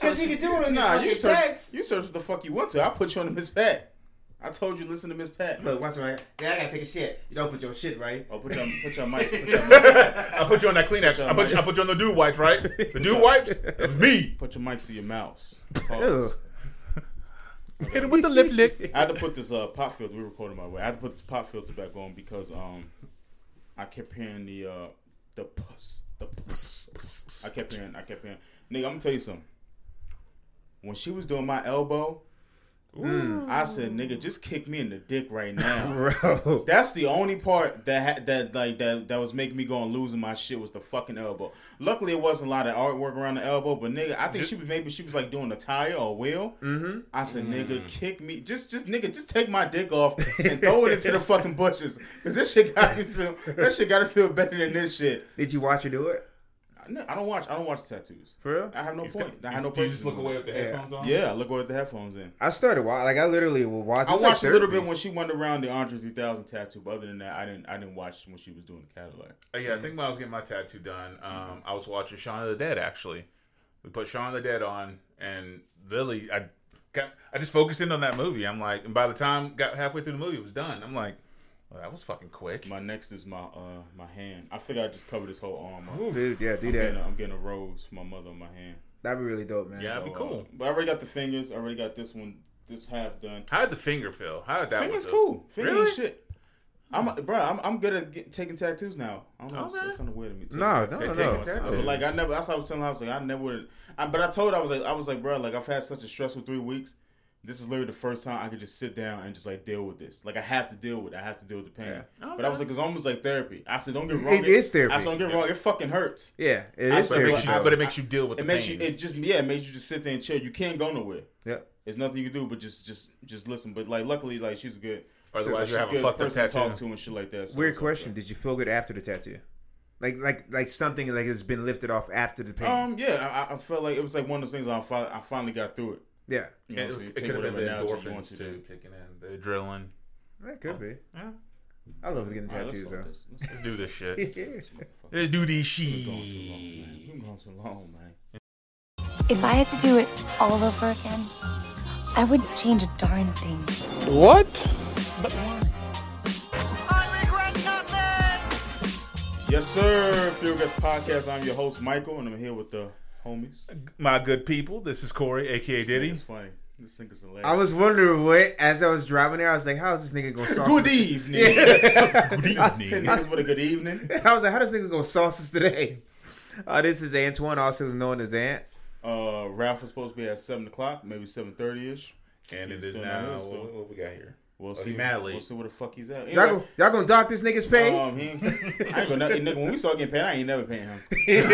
Because you can do it on Nah, your you fucking search. text. You search what the fuck you want to. I put you on the Miss Pat. I told you listen to Miss Pat. Look, watch right. Yeah, I gotta take a shit. You don't put your shit right. Oh, put your put your mic. Put your, mic, I put you on that Kleenex. I put you, I put you on the dude wipes, right? The dude wipes. It's me. put your mics to your mouths. Ew. Hit him with the lip lick. I had to put this uh, pop filter. We recorded my way. I had to put this pop filter back on because um, I kept hearing the uh, the puss, the puss. I kept hearing. I kept hearing. Nigga, I'm gonna tell you something. When she was doing my elbow, I said, "Nigga, just kick me in the dick right now." Bro. That's the only part that ha- that like that that was making me go and losing my shit was the fucking elbow. Luckily, it wasn't a lot of artwork around the elbow, but nigga, I think she was maybe she was like doing a tire or a wheel. Mm-hmm. I said, nigga, kick me, just just nigga, just take my dick off and throw it into the fucking bushes, cause this shit got to feel that shit got to feel better than this shit. Did you watch her do it? I I don't watch I don't watch tattoos. For real? I have no He's point. got- I have no. Do you just look away with the headphones on? Yeah, I look away with the headphones in. I started watching. Like I literally will watch. I it's like watched a little bit when she went around the Andre 3000 tattoo, but other than that, I didn't. I didn't watch when she was doing the Cadillac. Uh, yeah, I think when I was getting my tattoo done, um, I was watching Shaun of the Dead. Actually, we put Shaun of the Dead on, and literally, I got, I just focused in on that movie. I'm like, and by the time got halfway through the movie, it was done. I'm like, well, that was fucking quick. My next is my uh my hand. I figure I just cover this whole arm. Up. Dude, yeah, do I'm, that. getting a, I'm getting a rose for my mother on my hand. That'd be really dope, man. Yeah, that'd be cool. uh, but I already got the fingers. I already got this one. This half done. How did the finger feel? How did that? Fingers cool. Fingers Really? shit. I'm bro. I'm, I'm good at get, taking tattoos now. I don't know. Okay. It's something weird to me. taking No, tattoos. no, no, Taking no. tattoos. But like I never. That's what I was telling her. I was like, I never would. I, but I told her I was like, I was like, bro, like I've had such a stressful three weeks. This is literally the first time I could just sit down and just like deal with this. Like I have to deal with it. I have to deal with the pain. Yeah. But I was like, it's almost like therapy. I said, don't get me wrong. It is therapy. I said, don't get me wrong. It fucking hurts. Yeah, it I- is but But therapy. makes you, I- but it makes you deal with. It the makes pain. you. It just yeah. It makes you just sit there and chill. You can't go nowhere. Yeah. There's nothing you can do but just just just listen. But like luckily, like she's good. Otherwise, she's you have a good fucked up person to talk tattoo. to and shit like that. So Weird it's question. okay. Did you feel good after the tattoo? Like, like, like something like has been lifted off after the pain. Um, yeah, I, I felt like it was like one of those things. I finally, I finally got through it. Yeah, You know, it so it could have been the whatever analogy you want endorphins to too, do. kicking in, the adrenaline. that could oh. be. Yeah. I love getting All right, let's tattoos though. this. Let's- Let's do this shit. Yeah. Let's do this We've gone too long, shit. man. We've gone too long, man. If I had to do it all over again, I wouldn't change a darn thing. What? but why Yes, sir. Field Guest Podcast. I'm your host, Michael, and I'm here with the homies. My good people, this is Corey, aka Diddy. It's funny. This thing is hilarious. I was wondering what as I was driving there. I was like, "How is this nigga gonna sauce?" Good us- evening. Good evening. Niggas with a good evening. I was like, "How does this nigga gonna sauce us today?" Uh, this is Antoine, also known as Ant. Uh, Ralph was supposed to be at seven o'clock, maybe seven thirty ish. and it He's is still now. so- what, what we got here? We'll see. he mad late. We'll see where the fuck he's at. Y'all, go, y'all gonna dock this nigga's pay? Um, he I ain't gonna nigga. When we start getting paid, I ain't never paying him. Take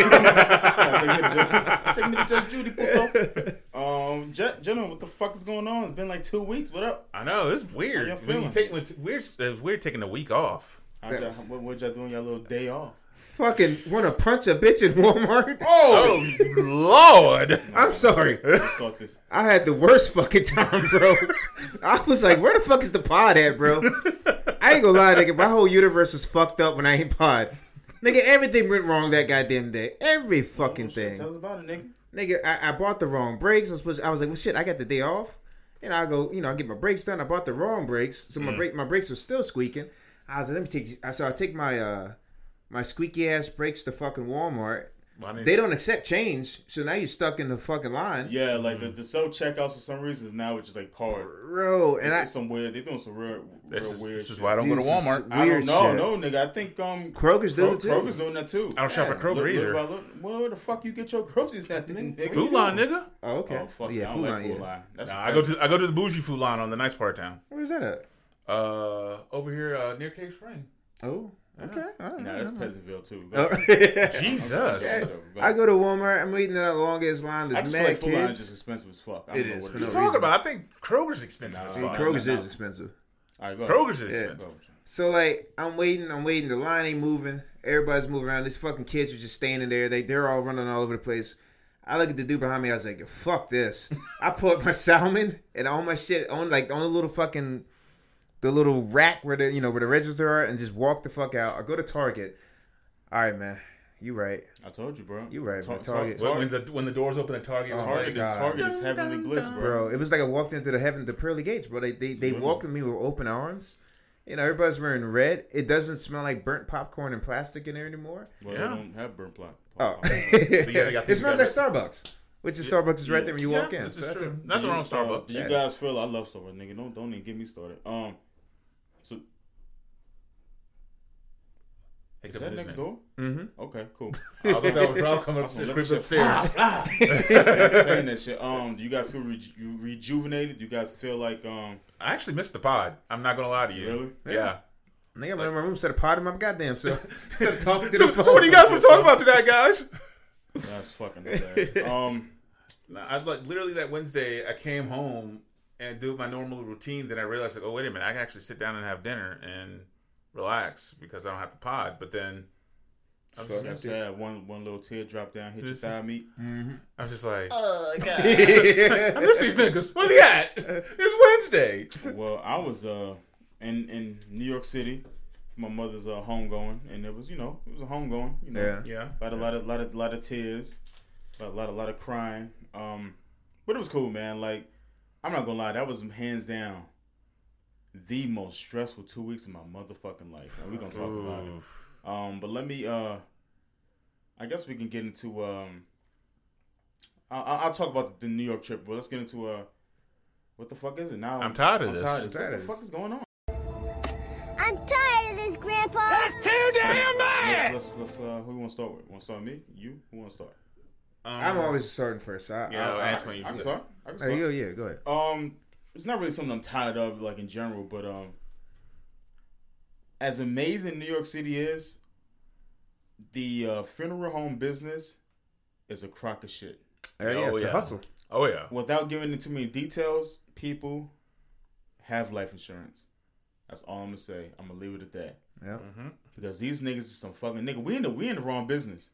nigga Judge Judy, puto. Um, Jen- gentlemen, what the fuck is going on? It's been like two weeks. What up? I know it's How weird. y'all When you take when t- weird, it's weird taking a week off. How y'all, what, what y'all doing? Y'all little day off? Fucking want to punch a bitch in Walmart? Oh Lord! I'm sorry. Thought this. I had the worst fucking time, bro. I was like, where the fuck is the pod at, bro? I ain't gonna lie, nigga. My whole universe was fucked up when I ain't pod. Nigga, everything went wrong that goddamn day. Every fucking Oh, shit, thing. Tell us about it, nigga. Nigga, I, I bought the wrong brakes. I was, supposed, I was like, well, shit, I got the day off. And I go, you know, I get my brakes done. I bought the wrong brakes, so my brake, my brakes were still squeaking. I was like, let me take. I so I take my uh my squeaky ass breaks to fucking Walmart. I mean, They don't accept change, so now you're stuck in the fucking line, Yeah, like the, the self checkouts for some reason is now it's just like card. bro. And It's, I some weird. They're doing some real, this real is, weird. this is why I don't go to Walmart. I don't know, no, no, nigga. I think um Kroger's doing Kro- it too. Kroger's doing that too. I don't shop Yeah. at Kroger Look- look either. about- look- Where the fuck you get your groceries at? Then, nigga? Food Lion, nigga. Oh, okay. Oh fuck yeah, I Food don't Line. Food yeah. Line. That's Nah, I go to I go to the bougie Food Lion on the nice part of town. Where's that at? Uh, over here uh, near Cave Spring. Oh, okay. all right, Nah, that's all right. Pleasantville too. Oh. Jesus. I go to Walmart. I'm waiting in that longest line. I There's just mad like Food Lion is kids. just expensive as fuck. I It don't know is, what for it no is. Talk about. I think Kroger's expensive Nah, as fuck. Kroger's is expensive. All right, go ahead. Kroger's is Yeah. expensive. Go with you. So like, I'm waiting. I'm waiting. The line ain't moving. Everybody's moving around. These fucking kids are just standing there. They they're all running all over the place. I look at the dude behind me. I was like, "Fuck this!" I put my salmon and all my shit on like on the little fucking the little rack where the you know where the register are, and just walk the fuck out. I go to Target. All right, man. You right. I told you, bro. You right, Tar- man. Target. Tar- When, when the when the doors open at Target, it Oh, Target, like, is, God. Target is heavenly bliss, bro. Bro, it was like I walked into the heaven, the pearly gates, bro. They they, they Really? welcomed me with open arms. You know, everybody's wearing red. It doesn't smell like burnt popcorn and plastic in there anymore. Well, Yeah. they don't have burnt plat. Oh, yeah, it smells like together. Starbucks, which is Starbucks is right yeah. there when you Yeah, walk in. this So is that's true. a, Nothing Do wrong with Starbucks. do you guys feel? I love Starbucks, nigga. Don't don't even get me started. Um, so Picked is up that next name. door? mm-hmm. Okay, cool. I thought that was Rob coming upstairs, Let's creeping just- upstairs. Explain that shit. Um, do you guys feel reju- you rejuvenated? Do you guys feel like um? I actually missed the pod. I'm not gonna lie to you. Really? Yeah. Nigga, I'm in my room, set a pot in my goddamn self. Instead of talking to So, the phone. what do you guys want to talk about today, guys? That's fucking hilarious. Um, I like literally that Wednesday. I came home and do my normal routine. Then I realized, like, oh wait a minute, I can actually sit down and have dinner and relax because I don't have to pod. But then I was, like I just, said, one one little tear drop down, hit your This thigh meat. I was just like, Oh god. I miss these niggas. Where they at? It's Wednesday. well, I was uh in in New York City, my mother's uh homegoing, and it was you know it was a homegoing. You know, Yeah. Yeah. About a lot of lot of lot of tears, a lot a lot of crying. Um, but it was cool, man. Like I'm not gonna lie, that was hands down the most stressful two weeks of my motherfucking life. And we gonna talk about it. Um, but let me uh, I guess we can get into um. I- I- I'll talk about the New York trip, but let's get into uh, what the fuck is it now? I'm tired of this. Tired of Tired What the fuck is going on? I'm tired of this, Grandpa. That's too damn Let's let's, let's uh, who want to start with? Want to start with me? You? Who want to start? Um, I'm always starting first. So I, Yeah, I, I, Antoine, you I can do start. I can oh, start. yeah, yeah, go ahead. Um, it's not really something I'm tired of, like in general, but um, as amazing New York City is, the uh, funeral home business is a crock of shit. Uh, yeah, Oh, it's a yeah. hustle. Oh yeah. Without giving into too many details, people have life insurance. That's all I'm gonna say. I'm gonna leave it at that Yeah. because these niggas is some fucking nigga. We in the we in the wrong business.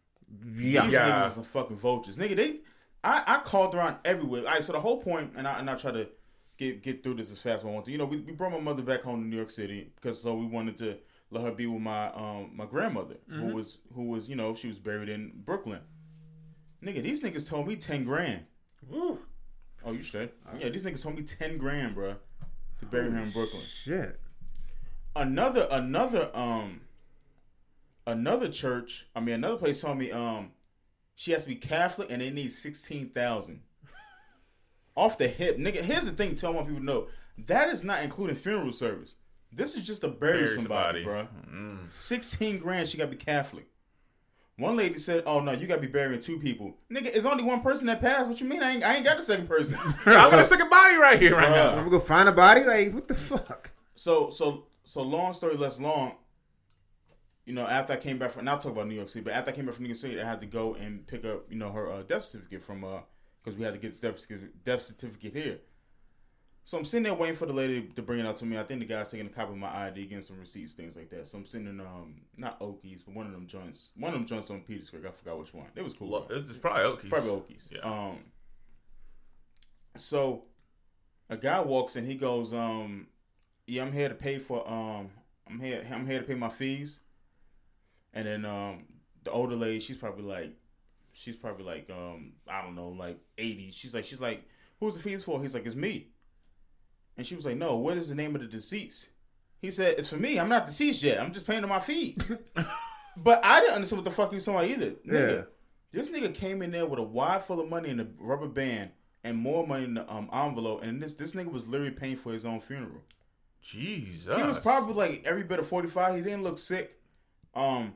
Yeah. These Yeah. niggas are some fucking vultures. Nigga, they I, I called around everywhere. All right, so the whole point, and I and I try to get get through this as fast as I want to. You know, we, we brought my mother back home to New York City because so we wanted to let her be with my um my grandmother who was who was you know she was buried in Brooklyn. Nigga, these niggas told me ten grand. Woo. Oh, you straight? Yeah, these niggas told me ten grand, bro, to bury her in Brooklyn Shit. another another um another church i mean another place told me um she has to be catholic and they need 16000 off the hip nigga here's the thing tell I want people to know that is not including funeral service this is just to bury, Bury somebody, somebody. bro 16 grand she gotta be catholic one lady said, "Oh no, you gotta be burying two people, nigga. It's only one person that passed. What you mean? I ain't, I ain't got the second person." I got a second body right here, right Bruh. now. I'm gonna go find a body. Like, what the fuck? So so so long story less long. You know, after I came back from, now talk about New York City, but after I came back from New York City, I had to go and pick up, you know, her uh, death certificate from, uh, because we had to get this death certificate, here. So I'm sitting there waiting for the lady to bring it out to me. I think the guy's taking a copy of my ID, getting some receipts, things like that. So I'm sitting in, um, not Oakey's, but one of them joints, one of them joints on Peters Creek. I forgot which one. It was cool. Look. It's probably Oakey's. Probably Oakey's. Yeah. Um. So, a guy walks in. He goes, um, "Yeah, I'm here to pay for um, I'm here, I'm here to pay my fees." And then um, the older lady, she's probably like, she's probably like, um, I don't know, like eighty. She's like, she's like, "Who's the fees for?" He's like, "It's me." And she was like, "No, what is the name of the deceased?" He said, "It's for me. I'm not deceased yet. I'm just paying on my fees." but I didn't understand what the fuck he was talking about either. Nigga, Yeah. this nigga came in there with a wad full of money in a rubber band and more money in the um, envelope, and this this nigga was literally paying for his own funeral. Jesus. He was probably like every bit of forty five. He didn't look sick, um,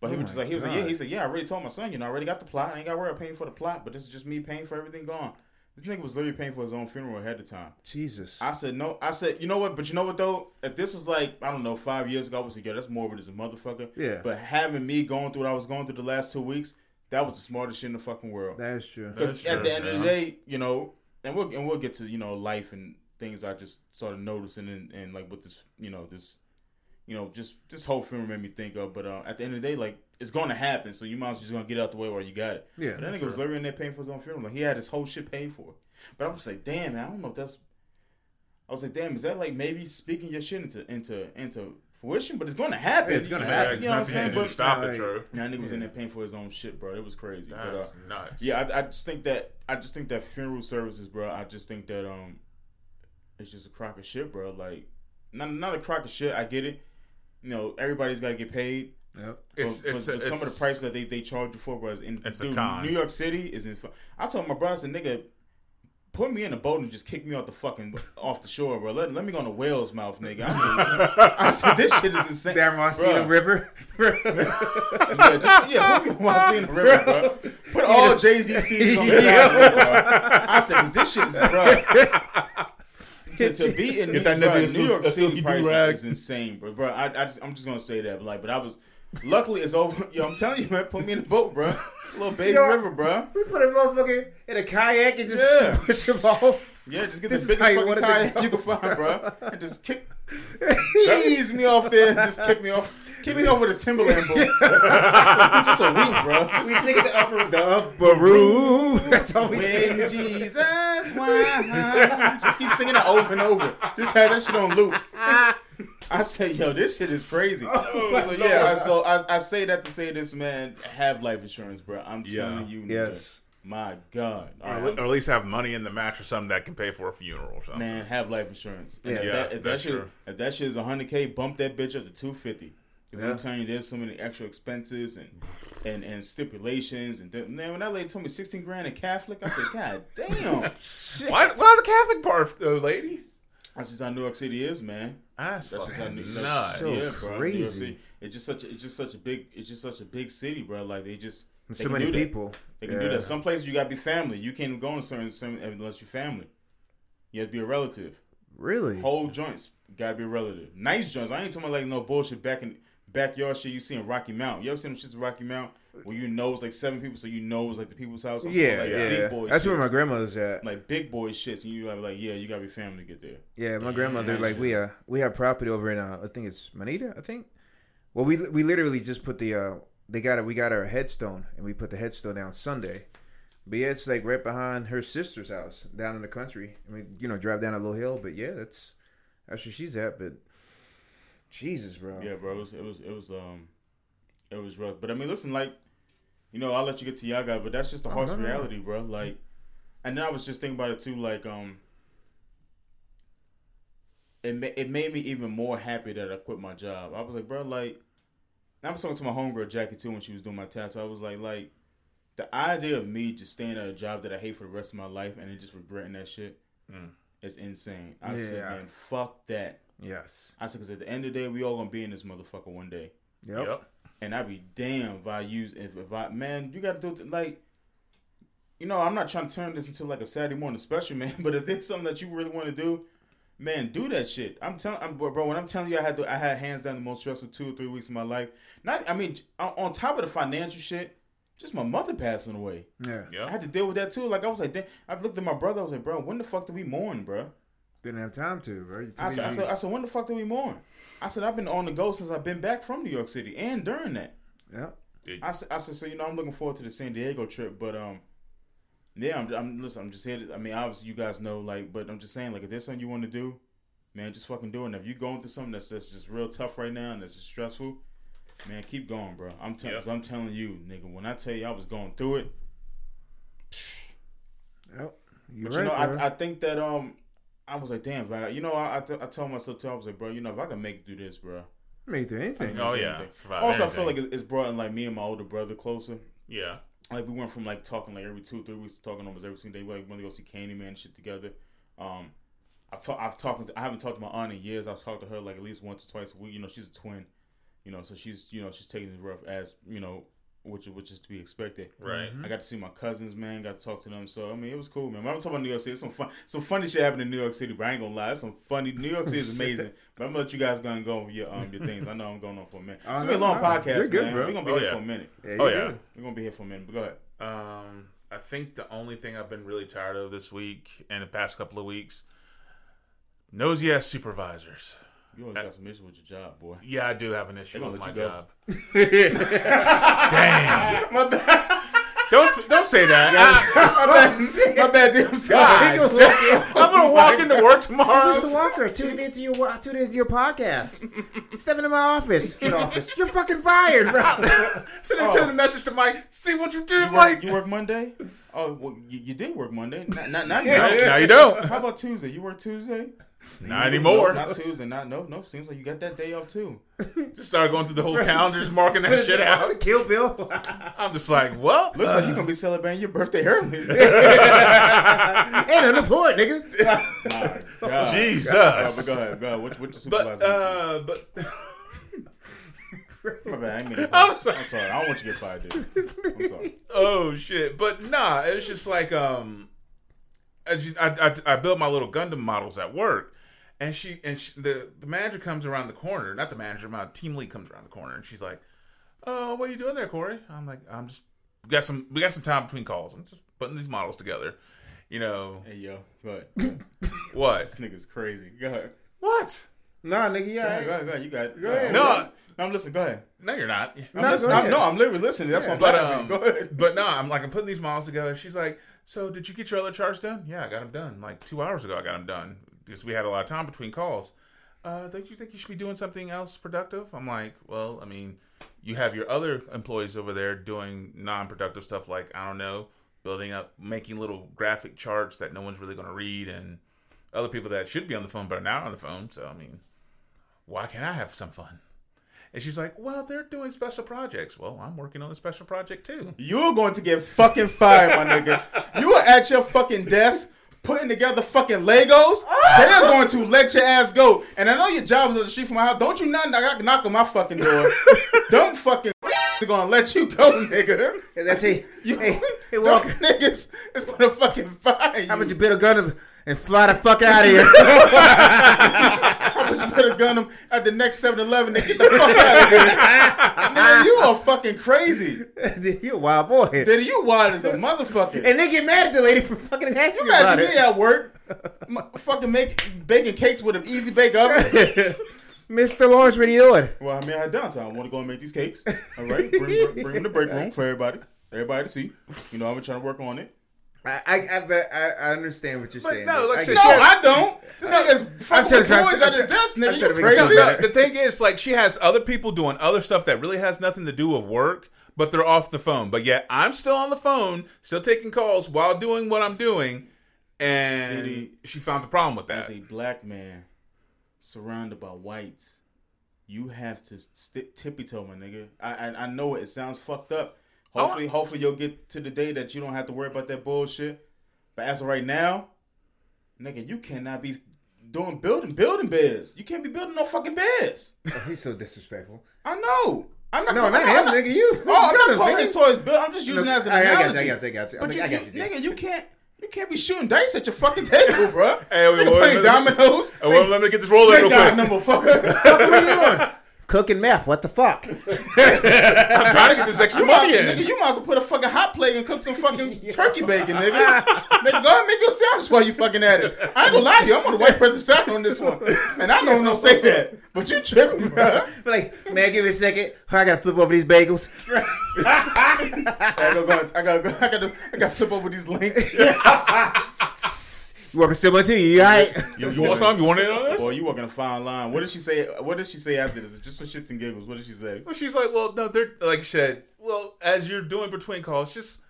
but he Oh was just like he was like yeah. He said yeah. I already told my son, you know, I already got the plot. I ain't got to worry about paying for the plot, but this is just me paying for everything gone. This nigga was literally paying for his own funeral ahead of time. Jesus. I said no. I said you know what? But you know what though? If this was like I don't know five years ago, I was like, yo, that's morbid as a motherfucker. Yeah. But having me going through what I was going through the last two weeks, that was the smartest shit in the fucking world. That's true. Because at true, the end of the day, you know, and we'll and we'll get to you know life and things I just started noticing and, and like with this you know this you know just this whole film made me think of. But uh, at the end of the day, like it's going to happen, so you might as well just gonna get out the way while you got it. Yeah, But that nigga was literally in there paying for his own funeral. Like he had his whole shit paid for. But I was like, damn, man, I don't know if that's. I was like, damn, is that like maybe speaking your shit into into into fruition, but it's going to happen. It's gonna You happen. You know what I'm saying? you But stop it, True. Now nigga was in there paying for his own shit, bro. It was crazy. But, uh, That's nuts. yeah, I, I just think that I just think that funeral services, bro. I just think that um, it's just a crock of shit, bro. Like, not not a crock of shit. I get it. You know, everybody's got to get paid. Yep. It's but, it's, but some of the prices that they, they charge you for, bro, is in It's a con. New York City is in. I told my brother, I said, nigga, put me in a boat and just kick me off the fucking off the shore, bro. Let, let me go on a whale's mouth, nigga. I, I said, this shit is insane. Damn Montana Bruh. River. Yeah, just, yeah, put me on Montana River, bro. Put all Jay Z CDs on the side, bro. I said, 'cause this shit is, bro. To, to be in Get that bro, nigga a New York sil- a City silky prices do-rag. is insane, bro. Bro, I, I just, I'm just gonna say that, like, but I was. Luckily, it's over. Yo, I'm telling you, man. Put me in a boat, bro. Little baby Yo. river, bro. we put a motherfucker in a kayak and just Yeah. push him off. Yeah, just get This the biggest fucking kayak go. you can find, bro, and just kick, ease me off there, and just kick me off, kick me off with a Timberland boat. just a week, bro. We sing the upper the upper room. That's all we sing. When Jesus wine. Just keep singing it over and over. Just have that shit on loop. I say, yo, this shit is crazy. Oh so yeah, I, so I, I say that to say this, man. Have life insurance, bro. I'm telling Yeah. you, nigga. Yes. My God, All Or, right. or at least have money in the match or something that can pay for a funeral or something. man, have life insurance. Yeah. if Yeah, that, if that that's shit, true. if that shit is 100k, bump that bitch up to 250. Because Yeah. I'm telling you, there's so many extra expenses and and and stipulations. And th- man, when that lady told me 16 grand in Catholic, I said, God damn. Why, why the Catholic part, uh, lady? That's just how New York City is, man. That's That's just how fucking New nuts. so- yeah, bro. New York crazy. It's just such. A, it's just such a big. It's just such a big city, bro. Like they just. They So can many do that. people. They can do that. Some places you gotta be family. You can't go in certain, certain unless you're family. You have to be a relative. Really? Whole joints gotta be a relative. Nice joints. I ain't talking about like no bullshit back in backyard shit you see in Rocky Mount. You ever seen them shits in Rocky Mount where you know it's like seven people, so you know it's like the people's house. Yeah, like yeah. Big boy That's where shits. my grandmother's at. like big boy shits, and you have like, yeah, you gotta be family to get there. Yeah, my grandmother nice like we shit. uh we have property over in uh I think it's Manita, I think. Well, we we literally just put the uh they got it we got our headstone and we put the headstone down Sunday. But yeah, it's like right behind her sister's house down in the country. I mean, you know, drive down a little hill, but yeah, that's that's where she's at. But Jesus, bro. Yeah, bro. It was it was it was um it was rough. But I mean, listen, like you know, I'll let you get to y'all but that's just the harsh no, no, no. reality, bro. Like, and then I was just thinking about it too. Like, um, it ma- it made me even more happy that I quit my job. I was like, bro, like, I was talking to my homegirl Jackie too when she was doing my tattoo. I was like, like. The idea of me just staying at a job that I hate for the rest of my life and then just regretting that shit Mm. is insane. I said, Yeah. man, fuck that. Yes. I said, because at the end of the day, we all gonna be in this motherfucker one day. Yep. Yep. And I'd be damned if I use if, if I man, you gotta do it like you know, I'm not trying to turn this into like a Saturday morning special, man. But if there's something that you really want to do, man, do that shit. I'm telling, I'm, bro. When I'm telling you, I had to, I had hands down the most stressful two or three weeks of my life. Not, I mean, on, on top of the financial shit, just my mother passing away. Yeah. I had to deal with that too. Like I was like, damn, I looked at my brother. I was like, bro, when the fuck did we mourn, bro? Didn't have time to, bro. You too I said, I said, I said, when the fuck did we mourn? I said, I've been on the go since I've been back from New York City, and during that. Yep. I said, I said, so you know, I'm looking forward to the San Diego trip, but um, yeah, I'm, I'm listen, I'm just here. To, I mean, obviously, you guys know, like, but I'm just saying, like, if there's something you want to do, man, just fucking do it. And if you're going through something that's that's just real tough right now and that's just stressful, man, keep going, bro. I'm telling, Yep. I'm telling you, nigga, when I tell you I was going through it, Yep. You're but right, you know, bro. I, I think that um, I was like, damn, bro, you know, I I, th- told myself too, I was like, bro, you know, if I can make do this, bro. Make it through anything. Oh yeah. Survive Also, I feel like it's brought in like me and my older brother closer. yeah. like we went from like talking like every two three weeks to talking almost every single day. We like went to go see Candyman and shit together. Um, I've talked I've talked I haven't talked to my aunt in years. I've talked to her like at least once or twice a week. You know, she's a twin. You know, so she's you know she's taking it rough as you know, which which is to be expected. Right. I got to see my cousins, man. Got to talk to them. So I mean, it was cool, man. When I'm talking about New York City. It's some fun, some funny shit happened in New York City. But I ain't gonna lie, it's some funny. New York City is amazing. but I'm gonna let you guys go and go over your um your things. I know I'm going on for a minute. It's gonna be a long podcast, You're good, man. bro. We're gonna be Oh, here yeah. for a minute. Yeah, Oh yeah. do. We're gonna be here for a minute. But go ahead. Um, I think the only thing I've been really tired of this week and the past couple of weeks, nosy ass supervisors. You always got some issues with your job, boy. Yeah, I do have an issue with my let you go. job. Damn. My bad. Don't, don't say that. I, my bad, my bad, dude. I'm sorry. God. I'm gonna walk into work tomorrow. Mr. Walker, tune into your wa- tune into your podcast. Step into my office. Your office. You're fucking fired, bro. Send him Oh. the message to Mike. See what you did, You Mike. work, you work Monday? Oh, well, you, you did work Monday. Not, not, not No, now. now you don't. How about Tuesday? You work Tuesday? Not anymore. No, not Tuesday. Not no no. Seems like you got that day off too. Just started going through the whole calendars, marking that shit out. Kill Bill. I'm just like, well, Looks like you're gonna be celebrating your birthday early. Ain't unemployed, nigga. God. Jesus. But go ahead, go ahead. What, what your supervisor? But uh, but My bad. I didn't mean to I'm I'm sorry. sorry. I don't want you to get fired, dude. I'm sorry. oh shit. But nah, it was just like um, as you, I, I I built my little Gundam models at work, and she and she, the the manager comes around the corner. Not the manager, my team lead comes around the corner, and she's like, "Oh, what are you doing there, Corey?" I'm like, "I'm just we got some we got some time between calls. I'm just putting these models together." You know Hey yo, go ahead. Go ahead. what? This nigga's crazy. Go ahead. What? Nah, nigga, Go yeah. ahead. Go ahead. Go ahead. You got it. Go ahead. No, No, I'm listening. Go ahead. no, you're not. I'm No, listening. go I'm, no, I'm literally listening. That's why I'm But um, Go ahead. but no, I'm like I'm putting these models together. She's like, "So did you get your other charts done?" Yeah, I got them done. Like two hours ago, I got them done because we had a lot of time between calls. Uh, don't you think you should be doing something else productive? I'm like, well, I mean, you have your other employees over there doing non-productive stuff, like I don't know, building up, making little graphic charts that no one's really going to read, and other people that should be on the phone but are not on the phone. So I mean, why can't I have some fun? And she's like, well, they're doing special projects. Well, I'm working on a special project too. You're going to get fucking fired, my nigga. You are at your fucking desk putting together fucking Legos. They're going to let your ass go. And I know your job is on the street from my house. Don't you not knock, knock on my fucking door. Don't fucking they're gonna let you go, nigga. That's it. You, Hey, hey, them Walker. niggas is gonna fucking fire you. How about you build a gun and fly the fuck out of here? How about you put a gun them at the next 7-Eleven and get the fuck out of here? Man, you are fucking crazy. you a wild boy. Daddy, you wild as a motherfucker. And they get mad at the lady for fucking asking You about imagine me it. at work, fucking make baking cakes with an easy bake oven. Mr. Lawrence, what are you doing? well, I mean, I had downtime. I want to go and make these cakes. All right, bring, bring, bring them to break room for everybody, everybody to see. You know, I've been trying to work on it. I I, I, I, I understand what you're But saying. no, but like I I said, No, I don't. This nigga's fucking with to- I'm toys trying- at his desk, I'm nigga. trying You crazy? No, the thing is, like, she has other people doing other stuff that really has nothing to do with work, but they're off the phone. But yet, I'm still on the phone, still taking calls while doing what I'm doing, and Diddy- she found a problem with that. As a black man surrounded by whites, you have to sti tippy toe, my nigga. I, I I know it sounds fucked up. Hopefully, hopefully you'll get to the day that you don't have to worry about that bullshit. But as of right now, nigga, you cannot be doing building building beds. You can't be building no fucking beds. Oh, he's so disrespectful. I know. I'm not. No, calling- not I'm him, not- nigga. You. Oh, I'm not Gunners, calling nigga. toys built. I'm just using Look, it as an I- I got you, analogy. I got you, I got you. But I you, got you- you, Jay. nigga, you can't. You can't be shooting dice at your fucking table, bro. Hey, we Nigga won't playing let me- dominoes. Oh, well, let me get this roller real Snake eye quick. number, fucker. What are you doing? Cooking meth. What the fuck? I'm trying to get this extra You might, money nigga, in. you might as well put a fucking hot plate and cook some fucking turkey bacon, nigga. nigga, go ahead and make your sandwich while you fucking at it. I ain't gonna lie to you, I'm on the white person side on this one. And I know don't say that, but you tripping, bro. But like, man, give me a second. I gotta flip over these bagels. I gotta go, I gotta go, I gotta, I gotta flip over these links. You working similar to you, you alright? You, you want something? You want in on this? Boy, you walking a fine line. What did she say? What did she say after this? Just for shits and giggles. What did she say? Well, she's like, well, no, they're like she said, well, as you're doing between calls, just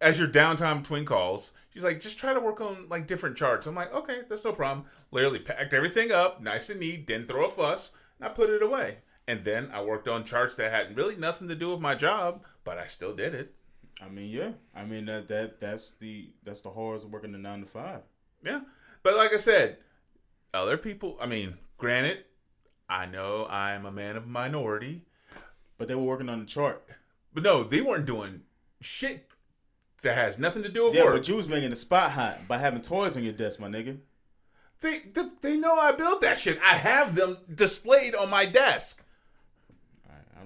as your downtime between calls, she's like, just try to work on like different charts. I'm like, okay, that's no problem. Literally packed everything up, nice and neat, didn't throw a fuss, and I put it away. And then I worked on charts that had really nothing to do with my job, but I still did it. I mean, yeah. I mean that that that's the that's the horrors of working the nine to five. Yeah. But like I said, other people, I mean, granted, I know I'm a man of minority, But they were working on the chart. but no, they weren't doing shit that has nothing to do with Yeah, work. but you was making the spot hot by having toys on your desk, my nigga. They, they they know I built that shit. I have them displayed on my desk.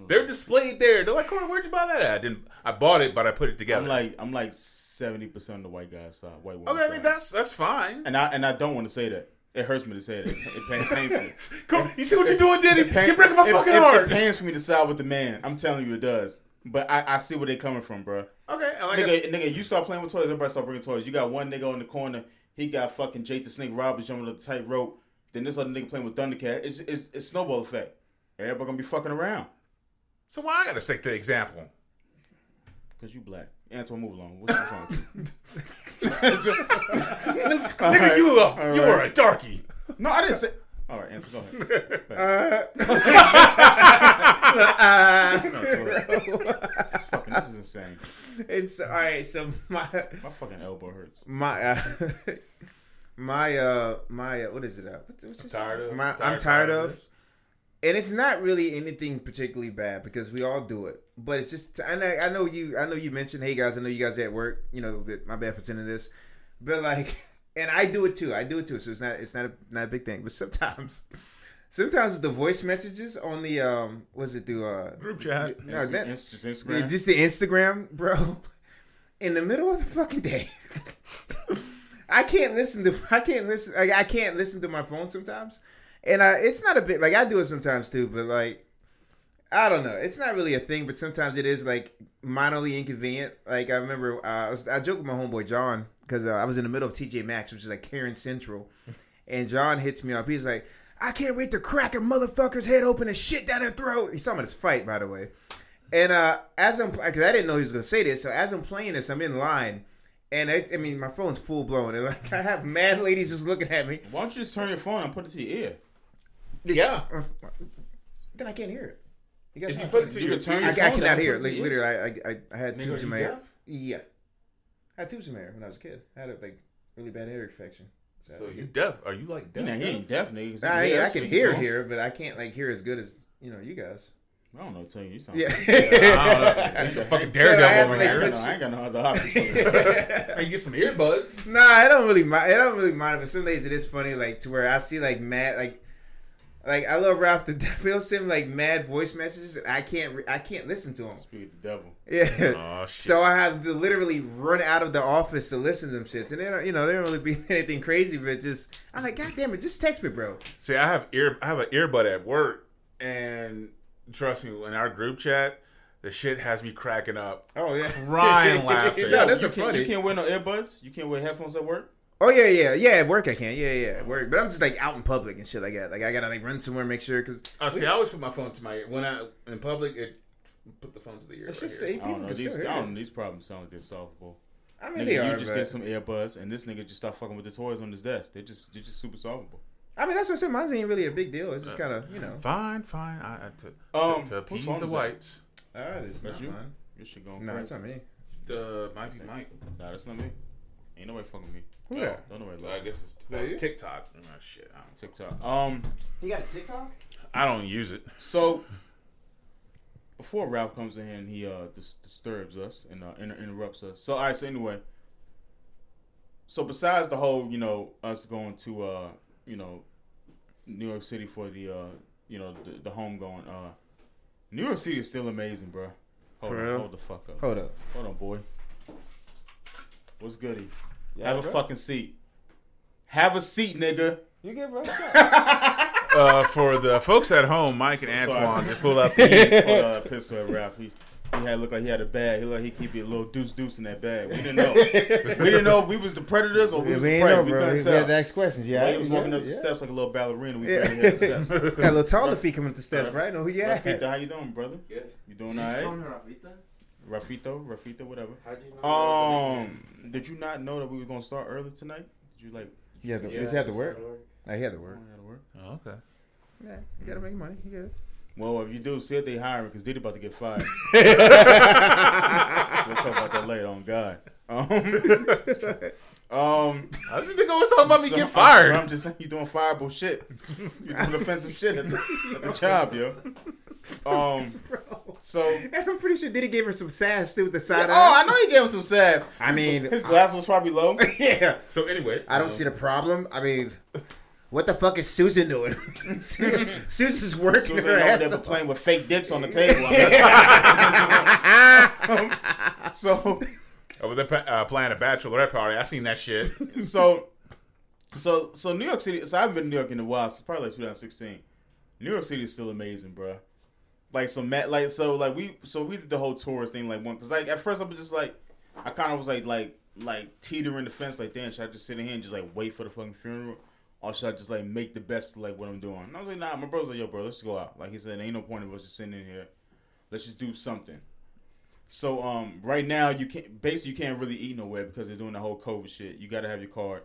They're displayed there. They're like, Corey, where'd you buy that at? I didn't. I bought it, but I put it together. I'm like I'm like seventy percent of the white guys side, white woman. okay, I mean that's that's fine. and I and I don't want to say that. It hurts me to say that. It pains painful. Come, you see what you're doing, Diddy? Pain- You're breaking my it- fucking it, heart. It pains for me to side with the man. I'm telling you, it does. But I, I see where they coming from, bro. Okay, like Nigga, said, nigga, you start playing with toys, everybody start bringing toys. You got one nigga on the corner, he got fucking Jake the Snake Roberts jumping up the tight rope. Then this other nigga playing with Thundercat. It's it's, it's snowball effect. Everybody gonna be fucking around so why I gotta set the example? because you black. Antoine, move along. What's wrong? with you? Nigga, you up? All You right. are a darkie. no, I didn't say. All right, answer. Go ahead. No, Tori. This fucking, this is insane. It's all right. So my My fucking elbow hurts. my uh, my uh my uh, what is it? Uh, what's, what's this? Tired of? My, I'm tired of. this? And it's not really anything particularly bad because we all do it. But it's just, and I, I know you, I know you mentioned, hey guys, I know you guys at work. You know, that my bad for sending this, but like, and I do it too. I do it too. So it's not, it's not a, not a big thing. But sometimes, sometimes the voice messages on the um, was it do? Uh, Group chat. no, that, It's just Instagram. just the Instagram, bro. In the middle of the fucking day, I can't listen to. I can't listen. Like, I can't listen to my phone sometimes, and I, it's not a bit like I do it sometimes too. But like, I don't know. It's not really a thing, but sometimes it is like minorly inconvenient. Like I remember, uh, I, was, I joked with my homeboy John because uh, I was in the middle of TJ Maxx, which is like Karen Central, and John hits me up. He's like, "I can't wait to crack a motherfucker's head open and shit down their throat." He's talking about his fight, by the way. And uh, as I'm, because I didn't know he was gonna say this, so as I'm playing this, I'm in line, and I, I mean, my phone's full blown, and like I have mad ladies just looking at me. Why don't you just turn your phone and put it to your ear? Yeah. Then I can't hear it. You guys If you put it to You your could turn I, your I phone cannot hear it. it Like literally, I, I, I had tubes in my ear. Yeah, I had tubes in my ear when I was a kid. I had a like really bad ear infection. So you deaf? Are you like deaf? Nah, he ain't deaf, nigga. 'cause I, he I can hear on. here, but I can't like hear as good as you know you guys. I don't know. Tell you, you sound. Yeah. I don't know. He's a fucking daredevil have, over like, I ain't, here. I ain't got no other option. Hey, you get some earbuds. Nah, I don't really mind. I don't really mind. But some days it is funny, like to where I see like mad, like, like I love Ralph. The He'll send like mad voice messages, and I can't, re- I can't listen to them. Speak of the devil. Yeah. Oh shit. So I have to literally run out of the office to listen to them shits, and they don't, you know, they don't really be anything crazy, but just I'm like, God damn it, just text me, bro. See, I have ear, I have an earbud at work, and trust me, in our group chat, the shit has me cracking up, Oh yeah, crying, laughing. no, that's you can't, funny. You can't wear no earbuds. You can't wear headphones at work. Oh yeah, yeah, yeah. At work I can, yeah, yeah, at work. But I'm just like out in public and shit like that. Like I gotta like run somewhere, make sure because Oh, see, I always put my phone to my ear when I in public. It put the phone to the ear. it's right just here. eight I don't know. These, still I don't it. know. These problems sound like they're solvable. I mean Nigga, they you just but get some earbuds, and this nigga just start fucking with the toys on his desk. They're just, they're just super solvable. I mean that's what I said. Mine ain't really a big deal. It's just kind of you know. Fine, fine. I, I to, Um, to, to whose appease song the is that? whites. All right, it's That's not you? mine. Your shit going No, it's crazy. not me. The might be Mike. Nah, that's not me. Ain't nobody fucking with me. Yeah. that? Don't nobody I like guess it's that you? TikTok. Oh, shit. I don't, TikTok. Um, You got a TikTok? I don't use it. so before Ralph comes in here and he uh dis- disturbs us and uh, inter- interrupts us. So all right. So anyway, so besides the whole, you know, us going to uh, you know, New York City for the uh, you know, the, the home going. Uh, New York City is still amazing, bro. Hold For on, real? hold the fuck up. Hold up. Hold on, boy. What's goody? Yeah, Have a bro. fucking seat. Have a seat, nigga. You get bro. Uh, for the folks at home, Mike and Sorry. Antoine just pulled out the heat. Pulled out a pistol at Ralph. He, he had looked like he had a bag. He looked like he keep you a little deuce deuce in that bag. We didn't know. we didn't know if we was the predators or we was the ain't prey. know, we bro. couldn't We, we tell. had to ask questions. Yeah, He was walking up the yeah. steps like a little ballerina. We Yeah. barely had the steps. Got a little taller feet coming up the steps, right? Know who you at? Rafita, how you doing, brother? Good. You doing all right? Rafita? Rafito, Rafito, whatever. How'd you know? Um, did you not know that we were gonna start early tonight? Did you like? Yeah, the, Yeah, does he have to work? work. I he had to work. Oh, I gotta work. Oh, okay. Yeah, you gotta make money. You good. Well, if you do, see if they hiring because Diddy about to get fired. we'll talk about that later. On God. Um, um, I just think I was talking about me so- getting fired. I'm just saying you're doing fireable shit. You're doing offensive shit at the, at the job, yo. Um, so. And I'm pretty sure Diddy gave her some sass too with the Yeah, side oh. I know he gave him some sass. I mean, his glass was probably low. yeah. So anyway, I don't um, see the problem. I mean, what the fuck is Susan doing? Susan's working Susan her over ass there off. playing with fake dicks on the table. so, over there uh, playing a bachelorette party. I seen that shit. so, so, so New York City. So I haven't been in New York in a while. So probably like 2016. New York City is still amazing, bro. Like some Matt, like so, like we, so we did the whole tourist thing, like one, because like at first I was just like, I kind of was like, like, like teetering the fence, like, damn, should I just sit in here and just like wait for the fucking funeral, or should I just like make the best of like what I'm doing? And I was like, nah, my brother's like, yo, bro, let's go out. Like he said, ain't no point of us just sitting in here. Let's just do something. So um, right now you can't basically you can't really eat nowhere because they're doing the whole COVID shit. You got to have your card.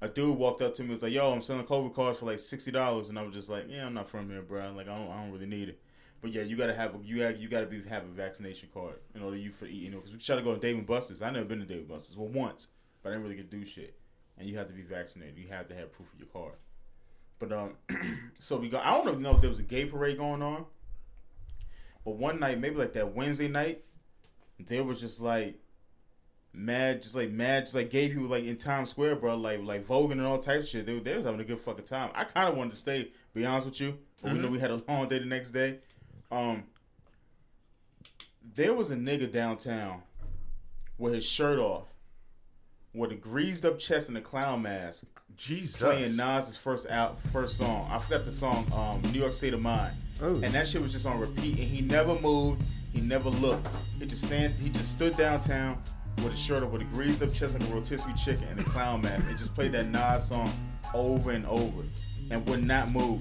A dude walked up to me was like, "Yo, I'm selling COVID cards for like sixty dollars," and I was just like, "Yeah, I'm not from here, bro. Like I don't, I don't really need it." But yeah, you gotta have a, you have you gotta be have a vaccination card in order you for eat. You know, because we try to go to Dave and Buster's. I never been to Dave and Buster's. Well, once, but I didn't really get to do shit. And you have to be vaccinated. You have to have proof of your card. But um, so we go. I don't even know if there was a gay parade going on. But one night, maybe like that Wednesday night, there was just like mad, just like mad, just like gay people like in Times Square, bro, like like voguing and all types of shit. They, they was having a good fucking time. I kind of wanted to stay, be honest with you, but we know we had a long day the next day. Um, there was a nigga downtown with his shirt off, with a greased up chest and a clown mask, Jesus. playing Nas's first out first song. I forgot the song, um, New York State of Mind. Oh. And that shit was just on repeat, and he never moved. He never looked. He just stand. He just stood downtown with a shirt up, with a greased up chest like a rotisserie chicken and a clown mask, and just played that Nas song over and over, and would not move.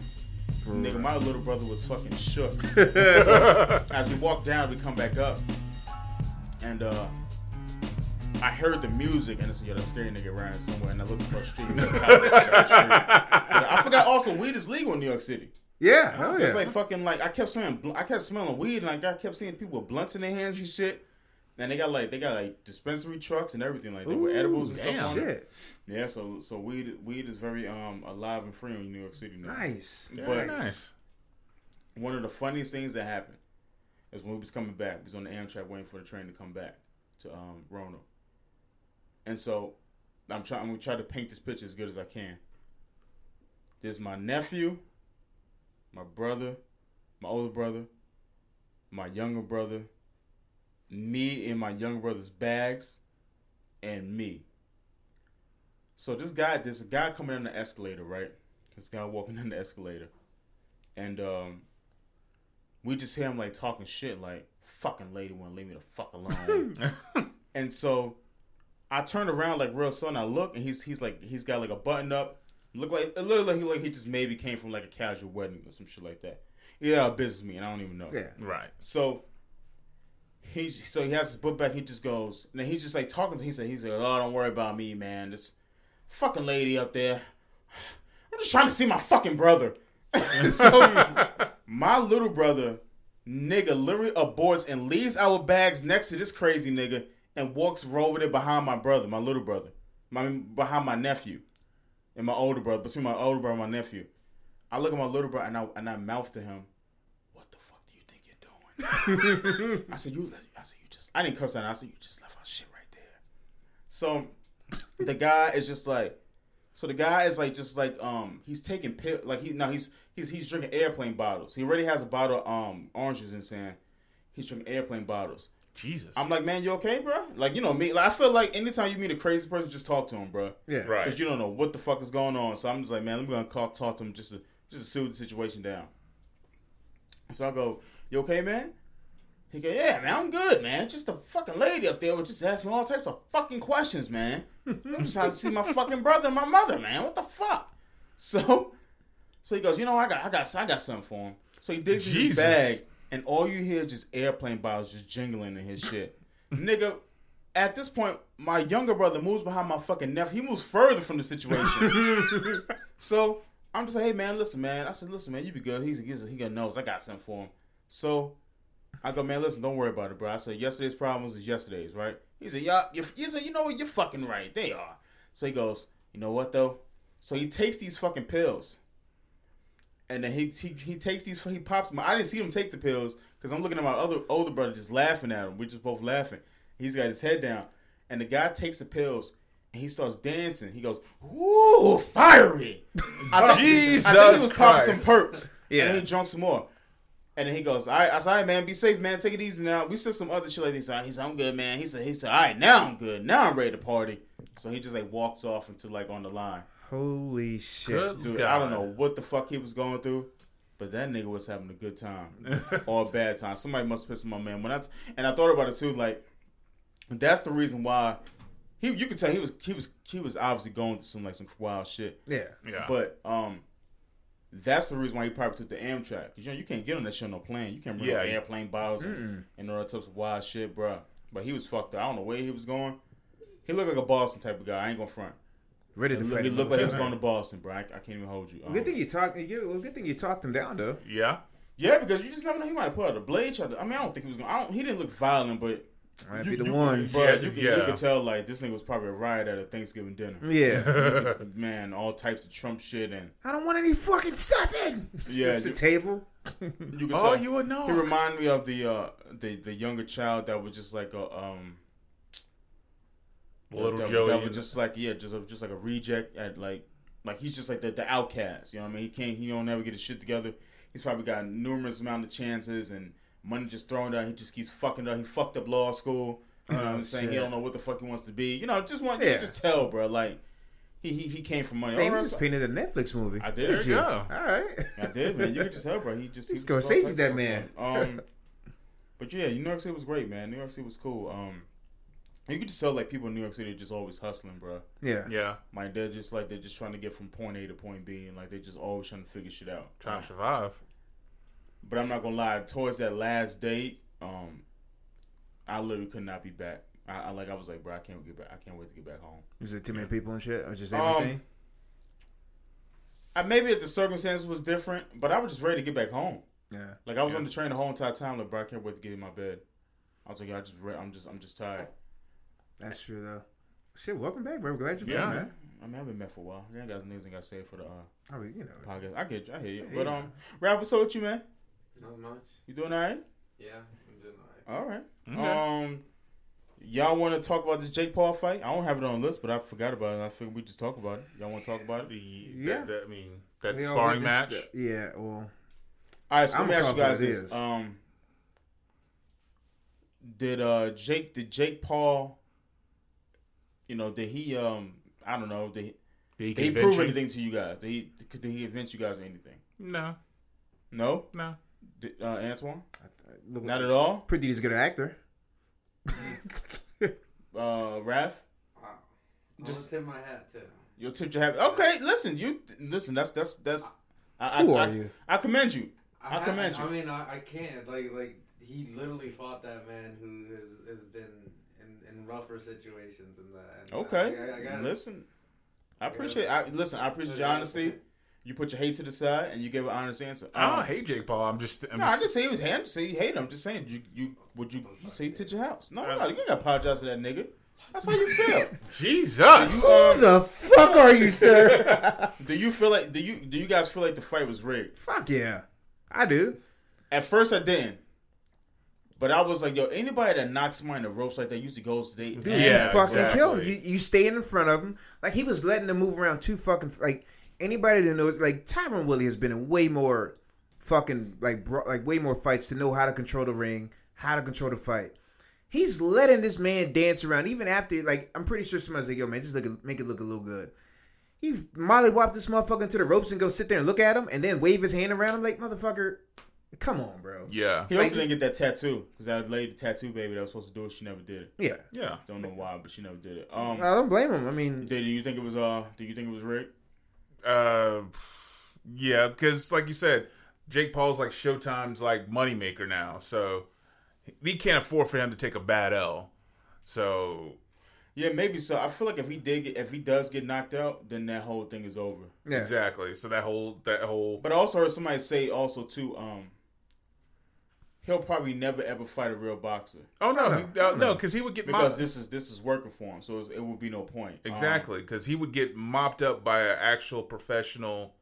Nigga, my little brother was fucking shook. so, as we walk down, we come back up, and uh, I heard the music, and I said, "Yo, that scary nigga around somewhere." And I looked across the street. he was like, "Across the street." I forgot. Also, weed is legal in New York City. Yeah, hell yeah. It's like fucking like I kept smelling, I kept smelling weed, and like I kept seeing people with blunts in their hands and shit. And they got like they got like dispensary trucks and everything like that with edibles and damn. stuff. Shit. Yeah, so so weed weed is very um alive and free in New York City now. Nice. But nice. one of the funniest things that happened is when we was coming back. We was on the Amtrak waiting for the train to come back to um, Roanoke, and so I'm trying. I'm gonna try to paint this picture as good as I can. There's my nephew, my brother, my older brother, my younger brother, me and my younger brother's bags, and me. So this guy, this guy coming in the escalator, right? This guy walking in the escalator, and um, we just hear him like talking shit, like "fucking lady won't leave me the fuck alone." and so I turn around like real slow, and I look, and he's he's like he's got like a button up, look like it looked like he like he just maybe came from like a casual wedding or some shit like that. Yeah, a business meeting, I don't even know. Yeah. Right. So he so he has his book back. He just goes, and he's just like talking to. He said, "He's like, oh, don't worry about me, man. This fucking lady up there. I'm just trying to see my fucking brother." so my little brother, nigga, literally aborts and leaves our bags next to this crazy nigga and walks over there behind my brother, my little brother, my behind my nephew, and my older brother, between my older brother and my nephew. I look at my little brother and I and I mouth to him, "What the fuck do you think you're doing?" I said, "You let." I said, "You just." I didn't cuss out. I said, "You just left our shit right there." So the guy is just like, so the guy is like, just like, um, he's taking pill, like he now he's he's he's drinking airplane bottles. He already has a bottle of um oranges and his hand. He's drinking airplane bottles. Jesus. I'm like, man, you okay, bro? Like, you know me. Like, I feel like anytime you meet a crazy person, just talk to him, bro. Yeah. right. Because you don't know what the fuck is going on. So I'm just like, man, let me go and call, talk to him just to just to soothe the situation down. So I go, you okay, man? He go, yeah, man, I'm good, man. Just a fucking lady up there was just asking me all types of fucking questions, man. I'm just trying to see my fucking brother and my mother, man. What the fuck? So, so he goes, you know, I got, I got, I got something for him. So he digs in his bag, and all you hear is just airplane bottles just jingling in his shit. Nigga, at this point, my younger brother moves behind my fucking nephew. He moves further from the situation. so I'm just like, hey man, listen, man. I said, listen, man, you be good. He's he's he got knows I got something for him. So I go, man, listen, don't worry about it, bro. I said, yesterday's problems is yesterday's, right? He said, yeah, you he said, you know what, you're fucking right. They are. So he goes, you know what though? So he takes these fucking pills. And then he, he he takes these he pops them. I didn't see him take the pills because I'm looking at my other older brother just laughing at him. We're just both laughing. He's got his head down, and the guy takes the pills and he starts dancing. He goes, "Ooh, fiery!" I think, I think he was Jesus popping some perks. Yeah. and then he drunk some more. And then he goes, "All right," I said, "All right, man, be safe, man. Take it easy now." We said some other shit like this. He said, "I'm good, man." He said, "He said, all right, now I'm good. Now I'm ready to party." So he just like walks off into like on the line. Holy shit. Good Dude, God. I don't know what the fuck he was going through, But that nigga was having a good time or a bad time. Somebody must piss my man. When I and I thought about it too, like that's the reason why he. You could tell he was he was he was obviously going through some like some wild shit. Yeah. Yeah. But um, that's the reason why he probably took the Amtrak. Cause you know you can't get on that shit on no plane. You can't bring Yeah, no airplane bottles and, and all that types of wild shit, bro. But he was fucked up. I don't know where he was going. He looked like a Boston type of guy. I ain't gonna front. Ready to looked, fight. he looked like he was going to Boston, bro. I, I can't even hold you. Um, Good thing you talked. You, well, good thing you talked him down though. yeah. yeah, because you just never know. He might pull out a blade. Try to, I mean, I don't think he was going. I don't, he didn't look violent, but Might you, be the you, ones. Bro, Yeah, you, can, yeah. you can tell like this nigga was probably a riot at a Thanksgiving dinner. Yeah. Man, all types of Trump shit and I don't want any fucking stuffing. Yeah, It's the table. you can Oh, you would know. He reminded me of the uh the the younger child that was just like a um Little that, Joey. that was just like yeah just a, just like a reject at like like he's just like the, the outcast you know what I mean he can't he don't never get his shit together he's probably got numerous amount of chances and money just thrown down he just keeps fucking up he fucked up law school you know what I'm saying he don't know what the fuck he wants to be you know just want you Yeah. can just tell bro like he he, he came from money Damn, All you right, just painted a Netflix movie. I did. Did you? There you go. All right. I did, man. You could just tell, bro. He just he He's was Scorsese, all types that man. Um, but yeah, New York City was great, man. New York City was cool. Um, you could just tell like people in New York City are just always hustling, bro. Yeah. yeah. Like they're just like they're just trying to get from point A to point B, and like they're just always trying to figure shit out. Trying to survive. But I'm not gonna lie. Towards that last date, um, I literally could not be back. I, I like I was like, bro, I can't get back. I can't wait to get back home. Was it too many people and shit, or just Um, everything? I, maybe if the circumstances was different, but I was just ready to get back home. yeah. Like I was on the train the whole entire time. Like, bro, I can't wait to get in my bed. I was like, I just, re- I'm just, I'm just tired. That's true though. Shit, welcome back, bro. Glad you're Yeah. back, man. I mean, I've been back for a while. Yeah, got niggas ain't got say for the uh, I mean, you know. podcast. I get you. I hear you. Yeah. But um, Rap, what's up with you, man? Not much. You doing all right? Yeah, I'm doing alright. All right. Okay. Um, y'all want to talk about this Jake Paul fight? I don't have it on the list, but I forgot about it. I figured we just talk about it. Y'all want to talk about it? The, Yeah. that, that, I mean, that We sparring witnessed match. the- yeah. Well, All right. So I'm let me ask you gonna guys this. Um, did uh Jake did Jake Paul? You know, did he um I don't know did he, Did he did he prove you? anything to you guys? Did he did he convince you guys of anything? No, No, no. Did, uh, Antoine, look, not at all. Pretty is a good actor. Uh, Raph, Wow. Just- just tip my hat too. you'll tip your hat. Okay, listen, you listen. That's that's that's. I, Who I, are I, you? I commend you. I, I commend you. I mean, I, I can't like like he literally fought that man who has, has been in, in rougher situations than that. And Okay, I, I, I gotta, listen. I appreciate. I listen. I appreciate your honesty. You put your hate to the side and you give an honest answer. I Um, don't hate Jake Paul. I'm just. I'm No, I just, say he was hate. I say you hate him. I'm just saying you you would you you say you to your house. No, no, That's- you gotta apologize to that nigga. That's how you feel. Jesus. Who the fuck are you, sir? do you feel like do you do you guys feel like the fight was rigged? fuck yeah, I do. At first, I didn't. But I was like, yo, anybody that knocks somebody in the ropes like that usually goes to they. Dude, Yeah, you fucking exactly. kill him. You, you staying in front of him. Like he was letting them move around too fucking like anybody that knows like Tyron Woodley has been in way more fucking like bro, like way more fights to know how to control the ring, how to control the fight. He's letting this man dance around even after like I'm pretty sure somebody's like, yo man, just look make it look a little good. He mollywopped this motherfucker into the ropes and go sit there and look at him and then wave his hand around him like motherfucker. Come on, bro. Yeah. He also Like- didn't get that tattoo because that lady, the tattoo baby that was supposed to do it, she never did it. Yeah. Yeah. Don't know why, but she never did it. Um, I don't blame him. I mean, did you think it was uh? Do you think it was rigged? Uh, yeah, because like you said, Jake Paul's like Showtime's like moneymaker now, so he can't afford for him to take a bad L. So Yeah, maybe so. I feel like if he did, get, if he does get knocked out, then that whole thing is over. yeah. exactly. So that whole that whole But I also heard somebody say also too, um, he'll probably never ever fight a real boxer oh no No, he, uh, no because he would get because mopped this is this is working for him, so it's, it would be no point. Um, exactly because he would get mopped up by an actual professional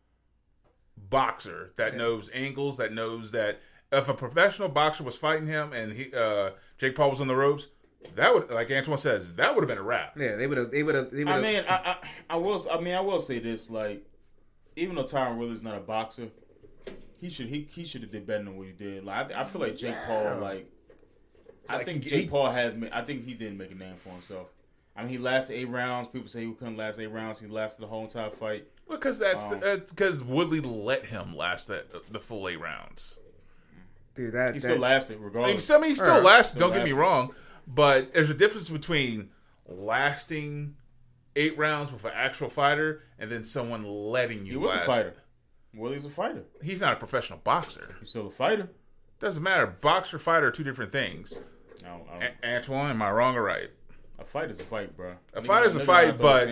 boxer that knows angles that knows that if a professional boxer was fighting him and he uh Jake Paul was on the ropes. That would, like Antoine says, that would have been a wrap. Yeah, they would have. They would have. They I mean, I, I I will I mean I will say this like, even though Tyron Woodley's not a boxer, he should he he should have did better than what he did. Like I, I feel like Jake Paul like. I Like, think he- Jake he- Paul has. ma- I think he didn't make a name for himself. I mean, he lasted eight rounds. People say he couldn't last eight rounds. He lasted the whole entire fight. Well, Because that's Um, because Woodley let him last that the full eight rounds. Dude, that, He that still lasted I mean, regardless. still, I mean, he still Alright. lasts. Still Don't get me wrong, but there's a difference between lasting eight rounds with an actual fighter and then someone letting you. he was a last. Woodley's a fighter. He's not a professional boxer. He's still a fighter. Doesn't matter. Boxer, fighter are two different things. I don't, I don't, A- Antoine, am I wrong or right? a fight is a fight, bro. A fight is a fight, but-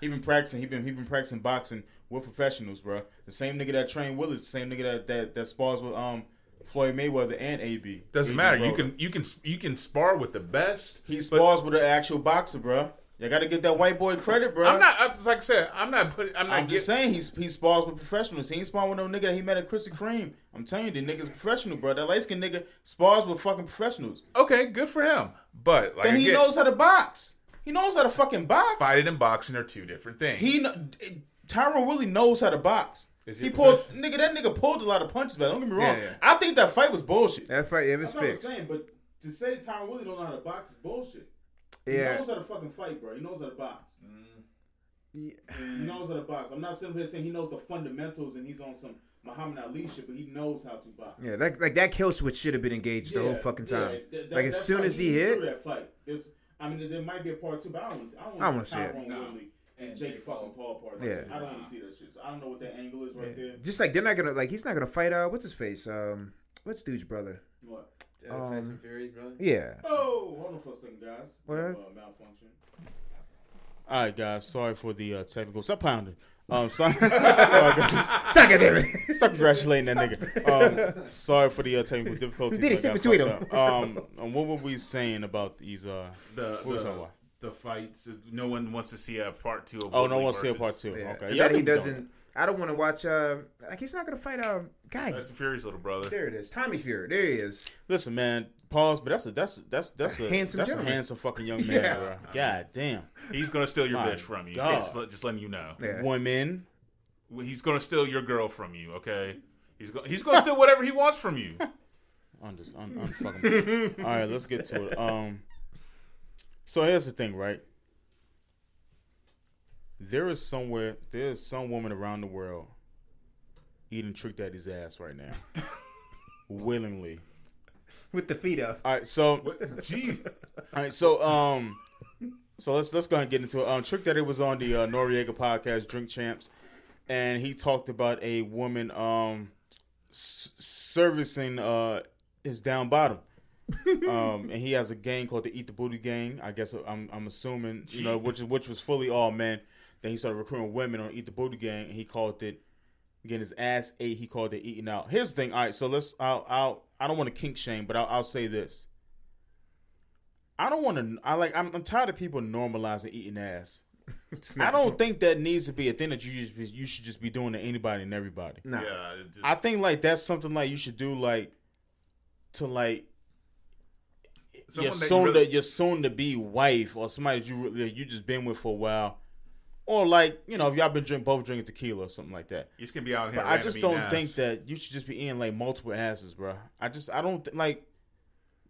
he been practicing. He been he been practicing boxing with professionals, bro. The same nigga that trained Woodley, the same nigga that that, that spars with um Floyd Mayweather and AB. Doesn't AB matter. You can you can you can spar with the best. He spars with an actual boxer, bro. You got to get that white boy credit, bro. I'm not. I'm, like I said, I'm not putting. I'm not I'm just saying he's he spars with professionals. He ain't sparring with no nigga that he met at Krispy Kreme. I'm telling you, the nigga's professional, bro. That light skinned nigga spars with fucking professionals. Okay, good for him. But like Then he again, knows how to box. He knows how to fucking box. fighting and boxing are two different things. He kn- Tyrone really knows how to box. He he pulled nigga. That nigga pulled a lot of punches, but Don't get me wrong. Yeah, yeah. I think that fight was bullshit. that fight, it was That's what I'm fixed. saying, but to say Tyron Woodley don't know how to box is bullshit. He knows how to fucking fight, bro. He knows how to box. Yeah. He knows how to box. I'm not sitting here saying he knows the fundamentals and he's on some Muhammad Ali shit, but he knows how to box. Yeah, that, like that kill switch should have been engaged the whole Yeah, fucking yeah, time. that- that- like as soon as he threw hit, that fight. There's, I mean, there might be a part two, but I don't want to. I don't I want wanna to see see it. Tyrone No. Woodley and Jake fucking Paul part. Yeah. I don't want to see that shit. So I don't know what that angle is right there. just like they're not gonna like he's not gonna fight. Uh, what's his face? Um, what's dude's brother? What? Uh, Tyson Um, Fury's brother. Yeah. Oh, hold on for a second, guys. What? Uh, malfunction. All right, guys. Sorry for the uh, technical. Stop pounding. Um, sorry, sorry guys. Suck it, David. Stop congratulating that nigga. Um, sorry for the uh, technical difficulties. Did he I sit between fucked up. Um, and what were we saying about these? Uh, the what was the, that one? the fights. No one wants to see a part two. Of Oh, no one wants to see a part two. Yeah. Okay, yeah, that he think we doesn't. I don't want to watch. Uh, like he's not gonna fight. Um, guy. Tyson Fury's little brother. There it is. Tommy Fury. There he is. Listen, man. Pause. But that's a that's that's that's a a, handsome that's gentleman. a handsome fucking young man, Yeah. bro. God damn. He's gonna steal your My bitch from you. God. Just, let- just letting you know. Yeah. Women. He's gonna steal your girl from you. Okay. He's go- he's gonna steal whatever he wants from you. I'm just un, unfucking. All right, let's get to it. Um, so here's the thing, right? There is somewhere, there is some woman around the world eating Trick Daddy's ass right now, willingly. With the feet up. All right, so Jeez. all right, so um, so let's let's go ahead and get into it. Um, Trick Daddy was on the uh, Noreaga podcast, Drink Champs, and he talked about a woman um s- servicing uh his down bottom. um, and he has a gang called the Eat the Booty Gang. I guess I'm I'm assuming you know which is which was fully all men. Then he started recruiting women on Eat the Booty Gang, and he called it getting his ass ate. He called it eating out. Here's the thing. All right, so let's. I'll. I'll I don't want to kink shame, but I'll, I'll say this. I don't want to. I like. I'm, I'm tired of people normalizing eating ass. I don't think that needs to be a thing that you just be, you should just be doing to anybody and everybody. Nah. Yeah. just- I think like that's something like you should do like to like your Someone that you soon really- to your soon to be wife or somebody that you that you just been with for a while, or like you know if y'all been drink both drinking tequila or something like that. You just gonna be out here. But I just don't ass. think that you should just be eating like multiple asses, bro. I just I don't th- like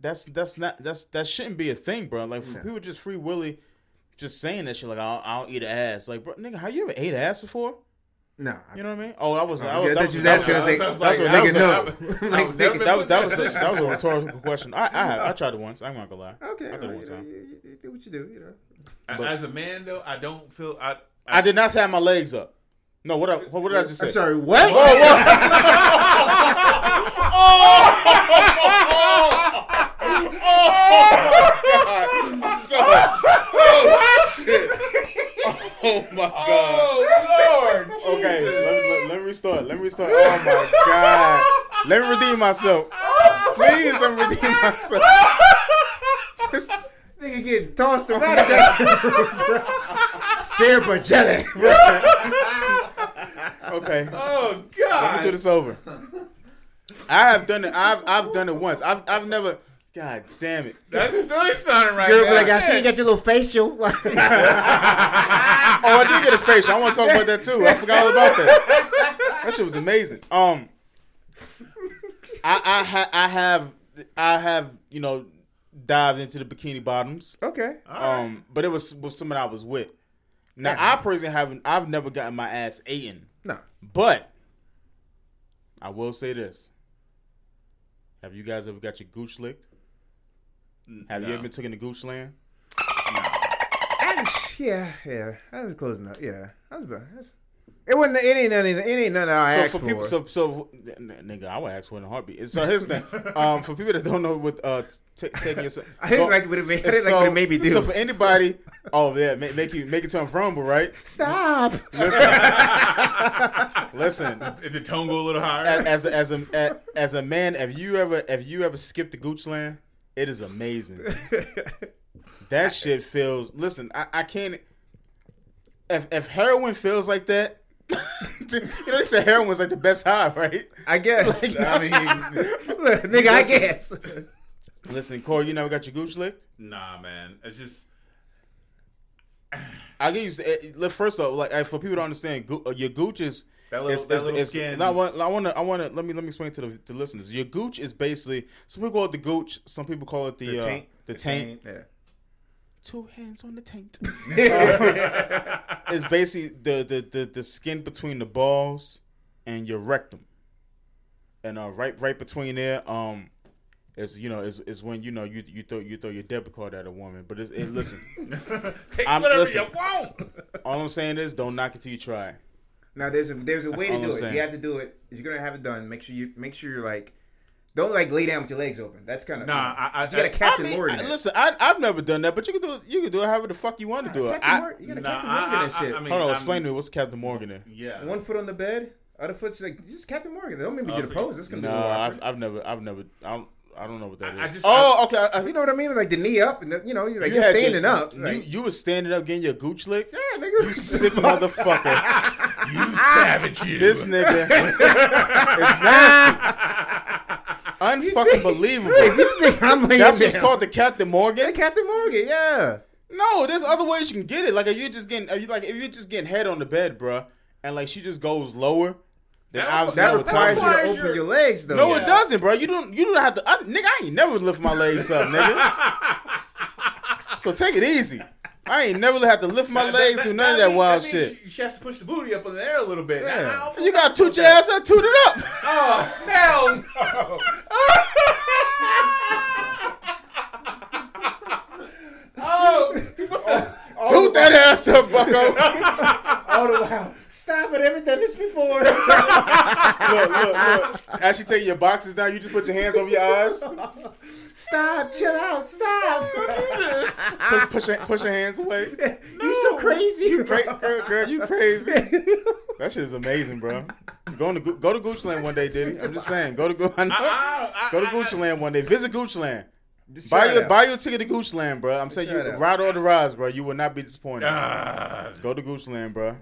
that's that's not that's that shouldn't be a thing, bro. Like Yeah. people just free willy just saying that shit like I'll, I'll eat an ass, like bro, nigga, how you ever ate ass before? No, You know what I mean? Oh, that was that yeah, was that that you was was that was- that's that's what- what that nigga was- know. I- Like, nigga, that was that was a, that was a rhetorical question. I I, have, I tried it once. I'm not gonna lie. Okay, I did it well, one time. you, you, you do what you do, you know. A- As a man, though, I don't feel. I. I did not have my legs up. No, what I, what, what did I just say? I'm sorry, what? Oh what? Oh, my god. Oh Lord. Okay, let me, let, let me restart. Let me restart. Oh my god. Let me redeem myself. Please, let me redeem myself. Nigga get tossed around of that. Syrup or jelly. Okay, Oh God. let me do this over. I have done it. I've I've done it once. I've I've never. God damn it. That's still sounding right. Girl be now. like, I see you got your little facial. Oh, I did get a facial. I want to talk about that too. I forgot all about that. That shit was amazing. Um, I I ha- I have I have you know dived into the bikini bottoms. Okay. Um, but it was with someone I was with. Now I personally haven't. I've never gotten my ass eaten, No. but I will say this: Have you guys ever got your gooch licked? Have you ever been taken to gooch land? Yeah, yeah. That was close enough. Yeah. That was about. That's, it wasn't. It ain't nothing. It ain't nothing I So asked for for. people, so so n- nigga, I would ask for it in a heartbeat. So here's the thing: um, for people that don't know what uh t- taking yourself, I didn't like what it made- I didn't like what it made me do. So for anybody, oh yeah, make, make you make it to vulnerable, right? Stop. Listen, If the tone go a little higher, as, as a as a as a man, have you ever have you ever skipped the gooch land? It is amazing. That shit feels. Listen, I, I can't. If if heroin feels like that, you know they say was like the best high, right? I guess. I mean, Nigga, I guess. Listen, Corey, you never got your gooch licked. nah, man. It's just I'll give you. eh, look, First off, like eh, for people to understand, uh, your gooch is That little- that little skin. I want. I want to. I want to. Let me. Let me explain to the, the listeners. Your gooch is basically. Some people call it the gooch. Some people call it the The uh, taint. The taint. Yeah. Two hands on the taint. it's basically the, the the the skin between the balls and your rectum, and uh, right right between there, um, is you know is is when you know you you throw you throw your debit card at a woman. But it's, it, listen, take I'm- whatever listen. you want. all I'm saying is don't knock it till you try. Now there's a there's a way to do I'm it. saying. You have to do it. If you're gonna have it done, make sure you make sure you're like, don't like lay down with your legs open. That's kind of Nah, I, I, You got a I, Captain I mean, Morgan. I- listen, I, I've never done that, but you can do it. You can do it however the fuck you want to do it. Captain I, Morgan, you got a nah, Captain I, Morgan and I, shit. I mean, hold on, I'm- explain to me what's Captain Morgan in. Yeah, One foot on the bed, other foot's like just Captain Morgan. Don't make me Oh, do so- the pose. That's gonna No, be a little I've. I've never, I've never, I don't, I don't know what that is. I- I just- oh, okay. I, you know what I mean? It's like the knee up, and the, you know, like you you're had standing your- up. You, Like, you was standing up getting your gooch licked. yeah, nigga. You sick motherfucker. you savage, you. This nigga is nasty. Unfucking believable. you think I'm laying That's what's down? called the Captain Morgan. The Captain Morgan. Yeah. No, there's other ways you can get it. Like if you're just getting, if you like if you're just getting head on the bed, bruh, and like she just goes lower, then That- obviously That would requires you to requires open your- your legs, though. No, it doesn't, bro. You don't. You don't have to. I, nigga, I ain't never lift my legs up, nigga. so take it easy. I ain't never had to lift my legs, do none of that means- wild shit. She, she has to push the booty up in the air a little bit. Yeah. Now, I don't feel You got comfortable toot your ass up, toot it up. Oh hell no! oh, oh. Toot that ass up, Bucko. Oh, wow. Stop it. I've done this before. look, look, look. As she taking your boxes down, you just put your hands over your eyes. Stop. Chill out. Stop. Oh, push, push, your, push your hands away. You so crazy. You cra- girl, girl, you crazy. That shit is amazing, bro. Go to go to Gucci Land one day, Diddy. I'm just saying. Go to Gu- I know. I, I, Go to I- Gucci Land one day. Visit Gucci Land. Just Buy your out. buy your ticket to Gucci Land, bro. I'm saying you, try it out. ride all the rides, bro. You will not be disappointed. Ah, Go to Gucci Land, bro.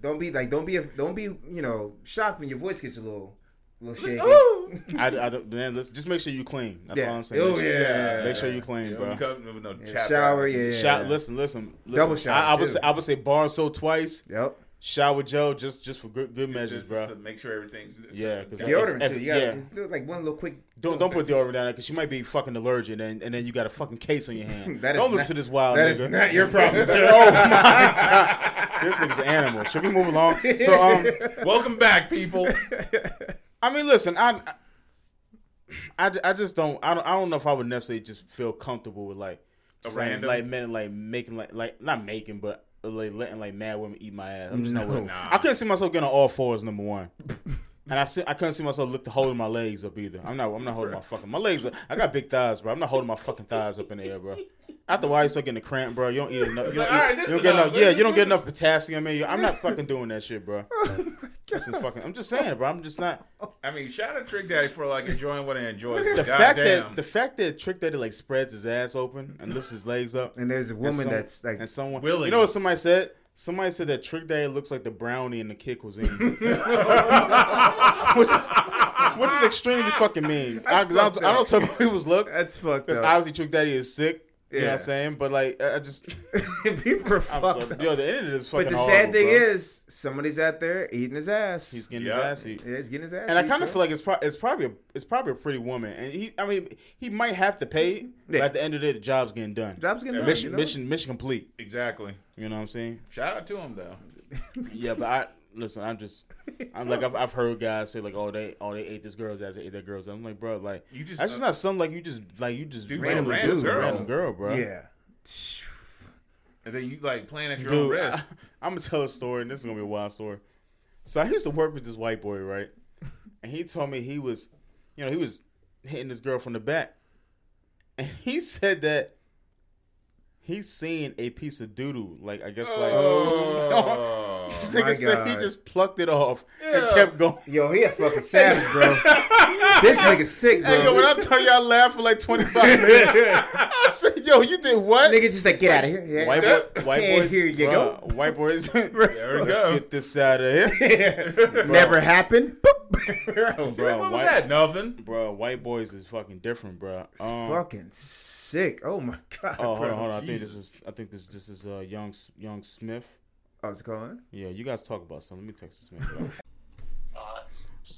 Don't be like. Don't be. a, Don't be. You know, shocked when your voice gets a little, little shaky. I, I don't, man, listen, just make sure you clean. That's Yeah. all I'm saying. Oh, Make sure- yeah. Make sure you clean, you bro. know, come with no Yeah, chapter. shower. Yeah. Shout, listen, listen, listen. Double shower, I, I would say I would say bar so twice. Yep. Shower Joe just just for good good measures, Just, bro. just to make sure everything's Yeah, 'cause Deodorant if- too. You got yeah. do like one little quick. Don't don't put deodorant down there because you might be fucking allergic and and then you got a fucking case on your hand. That is don't not- listen to this wild That nigga. is not your problem, sir. oh my god, this nigga's an animal. Should we move along? So um, Welcome back, people. I mean, listen, I, I, I just don't, I don't, I don't know if I would necessarily just feel comfortable with like, A saying, random? like men, like making, like, like not making, but like letting like mad women eat my ass. I'm just not. No. with it. Nah. I couldn't see myself getting all fours. Number one. And I, see, I couldn't see myself lift, holding my legs up either. I'm not. I'm not holding my fucking my legs. Up. I got big thighs, bro. I'm not holding my fucking thighs up in the air, bro. After a while, you start getting a cramp, bro. You don't eat enough. You don't, like, eat- this you don't get enough. enough. Yeah, you don't get enough potassium in you. I'm not fucking doing that shit, bro. Oh this is fucking. I'm just saying, bro. I'm just not. I mean, shout out Trick Daddy for like enjoying what he enjoys. The fact goddamn. that the fact that Trick Daddy like spreads his ass open and lifts his legs up, And there's a and woman some- that's like, and someone Willing. You know what somebody said? Somebody said that Trick Daddy looks like the brownie and the kick was in, which is which is extremely fucking mean. I, I, don't, I don't tell people people's look that's fucked because obviously Trick Daddy is sick. You know what Yeah. I'm saying? But like, I I just, People are I'm fucked so, up. yo, the internet is fucking But the horrible, sad thing bro. is, somebody's out there eating his ass. he's getting Yeah. his ass eat. yeah, he's getting his ass. And I eat, kind of so. feel like it's pro- it's probably a, it's probably a pretty woman, and he I mean he might have to pay, but Yeah. at the end of the day, the job's getting done. job's getting done. mission you know? mission mission complete. Exactly. You know what I'm saying? Shout out to him though. Yeah, but I listen. I'm just I'm like I've, I've heard guys say like oh they oh they ate this girl's ass, they ate that girl's. ass. I'm like bro like You just- that's just uh, not something like you just like you just Dude, randomly random do girl. random girl, bro. Yeah. And then you like playing at your own risk. I, am gonna tell a story, and this is gonna be a wild story. So I used to work with this white boy, right? And he told me he was, you know, he was hitting this girl from the back, and he said that he's seen a piece of doo doo, like I guess like. Oh. This nigga said he just plucked it off and kept going. Yo, he a fucking savage, bro. this nigga sick, bro. Hey, yo, when I tell you I laughed for like 25 minutes, I said, yo, you did what? Nigga just like get out of here. Yeah. White, boy, white And boys, here you bruh, go. White boys, There we let's go. get this out of here. Never happened. Boop. Bro, what was white, that? Nothing. bro, white boys is fucking different, bro. It's Um, fucking sick. Oh my god. Oh, hold on, hold on. I think this is. I think this this is uh, young young SMIFF. Oh, is it calling? Yeah, you guys talk about something. Let me text this man.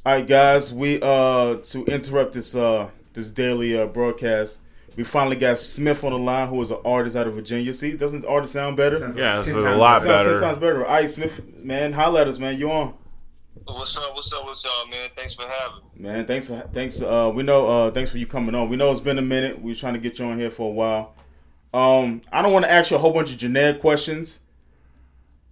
All right, guys. We uh to interrupt this uh this daily uh broadcast. We finally got SMIFF on the line, who is an artist out of Virginia. See, doesn't artist sound better? Sounds Yeah, like this 10 is a lot better. sounds, better. sounds better. All right, SMIFF, man, holla at us, man. You on? What's up? What's up? What's up, man? Thanks for having me. Man, thanks for thanks. Uh, we know. Uh, thanks for you coming on. We know it's been a minute. We was trying to get you on here for a while. Um, I don't want to ask you a whole bunch of generic questions.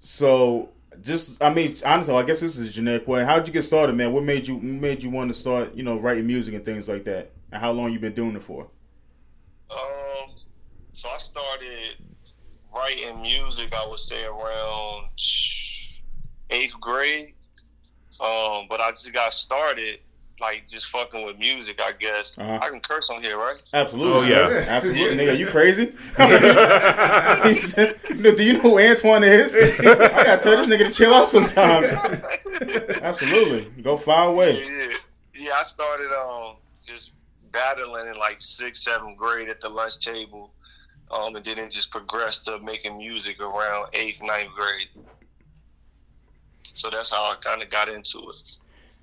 So, just I mean, honestly, I guess this is a generic question. How'd you get started, man? What made you made you want to start, you know, writing music and things like that? And how long you been doing it for? Um, so I started writing music. I would say around eighth grade. Um, but I just got started like just fucking with music. I guess Uh-huh. I can curse on here, right? Absolutely. Oh, yeah. sir. absolutely. Nigga, you crazy? Said, Do you know who Antoine is? I gotta tell this nigga to chill out sometimes. Absolutely. Go far Yeah, away. yeah, yeah. I started um just battling in like sixth, seventh grade at the lunch table, um, and then it just progressed to making music around eighth, ninth grade. So that's how I kind of got into it.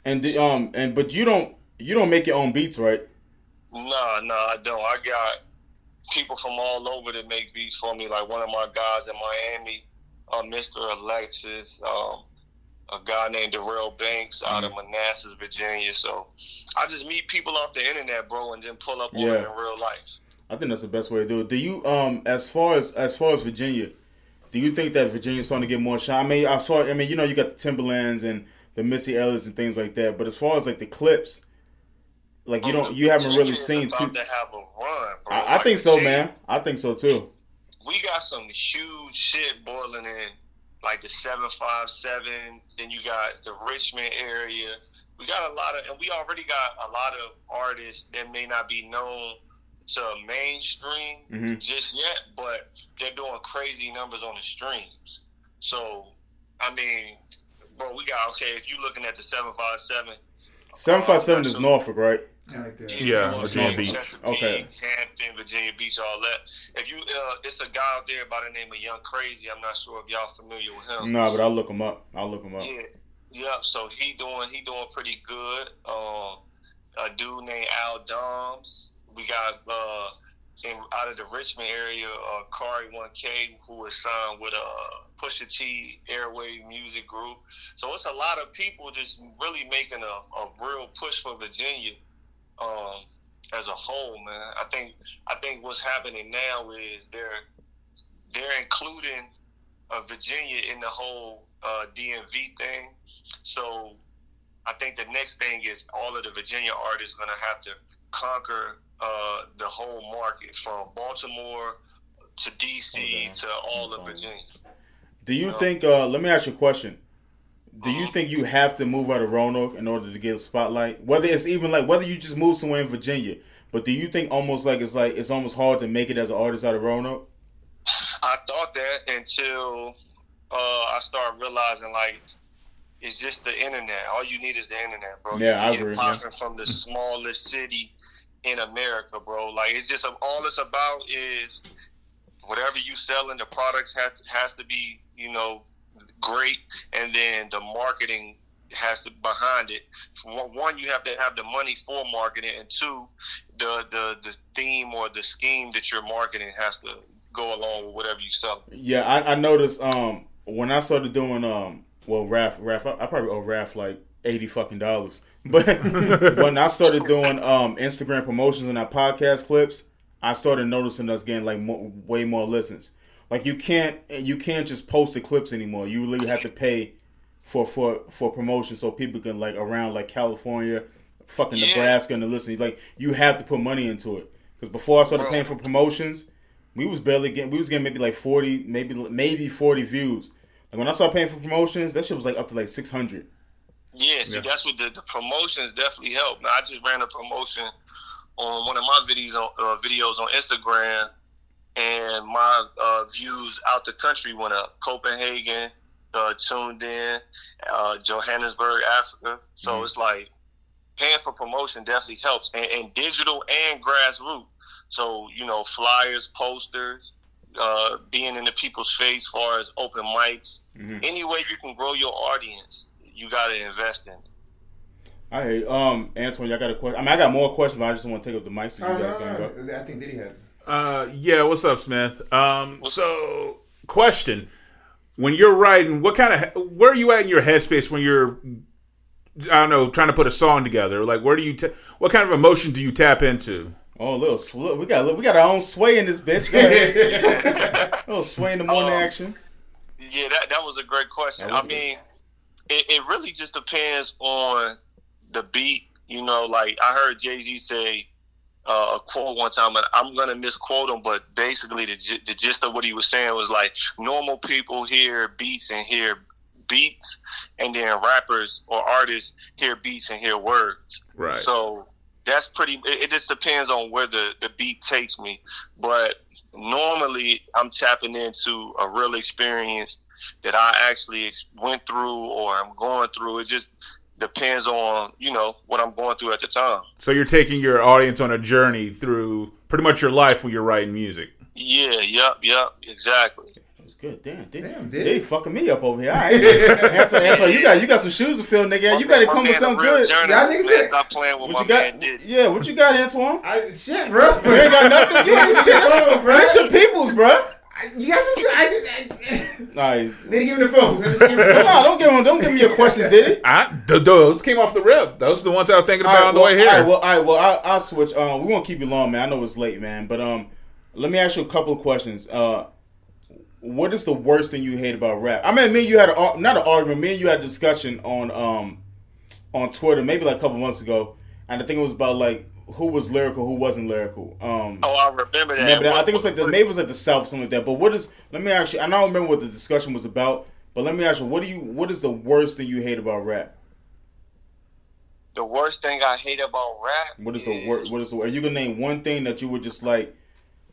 And the, um and but you don't you don't make your own beats, right? Nah, nah, I don't. I got people from all over that make beats for me. Like one of my guys in Miami, uh, Mr. Alexis, um, a guy named Darrell Banks out of Manassas, Virginia. So I just meet people off the internet, bro, and then pull up on Yeah. them in real life. I think that's the best way to do it. Do you um as far as as far as Virginia, do you think that Virginia's starting to get more shine? I mean, I saw I mean, you know, you got the Timberlands and the Missy Elliotts and things like that, but as far as like the clips, like you don't you haven't really seen too to have a run, bro. I, I Like, think so, man. I think so too. we got some huge shit boiling in, like the seven five seven. Then you got the Richmond area. We got a lot of, and we already got a lot of artists that may not be known to mainstream Mhm. just yet, but they're doing crazy numbers on the streams. So, I mean, bro, we got okay. If you're looking at the seven five seven, Seven five seven is Norfolk, right? I like that. Yeah, Virginia Beach. Okay. Hampton, Virginia Beach, all that. If you, uh, it's a guy out there by the name of Young Crazy. I'm not sure if y'all familiar with him. No, but I'll look him up. I'll look him up. Yeah, yep. So he doing he doing pretty good. Um, a dude named Al Doms. We got uh, out of the Richmond area, uh, Kari One K, who was signed with uh, Pusha T Heir Wave Music Group. So it's a lot of people just really making a, a real push for Virginia. Um, as a whole, man, I think I think what's happening now is they're they're including uh, Virginia in the whole uh, DMV thing. So I think the next thing is all of the Virginia artists are to have to conquer uh, the whole market from Baltimore to DC Okay. to all of Virginia. Do you No. think? Uh, let me ask you a question. Do you Uh-huh. think you have to move out of Roanoke in order to get a spotlight? Whether it's even like whether you just move somewhere in Virginia, but do you think almost like it's like it's almost hard to make it as an artist out of Roanoke? I thought that until uh, I started realizing like it's just the internet. All you need is the internet, bro. Yeah, you I get agree, popping from the smallest city in America, bro. Like it's just all it's about is whatever you selling, the products has has to be you know great, and then the marketing has to behind it. One, you have to have the money for marketing, and two, the the the theme or the scheme that you're marketing has to go along with whatever you sell. Yeah, I, I noticed um when I started doing um well Raph Raph I, I probably owe Raph like eighty fucking dollars. But when I started doing um Instagram promotions and our podcast clips, I started noticing us getting like mo- way more listens. Like you can't you can't just post the clips anymore. You really have to pay for for for promotion so people can like around like California, fucking Yeah. Nebraska and the listen. Like you have to put money into it. Because before I started Bro. paying for promotions, we was barely getting we was getting maybe like 40 maybe maybe 40 views like when i started paying for promotions that shit was like up to like 600 Yeah, see, Yeah. that's what the, the promotions definitely help. Now, I just ran a promotion on one of my videos on uh, videos on Instagram, and my uh, views out the country went up. Copenhagen uh, tuned in, uh, Johannesburg, Africa. So it's like paying for promotion definitely helps, and, and digital and grassroots. So you know, flyers, posters, uh, being in the people's face, far as open mics, any way you can grow your audience, you got to invest in. it. all right um antoine y'all got a question i mean i got more questions but i just want to take up the mic so you guys no, can go. I think Diddy had. Uh, yeah, what's up, SMIFF? Um, so, question: When you're writing, what kind of where are you at in your headspace when you're, I don't know, trying to put a song together? Like, where do you, ta- what kind of emotion do you tap into? oh little sw- we got we got our own sway in this bitch Go ahead. little sway in the morning Um, action Yeah, that that was a great question. I mean, it, it really just depends on the beat. You know, like I heard Jay Z say uh, a quote one time, and I'm gonna misquote him, but basically the, the gist of what he was saying was like normal people hear beats and hear beats, and then rappers or artists hear beats and hear words. Right. So that's pretty. It, it just depends on where the the beat takes me. But normally, I'm tapping into a real experience that I actually ex- went through or I'm going through. It just depends on you know what I'm going through at the time. So you're taking your audience on a journey through pretty much your life when you're writing music. Yeah. Yep. Yep. Exactly. that was good damn damn, Damn, they fucking me up over here all right Antoine, Antoine, you got you got some shoes to fill nigga you better My come with man, something good journalist, Y'all niggas man. said- Stop playing with what my you got man. Yeah what you got Antoine I, shit, bro. you ain't got nothing you ain't shit that's, bro. that's your peoples bro You got some. I did. I, all right Diddy, give me the phone. Let me see your phone. no, don't give him. Don't give me your questions, Diddy? I, those came off the rip. Those are the ones I was thinking about on the well, way here. All right, well, all right, well, I, I'll switch. Um, we won't keep you long, man. I know it's late, man. But um, let me ask you a couple of questions. Uh, what is the worst thing you hate about rap? I mean, me and you had a, not an argument. Me and you had a discussion on um on Twitter maybe like a couple months ago, and I think it was about like who was lyrical, who wasn't lyrical. Um, Oh, I remember that. Remember that? I think it was like the maybe it was like the South, something like that. But what is? Let me ask you. I don't remember what the discussion was about. But let me ask you. What do you? What is the worst thing you hate about rap? the worst thing I hate about rap. What is the worst? What is the? Are you gonna name one thing that you would just like?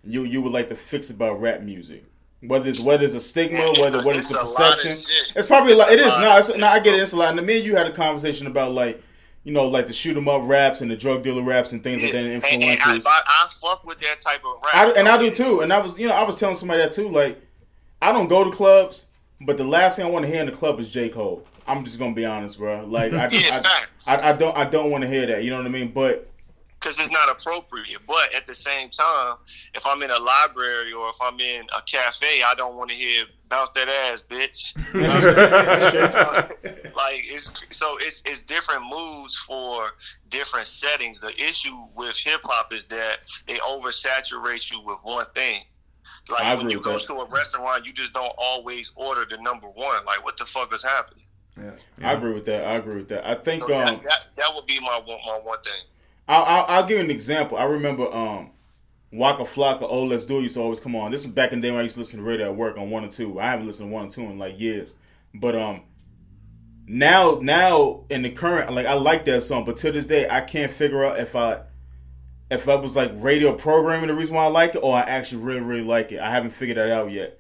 You you would like to fix about rap music? Whether it's whether it's a stigma, It's whether a- whether it's it's the a perception. It's probably a lot. It It's a is shit, now I get it. It's a lot. And me and you had a conversation about like, you know, like the shoot 'em up raps and the drug dealer raps and things like that. And And, and I, influencers. I, I fuck with that type of rap. I, and I do too. And I was, you know, I was telling somebody that too. Like, I don't go to clubs, but the last thing I want to hear in the club is J Cole. I'm just gonna be honest, bro. Like, I, Yeah, I. I, I don't, I don't want to hear that. You know what I mean? But because it's not appropriate. But at the same time, if I'm in a library or if I'm in a cafe, I don't want to hear bounce that ass, bitch. like it's so it's it's different moods for different settings. The issue with hip hop is that they oversaturate you with one thing. Like I when agree you with go that. to a restaurant, you just don't always order the number one. Like what the fuck is happening? I agree with that. I agree with that. I think, So um, that, that that would be my one my one thing. I'll, I'll, I'll give you an example. I remember um, Waka Flocka, Oh Let's Do It used to always come on. This is back in the day when I used to listen to radio at work on one or two. I haven't listened to one or two in like years. But um, now now in the current, like I like that song, but to this day I can't figure out if I if I was like radio programming the reason why I like it, or I actually really really like it. I haven't figured that out yet.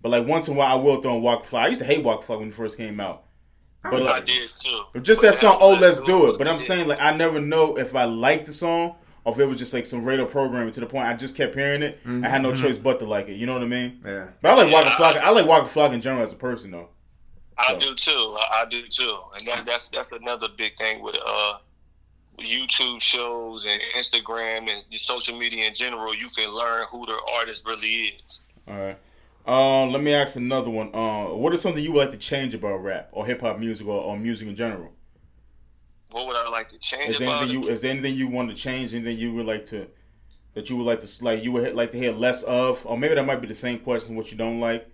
But like once in a while, I will throw on Waka Flocka. I used to hate Waka Flocka when it first came out. But I like, did too. but just But that song, "Oh Let's. Do It." But I'm Yeah. saying like I never know if I like the song or if it was just like some radio programming to the point I just kept hearing it. I had no choice but to like it. You know what I mean? Yeah. But I like Waka Yeah, Flocka. I like Waka Flocka in general as a person though. I So- do too. I, I do too, and that, that's that's another big thing with uh YouTube shows and Instagram and social media in general. You can learn who the artist really is. All right. Um, let me ask another one. Uh, what is something you would like to change about rap or hip hop music or, or music in general? What would I like to change Is there about anything you is there anything you want to change? Anything you would like to that you would like to like you would like to hear less of? Or maybe that might be the same question. What you don't like,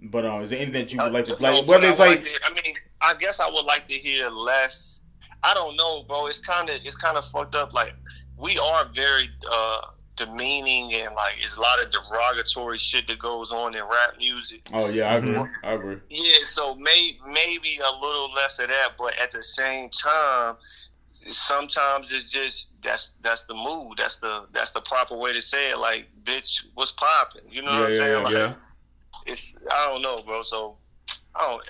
but um, is there anything that you would like to Uh, like? Whether it's I like to- I mean, I guess I would like to hear less. I don't know, bro. It's kind of it's kind of fucked up. Like we are very uh demeaning and like it's a lot of derogatory shit that goes on in rap music. oh yeah, I agree. Mm-hmm. I agree. Yeah, so may, maybe a little less of that, but at the same time, sometimes it's just that's that's the mood. That's the that's the proper way to say it. Like, bitch, what's popping? You know what I'm yeah, saying? Like, yeah. It's I don't know, bro. So I don't.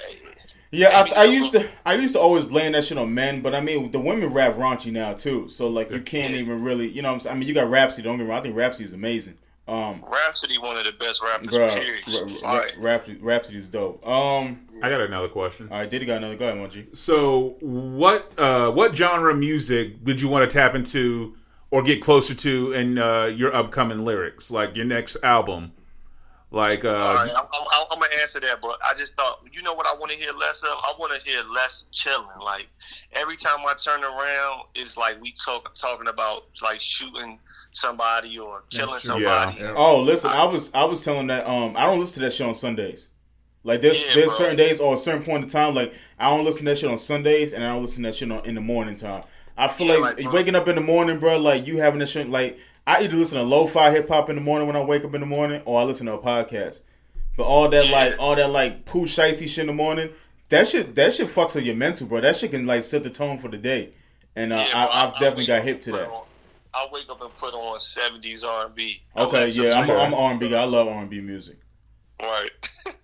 Yeah, I, I, I a used to I used to always blame that shit on men, but I mean the women rap raunchy now too. So like you can't even really, you know, what I'm saying? I mean you got Rapsody. Don't get me wrong. I think Rapsody is amazing. Um, Rapsody, one of the best rappers. bro, period. Ra- Ra- Rapsody, Rapsody is dope. Um, I got another question. all right, Diddy got another guy, want you? So, what uh, what genre music did you want to tap into or get closer to in uh, your upcoming lyrics, like your next album? Like, uh, All right, I'm, I'm, I'm gonna answer that, but I just thought, you know what I want to hear less of? I want to hear less chilling. Like every time I turn around, it's like we talk talking about like shooting somebody or killing somebody. Yeah. Oh, listen, I was I was telling that um I don't listen to that shit on Sundays. Like there's Yeah, there's bro. certain days or a certain point in time like I don't listen to that shit on Sundays and I don't listen to that shit on, in the morning time. I feel Yeah, like, like, waking up in the morning, bro, like you having that shit like I either listen to lo-fi hip hop in the morning when I wake up in the morning or I listen to a podcast. But all that Yeah. like all that like Pooh Shiesty shit in the morning, that shit that shit fucks with your mental, bro. That shit can like set the tone for the day. And uh, Yeah, bro, I, I've I definitely got hip and to that. on- I wake up and put on '70s R&B. Okay, Alexa, yeah, I'm. I'm R&B guy. I love R&B music. right.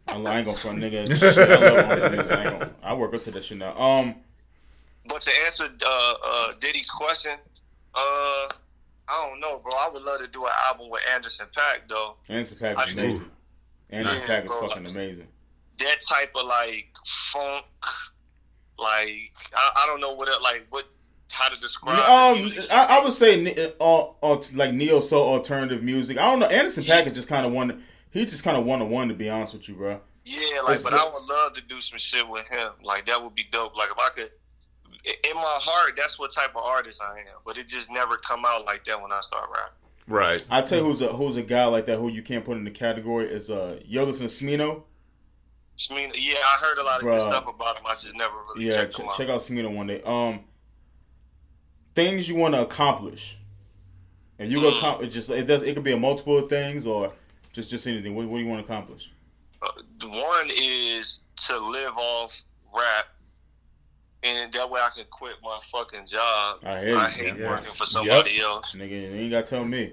I, I ain't gonna front nigga. Shit, I love R&B music. I, gonna, I work up to that shit now. Um, But to answer uh, uh, Diddy's question, uh, I don't know, bro. I would love to do an album with Anderson Paak though. Anderson Paak I- is amazing. Anderson. Paak is Bro. fucking amazing. That type of like funk, like I, I don't know what it, like what how to describe. Um. I, I would say ne- uh, uh, like neo soul alternative music. I don't know. Anderson Paak is just kind of one. He just kind of one to one to be honest with you, bro. Yeah, like, It's but I would love to do some shit with him. Like, that would be dope. Like, if I could, in my heart, that's what type of artist I am. But it just never come out like that when I start rapping. right? I tell you who's a who's a guy like that who you can't put in the category is uh yo listen to Smino. I yeah, I heard a lot of good stuff about him. I just never really Yeah, checked ch- him out. check out Smino one day. Um, things you want to accomplish. and you go Mm. accomplish, just it does it could be a multiple of things or just just anything. What, what do you want to accomplish? Uh, one is to live off rap, and that way I can quit my fucking job. I hear. I hate Yes. working for somebody else. Nigga, you ain't got to tell me.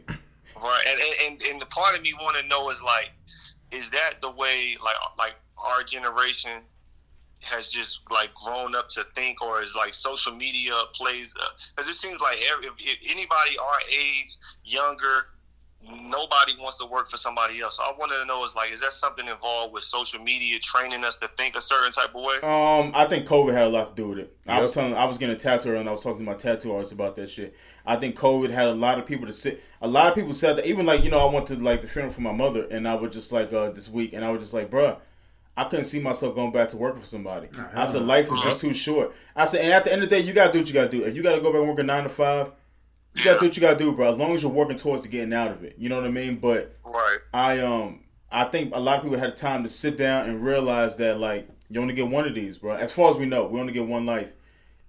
Right, and and, and the part of me want to know is like, is that the way like like our generation has just like grown up to think, or is like social media plays? Because it seems like every, if, if anybody our age, younger, nobody wants to work for somebody else. So I wanted to know is like, is that something involved with social media training us to think a certain type of way? Um, I think COVID had a lot to do with it. I was telling, I was getting a tattoo and I was talking to my tattoo artist about that shit. I think COVID had a lot of people to sit. A lot of people said that even like you know I went to like the funeral for my mother and I was just like uh this week and I was just like, bruh, I couldn't see myself going back to working for somebody. I said life is just too short. I said, and at the end of the day, you gotta do what you gotta do. If you gotta go back and work a nine to five, you gotta do what you gotta do, bro. As long as you're working towards getting out of it, you know what I mean. But Right. I um I think a lot of people had time to sit down and realize that like you only get one of these, bro. As far as we know, we only get one life,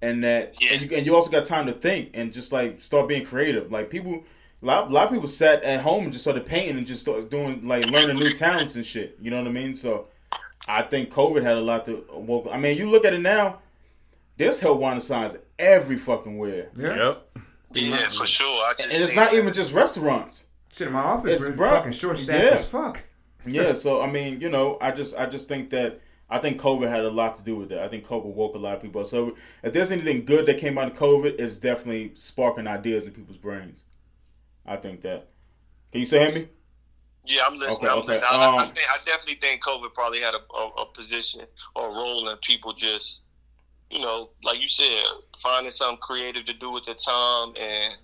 and that Yeah. and, you, and you also got time to think and just like start being creative. Like people, a lot, a lot of people sat at home and just started painting and just started doing like learning new talents and shit. You know what I mean? So I think COVID had a lot to. Well, I mean, you look at it now. There's help wanted signs every fucking where, Yeah. Yep. Yeah, for sure. I just and it's not that. even just restaurants. Shit in my office, It's we're fucking short staffed Yeah. as fuck. yeah, so I mean, you know, I just I just think that I think COVID had a lot to do with that. I think COVID woke a lot of people up. So if there's anything good that came out of COVID, it's definitely sparking ideas in people's brains. I think that. Can you still hear me? Yeah, I'm listening. Okay, I'm okay. listening. I, I, Um, think, I definitely think COVID probably had a, a, a position or a role in people just, you know, like you said, finding something creative to do with the time and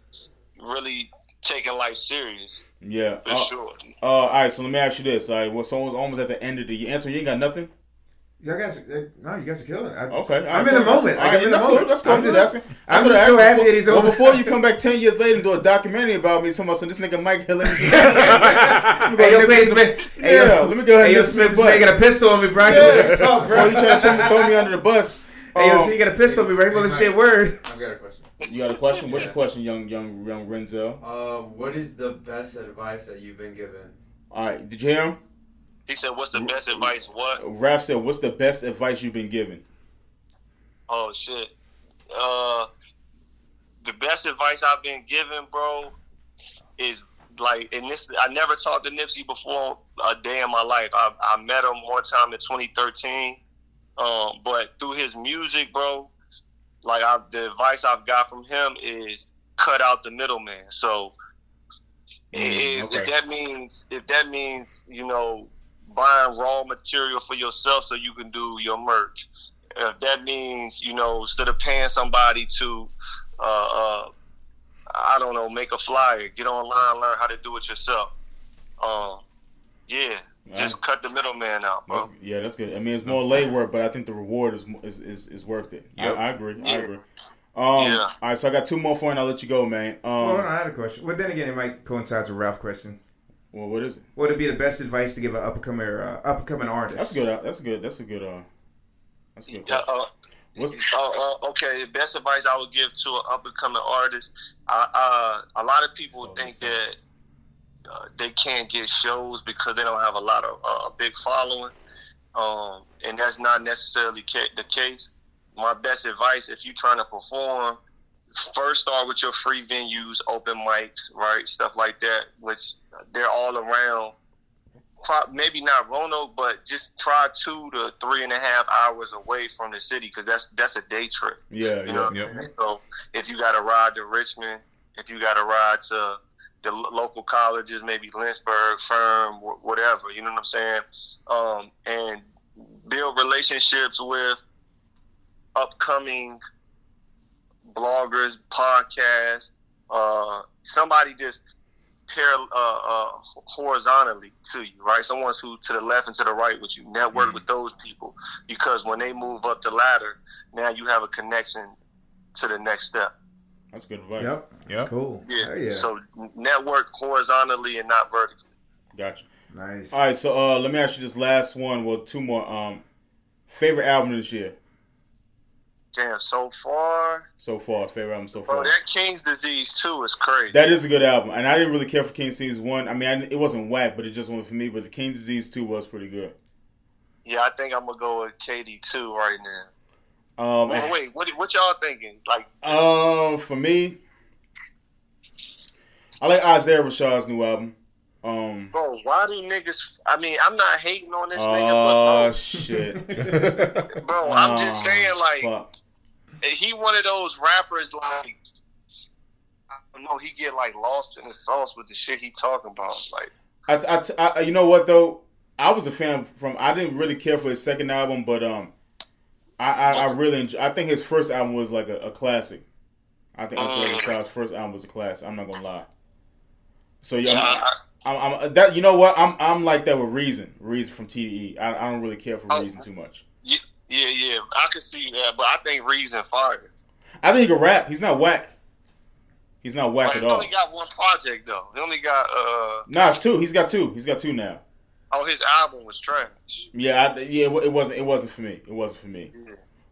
really taking life serious Yeah. for Uh, sure. uh, all right, so let me ask you this. All right, well, so it's almost at the end of the year. Answer, you ain't got nothing? Y'all guys, uh, no, you guys are killing it. I just, Okay. I'm in the moment. All Like, right, I'm in the moment. Good, that's good. I'm I'm just just, asking. I'm I just so happy before- that he's Well, before you come back 10 years later and do a documentary about me, talking about, so this nigga Mike Hill. Hey, yo, Peyton Smith. Hey, Yeah, yo, let me go ahead Hey, yo, nip some Smith is butt. making a pistol on me, Brian. Yeah. Yeah. Talk, Before bro. you try to throw me under the bus. Hey, yo, Um, so you got a pistol on me, right? Well, let me say a word. I've got a question. you got a question? What's your question, young young young Renzel? Uh, what is the best advice that you've been given? All right, did you hear him? He said, "What's the best advice?" What? Raph said, "What's the best advice you've been given?" Oh shit. Uh, the best advice I've been given, bro, is like, and this I never talked to Nipsey before a day in my life. I, I met him one time in 2013, um, but through his music, bro, like I, the advice I've got from him is cut out the middleman. So Mm, if, okay. if that means if that means you know buying raw material for yourself so you can do your merch if that means you know instead of paying somebody to uh, uh i don't know make a flyer get online learn how to do it yourself um yeah just cut the middleman out bro That's, yeah, that's good. I mean, it's more leg work, but I think the reward is is is, is worth it. Yep. I, I agree. I agree. Um, Yeah. All right, so I got two more for you, and I'll let you go, man. Um, Well, hold on, I had a question. Well, then again, it might coincide with Ralph's questions. well, what is it? What would be the best advice to give an up and coming uh, up and coming artist? That's good. That's good. That's a good. Uh, that's a good. Question. uh, What's Uh, uh, okay, the best advice I would give to an up and coming artist, uh, uh, a lot of people think that uh, they can't get shows because they don't have a lot of uh, a big following, um, and that's not necessarily ca- the case. My best advice, if you're trying to perform, first start with your free venues, open mics, right, stuff like that, which they're all around pro- maybe not Roanoke, but just try two to three and a half hours away from the city because that's that's a day trip. yeah, You yeah. know, Yep. so if you got to ride to Richmond, if you got to ride to the local colleges, maybe Lynchburg, Firm, whatever, you know what I'm saying, um, and build relationships with upcoming bloggers, podcasts, uh, somebody just pair uh, uh, horizontally to you, right? Someone who's to the left and to the right with you. Network with those people because when they move up the ladder, now you have a connection to the next step. That's good advice. Yep. Yep. Cool. Yeah. Hell yeah. So network horizontally and not vertically. Gotcha. nice. All right, so uh, let me ask you this last one. Well, two more. Um, favorite album this year Damn. So far, so far. Favorite album so bro, far. that King's disease too is crazy. That is a good album, and I didn't really care for King's Disease one. I mean, I, it wasn't whack, but it just wasn't for me. But the King's Disease two was pretty good. yeah, I think I'm gonna go with KD two right now. Um, Wait, and- wait, what what y'all thinking? Like, Um, for me, I like Isaiah Rashad's new album. Um, bro, why do niggas? I mean, I'm not hating on this oh nigga, but oh shit. bro, I'm just saying, like, fuck. he one of those rappers like I don't know, he get like lost in the sauce with the shit he talking about. Like I, I, I, you know what though? I was a fan from. I didn't really care for his second album, but um, I, I, I really enjoy, I think his first album was like a, a classic. I think Isaiah Mm. Rashad's first album was a classic. I'm not gonna lie. So yeah, yeah, I'm- I, I'm, I'm that you know what I'm I'm like that with Reason Reason from TDE. I, I don't really care for Oh. Reason too much. yeah, yeah, I can see that, but I think Reason fire. I think he can rap. He's not whack. He's not whack Like, at all. he only got one project though. He only got uh Nah, it's two. He's got two. He's got two now. Oh his album was trash. Yeah, I, yeah. It, it wasn't. It wasn't for me. It wasn't for me.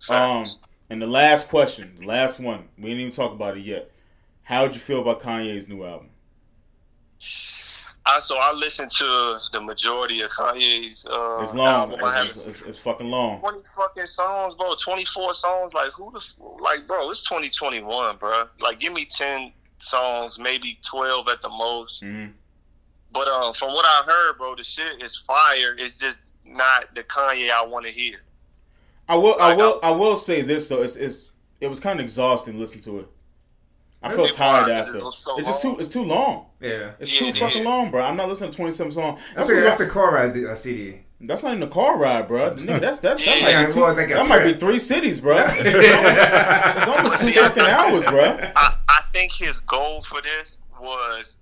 Yeah. Um, and the last question, the last one, we didn't even talk about it yet. How'd you feel about Kanye's new album? I so I listened to the majority of Kanye's uh It's long. album. It's, it's, it's, fucking long. twenty fucking songs, bro. Twenty four songs. Like who the like, bro? It's twenty twenty one, bro. Like give me ten songs, maybe twelve at the most. Mhm. But um, from what I heard, bro, the shit is fire. It's just not the Kanye I want to hear. I will. I will. I will say this though. It's, it's it was kind of exhausting to listen to it. I felt tired after. it so it's just too. long. It's too long. Yeah. It's Yeah, too it fucking is. long, bro. I'm not listening to 27 songs. That's That's, a, that's a car ride uh, CD. that's not even a car ride, bro. Nigga, that's that. That, Yeah, might, yeah, be two, well, that might be three cities, bro. it's almost, it's almost two fucking hours, bro. I, I think his goal for this was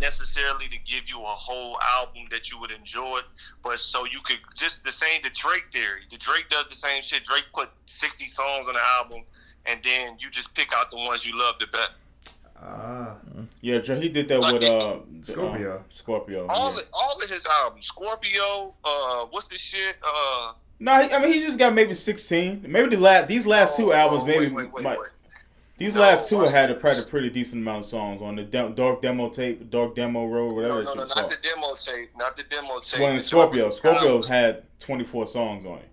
not necessarily to give you a whole album that you would enjoy, but so you could just the same the Drake theory. The Drake does the same shit. Drake put sixty songs on the album, and then you just pick out the ones you love the best. Ah. Yeah, Dre, he did that with uh Scorpio. um, Scorpio. All yeah. of, all of his albums, Scorpio, uh, what's this shit? Uh, No, he- I mean he just got maybe 16. Maybe the last these last two oh, albums, oh, maybe wait, wait, wait, might- wait. These No, last two watch had a, this. had a pretty decent amount of songs on the de- Dark Demo tape, Dark Demo Road, whatever No, that no, shit no, not called. the demo tape, not the demo tape. When The Scorpio, Scorpio Scorpio had 24 songs on it.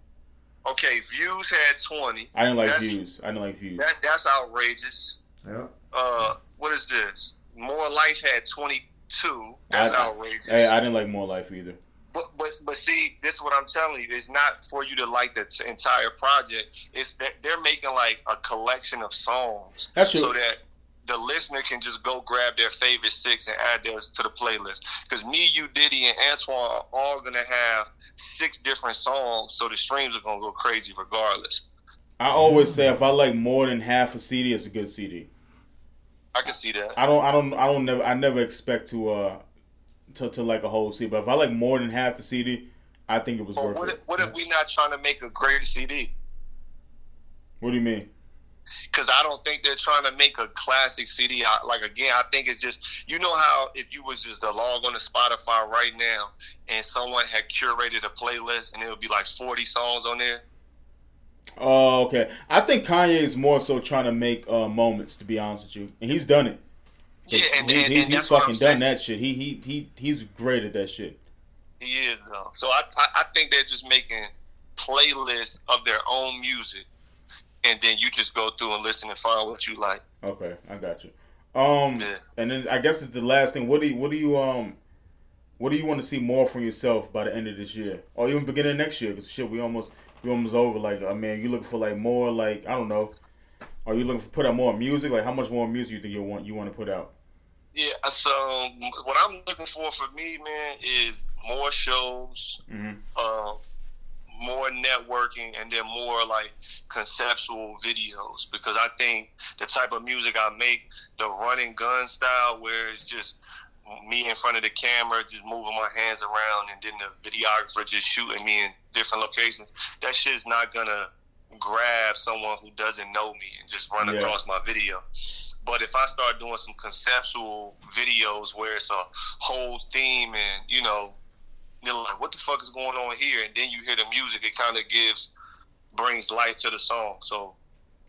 Okay, Views had twenty. I didn't like That's- views. I didn't like views. That that's outrageous. Yeah. uh, what is this? More Life had 22. That's I- outrageous. Hey, I didn't like More Life either. But, but but see, this is what I'm telling you. It's not for you to like the t- entire project. It's that they're making like a collection of songs That's true. so that the listener can just go grab their favorite six and add theirs to the playlist. Because me, you, Diddy, and Antoine are all gonna have six different songs, so the streams are gonna go crazy regardless. I always say if I like more than half a CD, it's a good CD. I can see that. I don't, I don't, I don't never, I never expect to, uh, to, to like a whole CD. But if I like more than half the CD, I think it was But worth what it. if, what if we not trying to make a great CD? What do you mean? because I don't think they're trying to make a classic CD. I, like again, I think it's just you know how if you was just to log on to Spotify right now and someone had curated a playlist and it would be like forty songs on there. Oh, okay. I think Kanye is more so trying to make uh, moments, to be honest with you, and he's done it. Yeah, and, He- and, he's, and he's fucking done that shit. He he he he's great at that shit. He is though. So I, I I think they're just making playlists of their own music, and then you just go through and listen and find what you like. Okay, I got you. Um, Yeah. and then I guess it's the last thing. What do you what do you um, what do you want to see more from yourself by the end of this year, or even beginning of next year? Because shit, we almost we almost over. Like, I mean, you looking for like more like I don't know. Are you looking for put out more music? Like, how much more music you think you want you want to put out? Yeah. So what I'm looking for for me, man, is more shows. hmm uh, more networking and then more like conceptual videos because I think the type of music I make, the running gun style, where it's just me in front of the camera, just moving my hands around, and then the videographer just shooting me in different locations. That shit is not gonna grab someone who doesn't know me and just run Yeah. across my video. But if I start doing some conceptual videos where it's a whole theme and you know you're like, what the fuck is going on here? And then you hear the music, it kind of gives, brings life to the song. So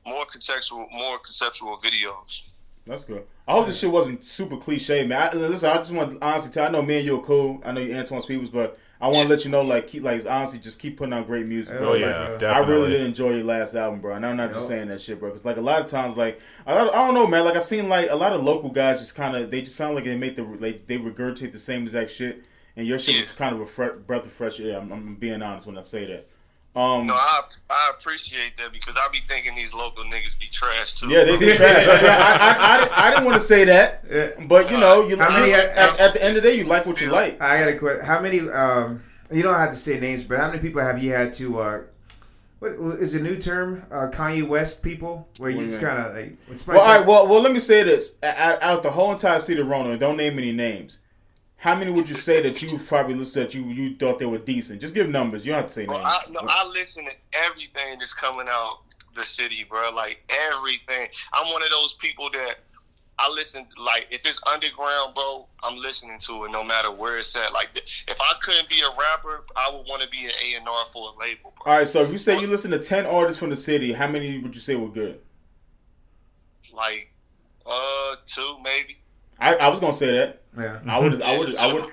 more contextual, more conceptual videos. That's good. I hope this shit wasn't super cliche, man. I, listen, I just want to honestly tell. I know me and you are cool. I know you Antoine Peoples, but I want to let you know, like, keep like honestly, just keep putting out great music. Oh, Bro. Oh Like, yeah, I I really did enjoy your last album, bro. And I'm not just saying that shit, bro. Because like a lot of times, like I, don't- I don't know, man. Like I seen like a lot of local guys just kind of they just sound like they make the like they regurgitate the same exact shit. And your shit Yeah. was kind of a fre- breath of fresh air. I'm, I'm being honest when I say that. Um, No, I I appreciate that because I be thinking these local niggas be trash too. yeah, they did trash. yeah, I, I, I, didn't, I didn't want to say that, but you know, you, How you- many- at, at the end of the day, you like what you like. I got a question. How many? Um, you don't have to say names, but how many people have you had to? Uh, what is a new term? Uh, Kanye West people, where you What just kind of like. Well, all right. Well, well, let me say this: out, out the whole entire city of Rona, don't name any names. How many would you say that you probably listened that you you thought they were decent? Just give numbers. You don't have to say names. I, no, I listen to everything that's coming out the city, bro. Like everything. I'm one of those people that I listen. Like if it's underground, bro, I'm listening to it no matter where it's at. Like if I couldn't be a rapper, I would want to be an A and R for a label, bro. all right. So if you say you listen to ten artists from the city, how many would you say were good? Like uh, two maybe. I, I was gonna say that. yeah. I would. I would. I would.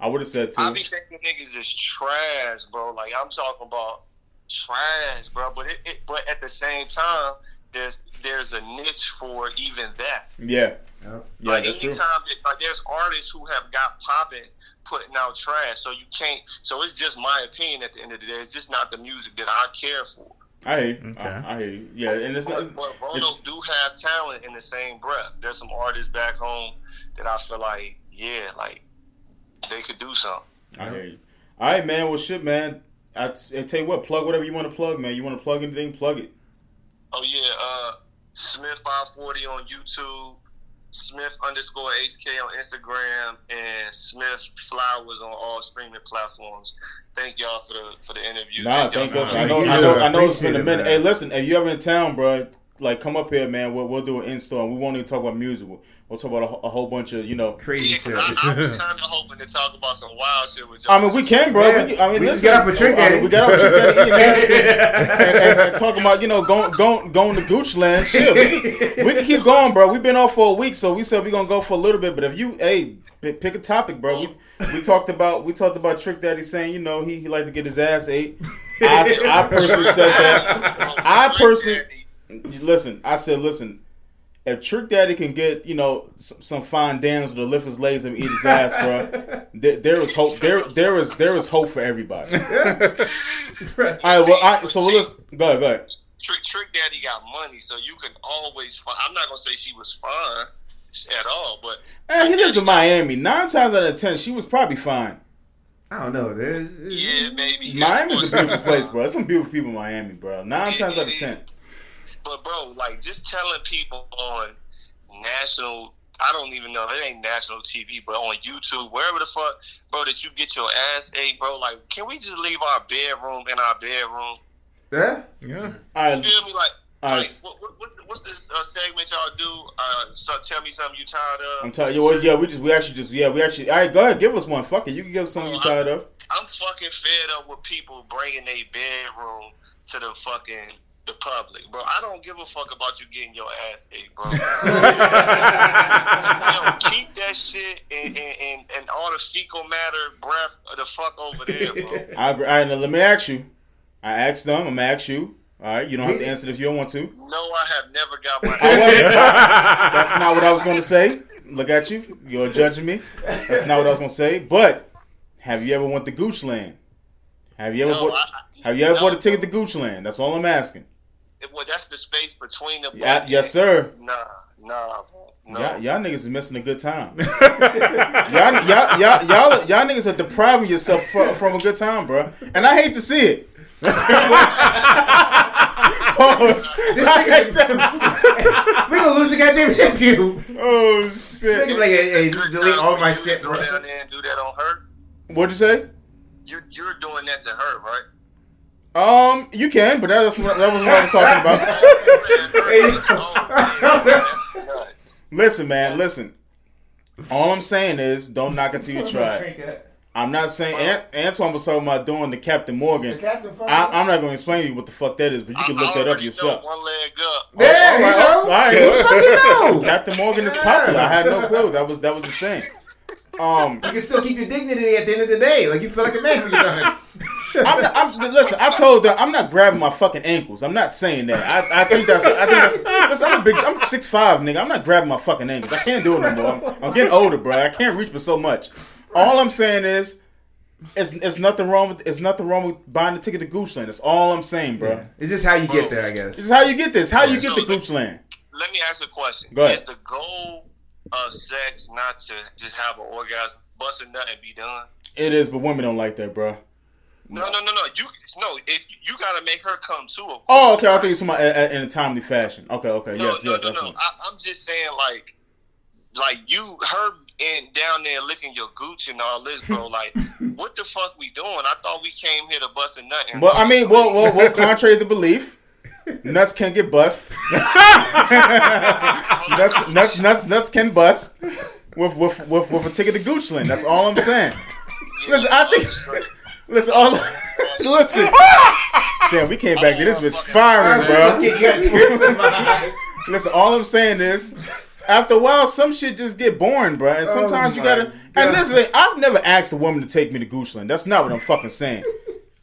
I would have said too. I two. be thinking niggas is trash, bro. Like I'm talking about trash, bro. But it, it but at the same time, there's there's a niche for even that. Yeah. Yeah, like that's true. anytime that, like there's artists who have got popping putting out trash, so you can't. So it's just my opinion. At the end of the day, it's just not the music that I care for. I hear you. Okay. I, I hear you. Yeah, and it's, it's, But, but Rono it's- do have talent in the same breath. There's some artists back home that I feel like, yeah, like they could do something. I hear you. All right, man. Well, shit, man. I, t- I tell you what, plug whatever you want to plug, man. You want to plug anything, plug it. Oh yeah, uh, SMIFF five forty on YouTube, SMIFF underscore HK on Instagram, and SMIFF Flowers on all streaming platforms. Thank y'all for the for the interview. Nah, y'all thank for you. having I know, I know, I know it's been a minute. Hey, listen, if you ever in town, bro, like come up here, man. We'll, we'll do an install. We won't even talk about music. We'll, we'll talk about a, whole- a whole bunch of, you know. Crazy Yeah, shit. 'cause I, I was kind of hoping to talk about some wild shit with y'all. I mean, we can, bro. Yeah. We, can, I mean, We just listen, got off a Trick I mean, Daddy. we got off Trick Daddy eating ass and, and, and, and talking about, you know, going going going to Goochland. Shit, we can, we can keep going, bro. We've been off for a week, so we said we're gonna go for a little bit. But if you, hey, p- pick a topic, bro. We we talked about we talked about Trick Daddy saying, you know, he he like to get his ass ate. I, I personally said that. I personally listen. I said, listen. If Trick Daddy can get you know some, some fine damsel to lift his legs and eat his ass, bro, there, there is hope. There there is there is hope for everybody. All right, well, I, so let's go ahead, go ahead. Trick Trick Daddy got money, so you can always find. I'm not gonna say she was fine at all, but And he lives in Miami. Nine times out of ten, she was probably fine. I don't know. There's yeah, maybe Miami's a beautiful place, bro. There's some beautiful people in Miami, bro. Nine It- times out of ten. is. But bro, like just telling people on national I don't even know, it ain't national TV, but on YouTube, wherever the fuck, bro, that you get your ass ate, bro, like can we just leave our bedroom in our bedroom? Yeah. Yeah. All You right, feel me? Like, all like what, what, what, what's this uh, segment y'all do? Uh, so tell me something you tired of. I'm telling you, well, yeah, we just, we actually just, yeah, we actually. All right, go ahead, give us one. Fuck it, you can give us something you tired of. I'm fucking fed up with people bringing their bedroom to the fucking the public, bro. I don't give a fuck about you getting your ass ate, bro. Yo, keep that shit and, and, and, and all the fecal matter breath the fuck over there, bro. I agree. All right, now let me ask you. I asked them. I'm gonna ask you. All right, you don't have to answer if you don't want to. No, I have never got my I That's not what I was gonna say. Look at you. You're judging me. That's not what I was gonna say. But have you ever went to Goochland? Have you ever No, bought, I- have you ever no. bought a ticket to Goochland? That's all I'm asking. Well, that's the space between the Yeah, yes, sir. Nah, nah, bro. No. Y'all, y'all niggas is missing a good time. y'all, y'all, y'all, y'all, y'all niggas are depriving yourself from, from a good time, bro. And I hate to see it. Pause. I hate that. we gonna lose the goddamn interview. oh This nigga shit! like, hey, hey, just delete all my shit, Go bro. down there and do that on her. What'd you say? You you're doing that to her, right? Um, you can, but that's what, that was what I was talking about. Oh, that's nuts. Listen, man, listen. All I'm saying is, don't knock it till you try. I'm not saying Ant- Antoine was talking about doing the Captain Morgan. I, I'm not going to explain to you what the fuck that is, but you can I look that up yourself. One leg up. There All you right, go. all right. You know. Captain Morgan is popular. I had no clue. That was that was the thing. Um, You can still keep your dignity at the end of the day. Like you feel like a man when you're done. I'm, not, I'm listen. I told them I'm not grabbing my fucking ankles. I'm not saying that. I, I think that's. I think that's. Listen, I'm a big. I'm six five, nigga. I'm not grabbing my fucking ankles. I can't do it no more. I'm, I'm getting older, bro. I can't reach for so much. All I'm saying is, it's, it's nothing wrong with. It's nothing wrong with buying the ticket to Goochland. That's all I'm saying, bro. It's just how you get there, I guess. This is how you get this. How you get to Goochland. Let me ask a question. Go ahead. Is the goal of sex not to just have an orgasm, bust a nut, and be done? It is, but women don't like that, bro. No, no, no, no. You no. If you gotta make her come too. Oh, okay. I think it's my, in a timely fashion. Okay, okay. No, yes, no, yes, no, no. I, I'm just saying, like, like you, her, and down there licking your gooch and all this, bro. Like, what the fuck we doing? I thought we came here to bust a nut. Well, I mean, well, well, well contrary to belief, nuts can get bust. nuts, nuts, nuts, nuts can bust with with with, with a ticket to Goochland. That's all I'm saying. Listen, I think. Listen, all. Listen. Damn, we came back to this bitch firing, bro. Fucking got tears in my eyes. Listen, all I'm saying is, after a while, some shit just get boring, bro. And sometimes you Oh my gotta. God. And listen, I've never asked a woman to take me to Goochland. That's not what I'm fucking saying.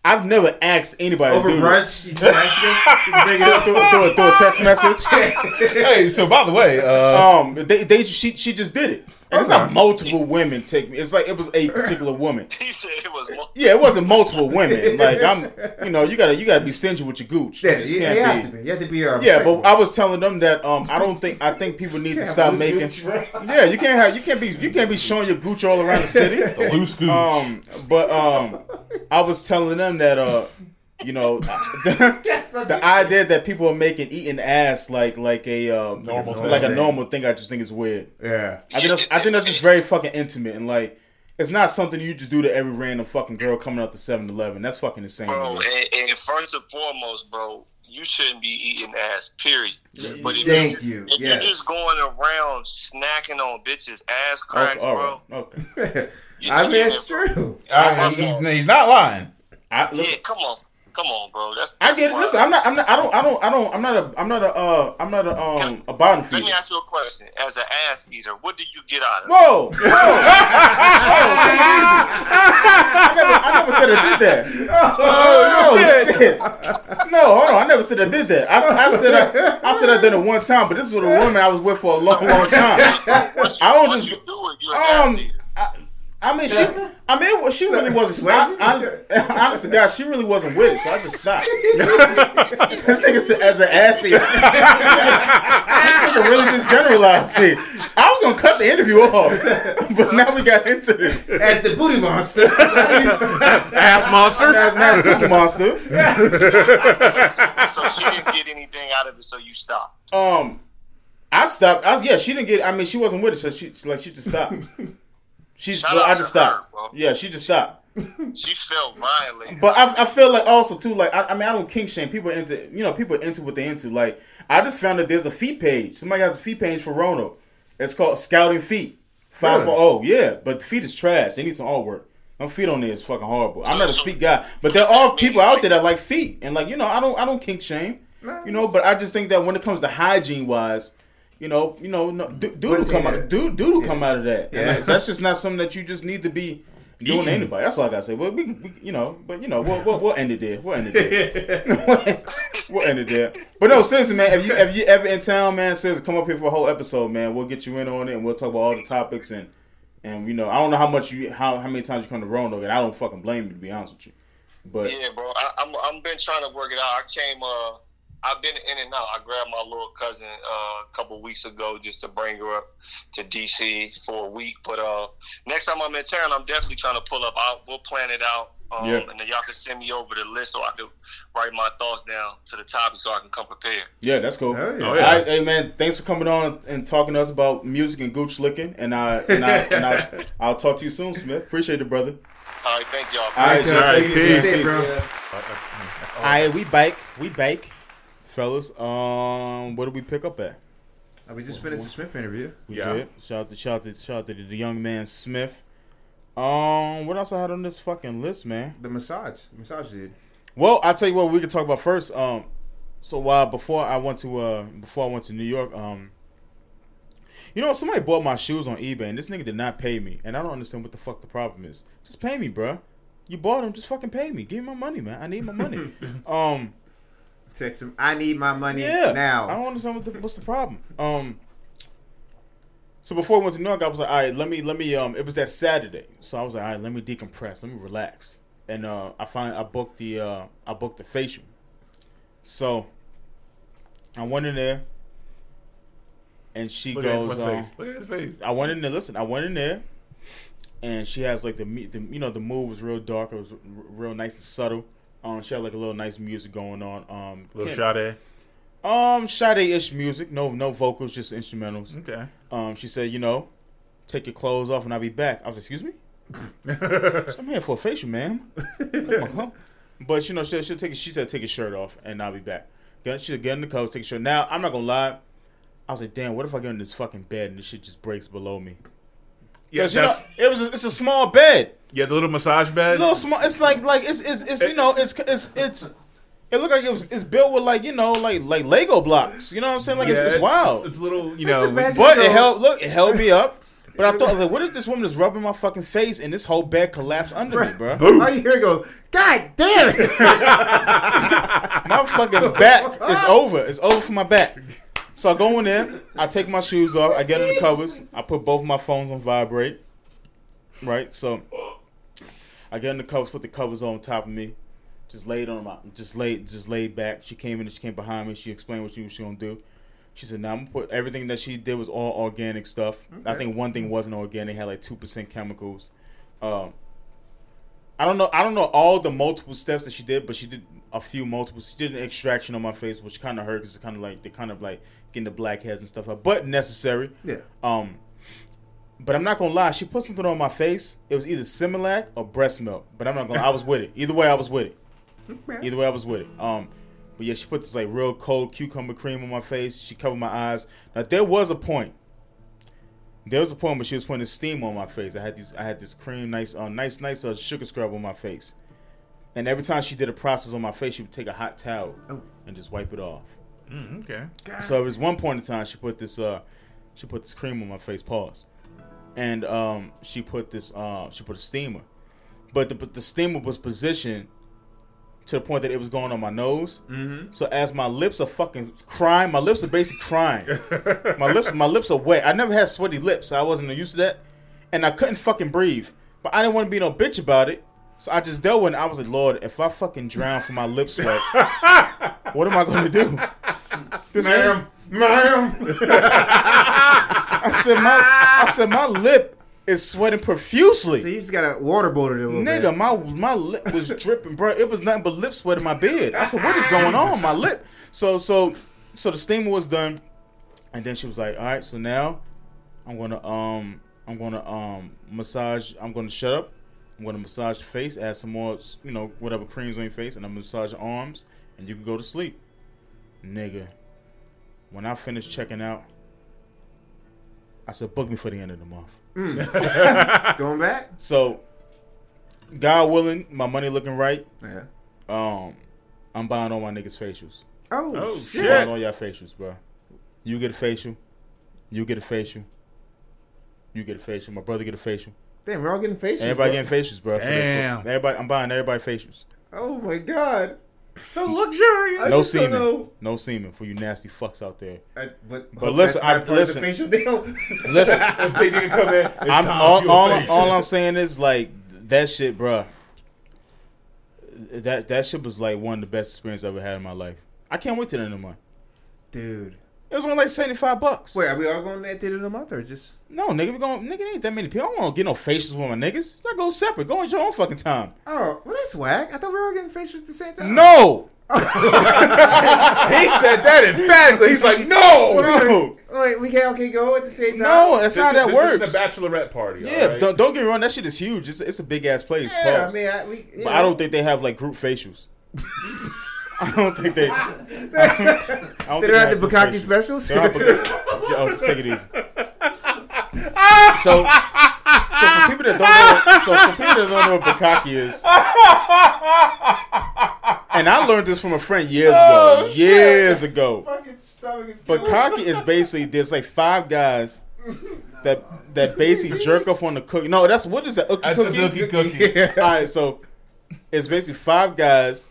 I've never asked anybody Over to do this. brunch, you just ask her, just bring it up through, through, a- through a text message. hey, so by the way, uh, Um, they, they she she just did it. And it's not multiple women take me. It's like it was a particular woman. He said it was. Mo- Yeah, it wasn't multiple women. Like I'm, you know, you gotta you gotta be stingy with your gooch. Yeah, You you, you can't have be- to be. You have to be. Uh, Yeah, but. I was telling them that um I don't think I think people need to stop making. gooch. Yeah, you can't have you can't be you can't be showing your gooch all around the city. The loose gooch. Um, but um, I was telling them that uh, you know, the, the idea that people are making eating ass like like a uh, Normal thing. like a normal thing, I just think is weird. yeah. I think that's, I think that's just very fucking intimate and like. It's not something you just do to every random fucking girl coming out the 7-Eleven. That's fucking insane. to bro, and, and first and foremost, bro, you shouldn't be eating ass. Period. But if Thank you, you. If Yes. you're just going around snacking on bitches' ass Oh, cracks, all bro. right. Okay. I mean, it's bro. true. He's, he's not lying. I, Yeah, listen, come on, come on, bro. That's, I that's get. why- Listen, I'm not. I'm not. I don't. I don't. I don't. I'm not a. I'm not a. Uh, I'm not a. Um, a bottom Let me ask you a question. As an ass eater, what do you get out of it? Whoa! Whoa! I, never, I never said I did that. Oh, no, shit. No, hold on. I never said I did that. I, I said I, I said I did it one time, but this is with a woman I was with for a long, long time. Once you, I don't once just- you do it, you're an ass Um, eater. I, I mean, she. I mean, it was, she really wasn't. I, honest, honest to God, she really wasn't with it, so I just stopped. this nigga said, as an ass eater. this nigga really just generalized me. I was gonna cut the interview off, but now we got into this. As the booty monster. Ass monster. ass now it's Monster. So she didn't get anything out of it, so you stopped. Um, I stopped. I, yeah, she didn't get. I mean, she wasn't with it, so she like she just stopped. She just, Shout out I just stopped. her. Yeah, she just stopped. She felt violated. But I, I feel like also too like I, I mean I don't kink shame. People are into you know people are into what they into. Like I just found that there's a feet page. Somebody has a feet page for Rono it's called Scouting Feet five for oh yeah but the feet is trash. They need some artwork. My feet on there is fucking horrible. I'm not a feet guy. But there are people out there that like feet. And like you know I don't I don't kink shame. You know but I just think that when it comes to hygiene wise you know you know no, du- dude will come out it? dude dude will come out of that Yeah. and that's, that's just not something that you just need to be doing to Eating. anybody. That's all I gotta say. Well, we, we you know, but you know, we'll, we'll, we'll end it there. We'll end it there. we'll end it there. But no, seriously, man. If you if you ever in town, man, seriously, come up here for a whole episode, man. We'll get you in on it, and we'll talk about all the topics and and you know, I don't know how much you how how many times you come to Roanoke, and I don't fucking blame you to be honest with you. But Yeah, bro. I, I'm I'm been trying to work it out. I came uh I've been in and out. I grabbed my little cousin uh, a couple weeks ago just to bring her up to DC for a week. But uh next time I'm in town, I'm definitely trying to pull up. I'll, we'll plan it out. Um, Yeah. And then y'all can send me over the list so I can write my thoughts down to the topic so I can come prepared. yeah, that's cool. Oh, yeah. Oh, yeah. right, hey man, thanks for coming on and talking to us about music and gooch licking. And I and I and I I'll talk to you soon, SMIFF. Appreciate it, brother. All right, thank y'all. All right, Okay, just all right, take it peace. easy. Bro. That's, that's all. All right, we bike, we bake, fellas. Um, what did we pick up at? Oh, we just finished the SMIFF interview. We Yeah. did. Shout out to shout out to shout out to the young man SMIFF. Um, what else I had on this fucking list, man? The massage. Massage dude. Well, I'll tell you what we could talk about first. Um, so while before I went to uh before I went to New York, um, you know somebody bought my shoes on eBay and this nigga did not pay me, and I don't understand what the fuck the problem is. Just pay me, bruh. You bought them, just fucking pay me. Give me my money, man. I need my money. um. Text him. I need my money Yeah. now. I don't understand what the, what's the problem. Um. So before we went to New York, I was like, all right, let me let me um. It was that Saturday, so I was like, all right, let me decompress, let me relax, and uh, I find I booked the uh, I booked the facial. So I went in there, and she Look at his goes, um, face. Look at his face. I went in there. Listen, I went in there, and she has like the, the you know the mood was real dark. It was r- real nice and subtle. Um, she had like a little nice music going on. Um, Little Sade. um, Sade-ish music. No, no vocals, just instrumentals. Okay. Um, she said, you know, take your clothes off and I'll be back. I was like, excuse me. I'm here for a facial, ma'am. Take my clothes. But you know, she'll, she'll take. She said, take your shirt off and I'll be back. She'll get in the clothes, take a shirt. Now, I'm not gonna lie. I was like, damn, what if I get in this fucking bed and this shit just breaks below me? Yeah, 'Cause, you know, it was. A, it's a small bed. yeah, the little massage bed. little small. It's like like it's it's, it's you know it's it's it's. It looked like it was it's built with like you know like like Lego blocks. You know what I'm saying? Like yeah, it's, it's wild. It's, it's little, you know. imagine- But go- it held look, it held me up. But I thought, like, what if this woman is rubbing my fucking face and this whole bed collapsed under me, bro? All you hear go, God damn it! My fucking back is over. It's over for my back. So I go in there, I take my shoes off, I get in the covers, I put both my phones on vibrate. Right? So I get in the covers, put the covers on top of me, just laid on my just laid just laid back. She came in she came behind me, she explained what she was gonna do. She said, "Now I'm gonna put everything that she did was all organic stuff. I think one thing wasn't organic; had like two percent chemicals. Um, I don't know. I don't know all the multiple steps that she did, but she did a few multiple. She did an extraction on my face, which kind of hurt because it's kind of like they're kind of like getting the blackheads and stuff out, but necessary. Yeah. Um, but I'm not gonna lie. She put something on my face. It was either Similac or breast milk. But I'm not gonna. I was with it. Either way, I was with it. Either way, I was with it. Um, but yeah, she put this like real cold cucumber cream on my face. She covered my eyes. Now there was a point. There was a point where she was putting steam on my face. I had these. I had this cream, nice, uh, nice, nice uh, sugar scrub on my face. And every time she did a process on my face, she would take a hot towel Oh. and just wipe it off. Mm, okay. So it was one point in time she put this uh she put this cream on my face, pause. And um she put this uh she put a steamer. But the but the steamer was positioned to the point that it was going on my nose. Mm-hmm. So as my lips are fucking crying, my lips are basically crying. my lips my lips are wet. I never had sweaty lips. So I wasn't used to that. And I couldn't fucking breathe. But I didn't want to be no bitch about it. So I just dealt with it. I was like, Lord, if I fucking drown from my lip sweat, what am I going to do? This Ma'am, ma'am. I said my I said my lip is sweating profusely. So you just gotta waterboard it a little Nigga, bit. my my lip was dripping, bro. It was nothing but lip sweat in my beard. I said, "What is going on, my lip?" So so so the steamer was done, and then she was like, "All right, so now I'm gonna um I'm gonna um massage. I'm gonna shut up. I'm gonna massage your face, add some more, you know, whatever creams on your face, and I'm gonna massage your arms, and you can go to sleep, nigga." When I finished checking out, I said, "Book me for the end of the month." Going back? So, God willing, my money looking right. Yeah. Um, I'm buying all my niggas facials. Oh, Oh, shit. shit. Buying all y'all facials, bro. You get a facial. You get a facial. You get a facial. My brother get a facial. Damn, we're all getting facials. Everybody bro. getting facials, bro. Damn. everybody, I'm buying everybody facials. Oh my god. So luxurious. No just semen. know. No semen for you nasty fucks out there. I, but But listen, that's not I- part listen. the facial deal. Listen, Big nigga come in. It's I'm time all, for all, all I'm saying is like that shit, bruh. That that shit was like one of the best experiences I ever had in my life. I can't wait to the end of the month. Dude. It was only like seventy five bucks. Wait, are we all going at the end of the month or just. No, nigga, we going nigga there ain't that many people. I don't want to get no facials with my niggas. Y'all go separate. Go at your own fucking time. Oh, well, that's whack. I thought we were all getting facials at the same time. No, he said that emphatically. He's like, no. no, Wait, we can't okay go at the same time? no. That's This, not is, how that this works. is the bachelorette party. yeah, all right? don't, don't get me wrong. That shit is huge. It's, it's a big ass place. Yeah, pause. I mean, I, we, but know. I don't think they have like group facials. I don't think they. I don't, I don't They think don't have the group Bukkake specials? They don't oh, just take it easy. So, so for people that don't know, so for people that don't know what Bukkake is, and I learned this from a friend years ago. Oh, years ago. Fucking stomach is. Bukkake is basically there's like five guys that that basically jerk off on the cookie. No, that's what is that? Ookie That's a cookie? cookie cookie. All right, so it's basically five guys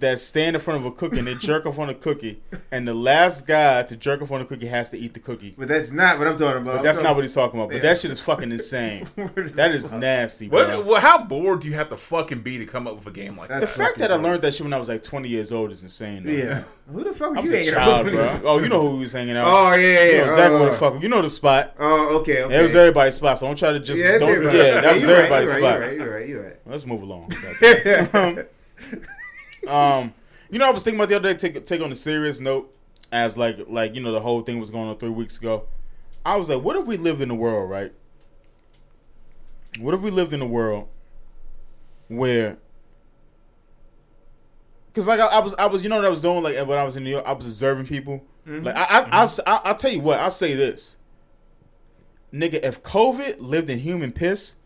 that stand in front of a cookie and they jerk off on a cookie, and the last guy to jerk off on the cookie has to eat the cookie. But that's not what I'm talking about. But that's not what he's talking about. But Yeah. that shit is fucking insane. That is nasty, bro. What, well, how bored do you have to fucking be to come up with a game like the that? The fact that I learned that shit when I was like 20 years old is insane. Though. Yeah. Who the fuck were I was you a hanging child, out with? bro. Oh, you know who he was hanging out. Oh, yeah, yeah, You yeah. know exactly oh, where the fuck. You know the spot. Oh, okay, okay. It was everybody's spot, so don't try to just. Yeah, don't, yeah, that was you're right, everybody's you're spot. right, You're right, you're right, Let's move along. um, you know, I was thinking about the other day. Take take on a serious note, as like like you know the whole thing was going on three weeks ago. I was like, what if we lived in a world, right? What if we lived in a world where, because like I, I was I was you know what I was doing like when I was in New York, I was observing people. Like I I I'll, I'll, I'll tell you what I'll say this, nigga. If COVID lived in human piss,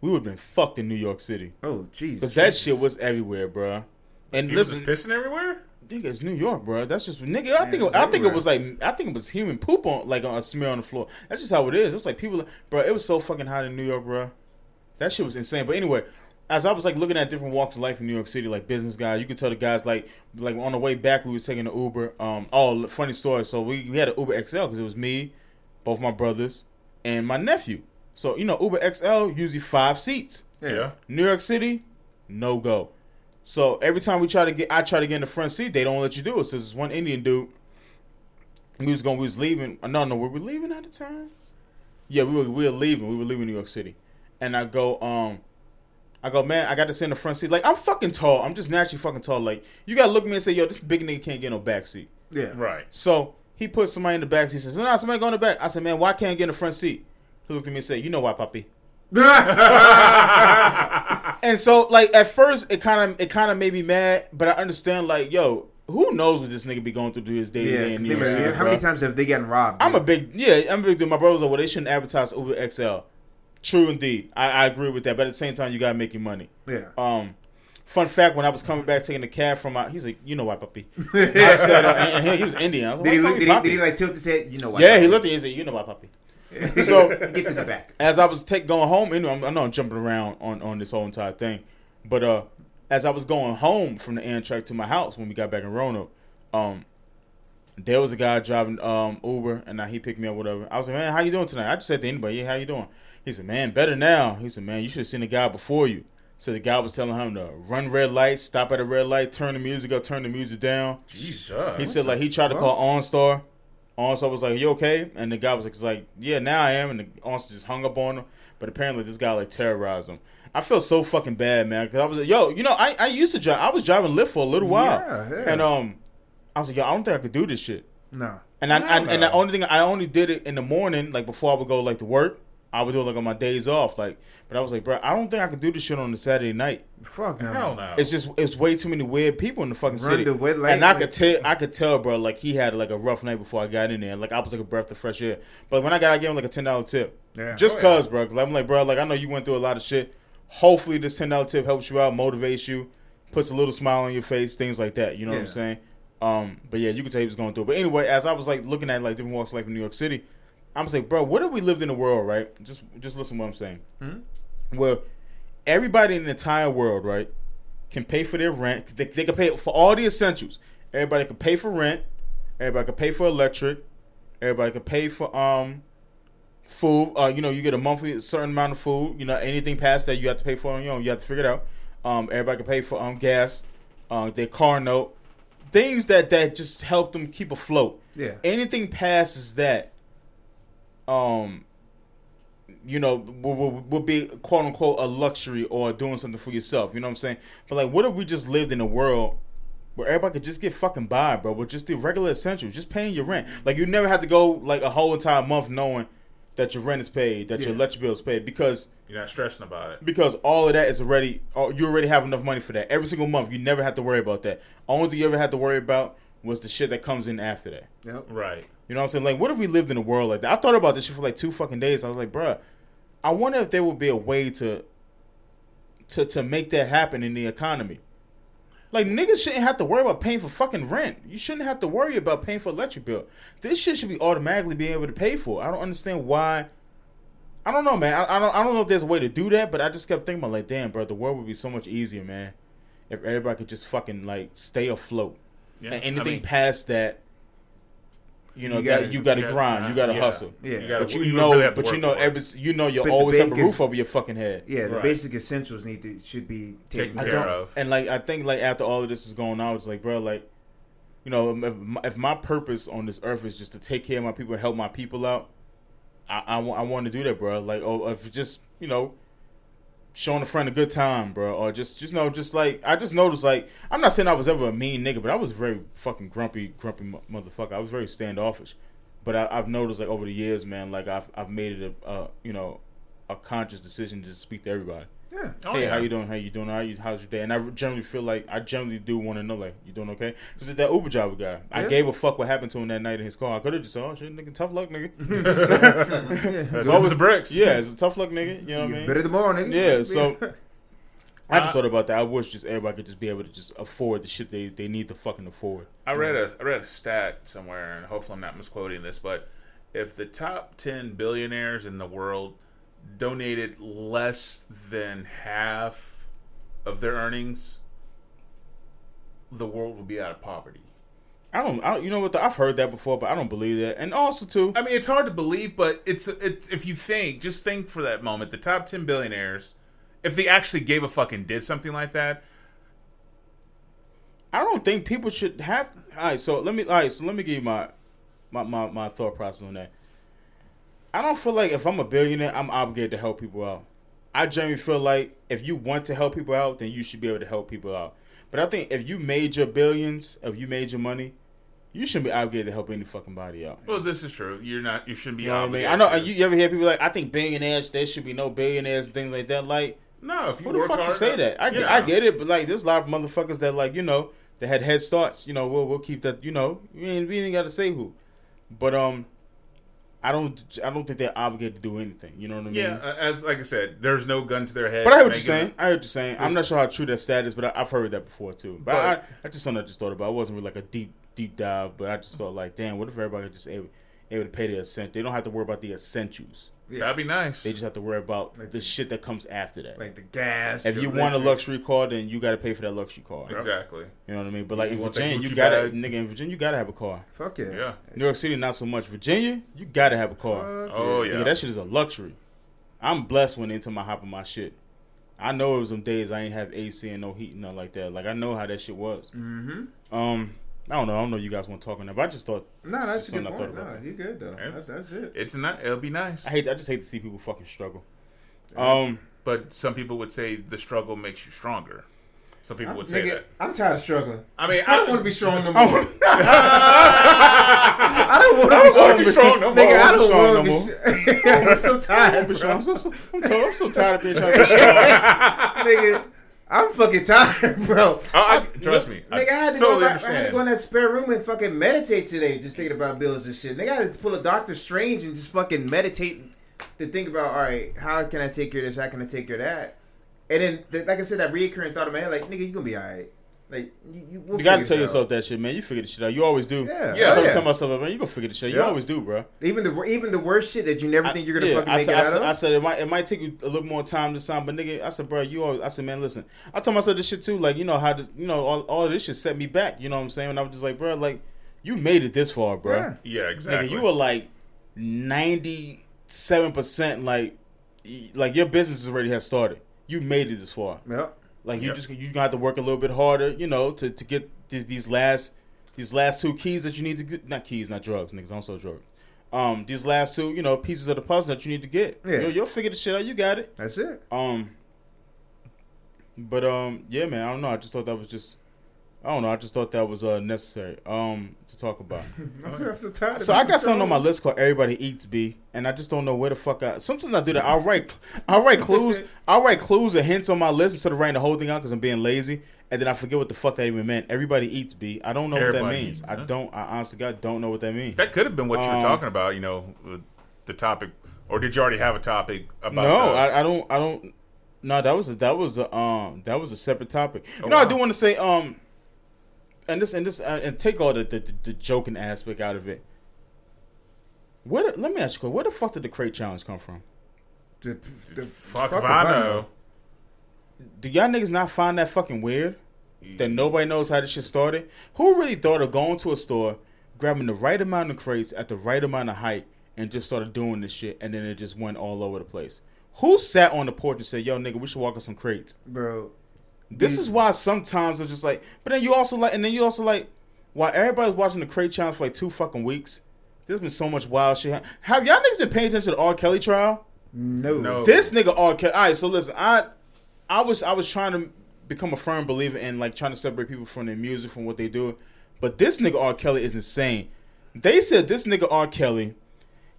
we would have been fucked in New York City. oh, jeez. Because that shit was everywhere, bruh. And was listen, just pissing everywhere. nigga, it's New York, bro. That's just nigga. I think it, I think it was like I think it was human poop on like on a smear on the floor. That's just how it is. It was like people, bro. It was so fucking hot in New York, bro. That shit was insane. But anyway, as I was like looking at different walks of life in New York City, like business guys, you could tell the guys like like on the way back we was taking an Uber. Um, oh, funny story. So we, we had an Uber XL because it was me, both my brothers, and my nephew. So you know Uber XL usually five seats. Yeah. New York City, no go. So every time we try to get, I try to get in the front seat, they don't let you do it. So this one Indian dude, we was going, we was leaving. No, no, were we leaving at the time? Yeah, we were, we were leaving. We were leaving New York City, and I go, um, I go, man, I got to sit in the front seat. Like I'm fucking tall. I'm just naturally fucking tall. Like you gotta look at me and say, yo, this big nigga can't get no back seat. Yeah. Right. So he put somebody in the back seat. He says, no, somebody go in the back. I said, man, why can't I get in the front seat? He looked at me and said, you know why, puppy. And so, like at first, it kind of it kind of made me mad, but I understand. Like, yo, who knows what this nigga be going through to his day to day in 'cause New they York were- how many times have they gotten robbed? I'm a big yeah, I'm a big dude. My brothers are well, they shouldn't advertise Uber XL. True indeed, I, I agree with that. But at the same time, you gotta make your money. yeah. Um, fun fact: when I was coming back taking the cab from my, he's like, you know why, puppy? I said, uh, and, and he, he was Indian. I was like, Did he, look, did, he, did he like tilt his head? You know why? yeah, he looked at me and said, you know why, puppy? So Get to the back. as I was take, going home, anyway, I'm, I know I'm jumping around on, on this whole entire thing, but uh, as I was going home from the Amtrak to my house when we got back in Roanoke, um, there was a guy driving um Uber, and now he picked me up, whatever. I was like, man, how you doing tonight? I just said to anybody, yeah, how you doing? He said, man, better now. He said, man, you should have seen the guy before you. So the guy was telling him to run red lights, stop at a red light, turn the music up, turn the music down. Jesus. He said like he tried to call OnStar. OnStar was like, "You okay?" And the guy was like, like "Yeah, now I am." And the OnStar just hung up on him. But apparently, this guy like terrorized him. I feel so fucking bad, man. Because I was like, "Yo, you know, I, I used to drive. I was driving Lyft for a little while, Yeah, yeah. and um, I was like, yo, I don't think I could do this shit." No. And I, I Hell and the only thing I only did it in the morning, like before I would go like to work. I would do it like on my days off, like. But I was like, bro, I don't think I could do this shit on a Saturday night. Fuck no. Hell no. It's just it's way too many weird people in the fucking Run city. the red light, and I like- could tell I could tell, bro, like he had like a rough night before I got in there. Like I was like a breath of fresh air. But when I got, I gave him like a ten dollar tip, Yeah. just Oh, cause, bro. Cause I'm like, bro, like I know you went through a lot of shit. Hopefully, this ten dollar tip helps you out, motivates you, puts a little smile on your face, things like that. You know what I'm saying? Um, but yeah, you can tell he was going through. But anyway, as I was like looking at like different walks of life in New York City, I'm just like, bro, what if we lived in a world, right? Just just listen to what I'm saying. Where everybody in the entire world, right, can pay for their rent. They, they can pay for all the essentials. Everybody can pay for rent. Everybody can pay for electric. Everybody can pay for um food. Uh, you know, you get a monthly certain amount of food. You know, anything past that you have to pay for on your own. You have to figure it out. Um, everybody can pay for um gas, uh, their car note, things that that just help them keep afloat. Yeah. Anything passes that, um, you know, will, will be quote unquote a luxury or doing something for yourself. You know what I'm saying? But like, what if we just lived in a world where everybody could just get fucking by, bro, with just the regular essentials, just paying your rent. Like you never have to go like a whole entire month knowing that your rent is paid, that your electric bill is paid, because You're not stressing about it. because all of that is already you already have enough money for that every single month. You never have to worry about that. Only thing you ever had to worry about was the shit that comes in after that. Yep. Right. You know what I'm saying? Like, what if we lived in a world like that? I thought about this shit for like two fucking days. I was like, bruh, I wonder if there would be a way to to to make that happen in the economy. Like niggas shouldn't have to worry about paying for fucking rent. You shouldn't have to worry about paying for electric bill. This shit should be automatically being able to pay for. I don't understand why. I don't know, man. I, I don't. I don't know if there's a way to do that, but I just kept thinking about like, damn, bro, the world would be so much easier, man, if everybody could just fucking like stay afloat. Yeah. And anything I mean, past that, you know, You gotta- you got to you gotta grind, grind. you got to Yeah. hustle. Yeah. You gotta- But you, you know, really but you know, every you know, you'll But the always have a roof is- over your fucking head. Yeah, the Right. basic essentials need to should be taken Taken care care of. of. And like I think like after all of this is going on, it's like, bro, like, you know, if my, if my purpose on this earth is just to take care of my people and help my people out, I I, I want to do that, bro. Like, oh, if just you know, showing a friend a good time, bro, or just just know, just like I just noticed, like, I'm not saying I was ever a mean nigga, but I was very fucking grumpy, grumpy mo- motherfucker. I was very standoffish, but I, I've noticed like over the years, man, like I've I've made it a, uh, you know, a conscious decision to speak to everybody Yeah. Oh, hey, yeah. how you doing? How you doing? How you, how's your day? And I generally feel like I generally do want to know, like, you doing okay? Because that Uber driver guy, I gave a fuck what happened to him that night in his car. I could have just said, oh shit, nigga, tough luck, nigga. That's always the bricks. yeah, it's a tough luck, nigga. You know what I mean? Better tomorrow, nigga. Yeah, so I just thought about that. I wish just everybody could just be able to just afford the shit they, they need to fucking afford. I read a I read a stat somewhere, and hopefully I'm not misquoting this, but if the top ten billionaires in the world donated less than half of their earnings, the world will be out of poverty. I don't, I don't. You know what? I've heard that before, but I don't believe that. And also, too, I mean, it's hard to believe, but it's it's if you think, just think for that moment, the top ten billionaires, if they actually gave a fucking did something like that, I don't think people should have. All right, so let me. All right, so let me give you my, my, my, my thought process on that. I don't feel like if I'm a billionaire, I'm obligated to help people out. I generally feel like if you want to help people out, then you should be able to help people out. But I think if you made your billions, if you made your money, you shouldn't be obligated to help any fucking body out. well, this is true. You're not. You shouldn't be. You know what I mean? obligated I know you, you ever hear people like, I think billionaires, there should be no billionaires and things like that. Like, No, if you who the fuck hard, say that? I, get, yeah. I get it, but like, there's a lot of motherfuckers that like, you know, that had head starts. You know, we'll we'll keep that. You know, we ain't, we ain't got to say who, but um, I don't I don't think they're obligated to do anything. You know what I mean? Yeah, as like I said, there's no gun to their head. But I heard what you're saying. I heard what you're saying. I'm not sure how true that stat is, but I, I've heard that before too. But, But- I, I just something I just thought about. It wasn't really like a deep deep dive, but I just thought like, damn, what if everybody just able, able to pay the ascent. They don't have to worry about the essentials. That'd be nice. They just have to worry about the shit that comes after that. Like the gas. if you want a luxury car, then you got to pay for that luxury car. exactly. You know what I mean? But like You in want Virginia, you gotta bag? nigga in Virginia, you gotta have a car. Fuck yeah. Yeah. New York City, not so much. Virginia, you gotta have a car. Fuck Oh Nigga, yeah. that shit is a luxury. I'm blessed when into my hop on my shit. I know it was some days I ain't have AC and no heat and nothing like that. Like I know how that shit was. Mm-hmm. Um, I don't know. I don't know. if You guys want to talk on that, but I just thought No, that's a Something good I point. thought No, about. you good though. That's that's it. It's not. It'll be nice. I hate. I just hate to see people fucking struggle. Um, but some people would say the struggle makes you stronger. Some people would say Nigga, that. I'm tired of struggling. I mean, I don't want to be strong no more. I don't want to be strong no more. Nigga, I I'm don't strong want to no be. strong. I'm so tired, I'm, so, bro. I'm, so, I'm, so, I'm so tired of being trying to be strong. nigga. I'm fucking tired, bro. I- I- trust me, I Nigga, I, had to totally go, I, had to go in that spare room and fucking meditate today, just thinking about bills and shit. Nigga, I had to pull a Doctor Strange and just fucking meditate to think about, all right, how can I take care of this? How can I take care of that? And then, th- like I said, that reoccurring thought in my head, like, nigga, you gonna be all right. Like, you, you, we'll You gotta tell this out. yourself that shit, man. You figure the shit out. You always do. Yeah, Yeah. I oh, yeah. tell myself, man, you gonna figure the shit. out. You Yeah. always do, bro. Even the even the worst shit that you never think you're gonna yeah, fucking I make said, it I out said, of. I said it might it might take you a little more time to sign, but nigga, I said, bro, you always, I said, man, listen, I told myself this shit too, like you know how this, you know, all, all this shit set me back. You know what I'm saying? And I was just like, bro, like you made it this far, bro. Yeah. Yeah, exactly. Nigga, you were like ninety seven percent, like like your business already has started. You made it this far. Yep. Like you Yep. just you gonna have to work a little bit harder, you know, to, to get these, these last these last two keys that you need to get. Not keys, not drugs. Niggas don't sell drugs. Um, these last two, you know, pieces of the puzzle that you need to get. Yeah. You'll, you'll figure the shit out. You got it. That's it. Um, but um, yeah, man. I don't know. I just thought that was just. I don't know. I just thought that was uh necessary um to talk about. So I got something on my list called "Everybody Eats B," and I just don't know where the fuck I. Sometimes I do that. I'll write, I'll write clues, I'll write clues or hints on my list instead of writing the whole thing out because I'm being lazy, and then I forget what the fuck that even meant. Everybody eats B. I don't know what that means. eats, I don't. I honestly, God, don't know what that means. that could have been what you were Um, talking about. You know, the topic, or did you already have a topic about? no, the- I, I don't. I don't. No, that was a, that was a um that was a separate topic. You Oh, know, I do want to say um, and this and this uh, and take all the, the the the joking aspect out of it. Where the, let me ask you, a question. where the fuck did the crate challenge come from? The, the, fuck, if I know. Do y'all niggas not find that fucking weird? That nobody knows how this shit started? Who really thought of going to a store, grabbing the right amount of crates at the right amount of height, and just started doing this shit, and then it just went all over the place? Who sat on the porch and said, "Yo, nigga, we should walk up some crates"? bro. This is why sometimes it's just like, but then you also like, and then you also like, while everybody's watching the crate challenge for like two fucking weeks, there's been so much wild shit. Have y'all niggas been paying attention to the R. Kelly trial? No. No. This nigga R. Kelly. All right, so listen, I, I was I was trying to become a firm believer in like trying to separate people from their music from what they do, but this nigga R. Kelly is insane. They said this nigga R. Kelly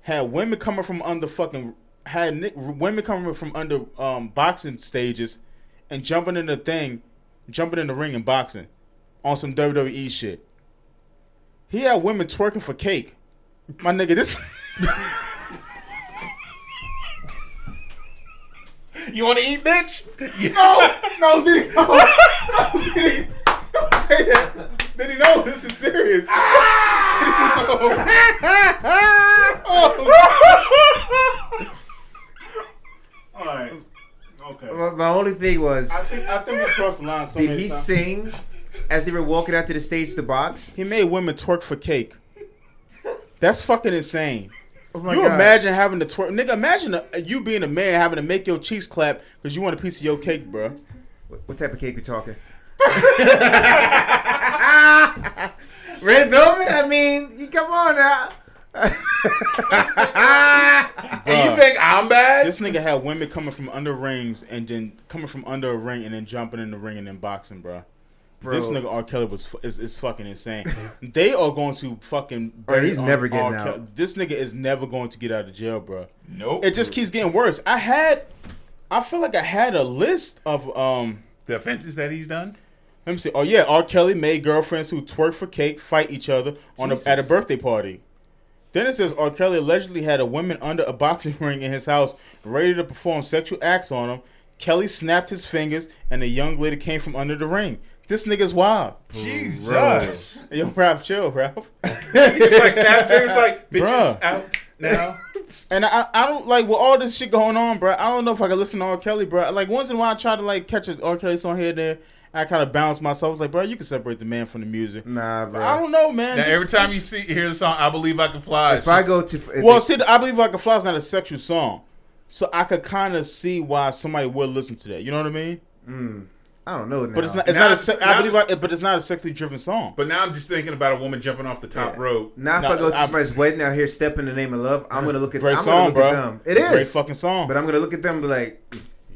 had women coming from under fucking had ni- women coming from under um, boxing stages and jumping in the thing, jumping in the ring and boxing on some WWE shit. He had women twerking for cake. My nigga, this. You want to eat, bitch? No, no, did he? No, no, did he? Don't say that. Did he know this is serious? Ah! Did he know? Oh. All right. Okay. My, my only thing was, I think I think we crossed the line. So did he times. sing as they were walking out to the stage to box? He made women twerk for cake. That's fucking insane. Oh my you God. imagine having to twerk, nigga? Imagine uh you being a man having to make your cheeks clap because you want a piece of your cake, bro. What, what type of cake we talking? Red velvet? I mean, you come on now. And you think I'm bad? This nigga had women coming from under rings and then coming from under a ring and then jumping in the ring and then boxing, bro. Bro. This nigga R. Kelly was is, is fucking insane. they are going to fucking. Bro, he's never getting R. out. Kelly. This nigga is never going to get out of jail, bro. nope. It just keeps getting worse. I had, I feel like I had a list of um. the offenses that he's done. Let me see. Oh yeah, R. Kelly made girlfriends who twerk for cake fight each other on a, at a birthday party. Then it says R. Kelly allegedly had a woman under a boxing ring in his house, ready to perform sexual acts on him. Kelly snapped his fingers, and a young lady came from under the ring. This nigga's wild. Jesus. Yo, Ralph, chill, Ralph. It's like snap fingers, like bitches Bruh. out now. And I, I don't like with all this shit going on, bro. I don't know if I can listen to R. Kelly, bro. Like once in a while, I try to like catch a R. Kelly song here and there. I kind of balance myself. I was like, bro, you can separate the man from the music. Nah, bro. I don't know, man. Now, This- every time you see hear the song, I believe I can fly. if I go to, if well, see, I believe I Can fly is not a sexual song, so I could kind of see why somebody would listen to that. You know what I mean? Hmm. I don't know. Now. But it's not. It's Now not a. it's- Se- now I believe. it's- but it's not a sexually driven song. but now I'm just thinking about a woman jumping off the top Yeah. rope. Now, if No, I go to I- somebody's wedding out here, step in the name of love, I'm gonna look at. Great I'm song, gonna look bro. at them. It is Great fucking song. But I'm gonna look at them and be like,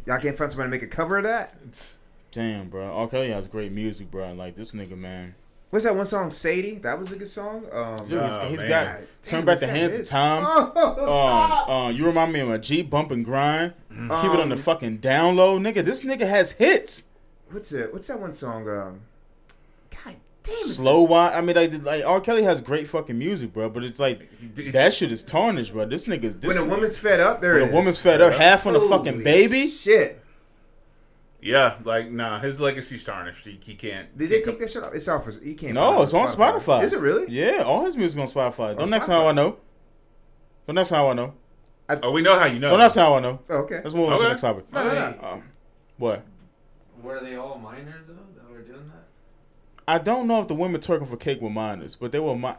y'all can't find somebody to make a cover of that. Damn, bro. R. Kelly has great music, bro. Like this nigga, man. What's that one song, Sadie? That was a good song. Um, Dude, he's- Oh, he's got God turn back the hands of time. Oh. Um, uh, you remind me of a G bump and grind. Keep it on the Um, fucking down low, nigga. This nigga has hits. what's it? What's that one song? Um, God damn. Slow wine. I mean, like, like R. Kelly has great fucking music, bro. But it's like that shit is tarnished, bro. This nigga's this When a nigga- woman's fed up, there when it a woman's fed up, half on a fucking baby. Shit. Yeah, like nah, his legacy's tarnished. He, he can't. Did he they can't take that shit off? It's off. He can't. No, it's on Spotify. Is it really? Yeah, all his music on Spotify. Don't ask how I know. Don't ask how I know. Oh, we know how you know. Don't ask how I know. Oh, okay. Let's move on to the next topic. No, no, no. Uh, what? Were they all minors though that were doing that? I don't know if the women twerking for cake were minors, but they were mi-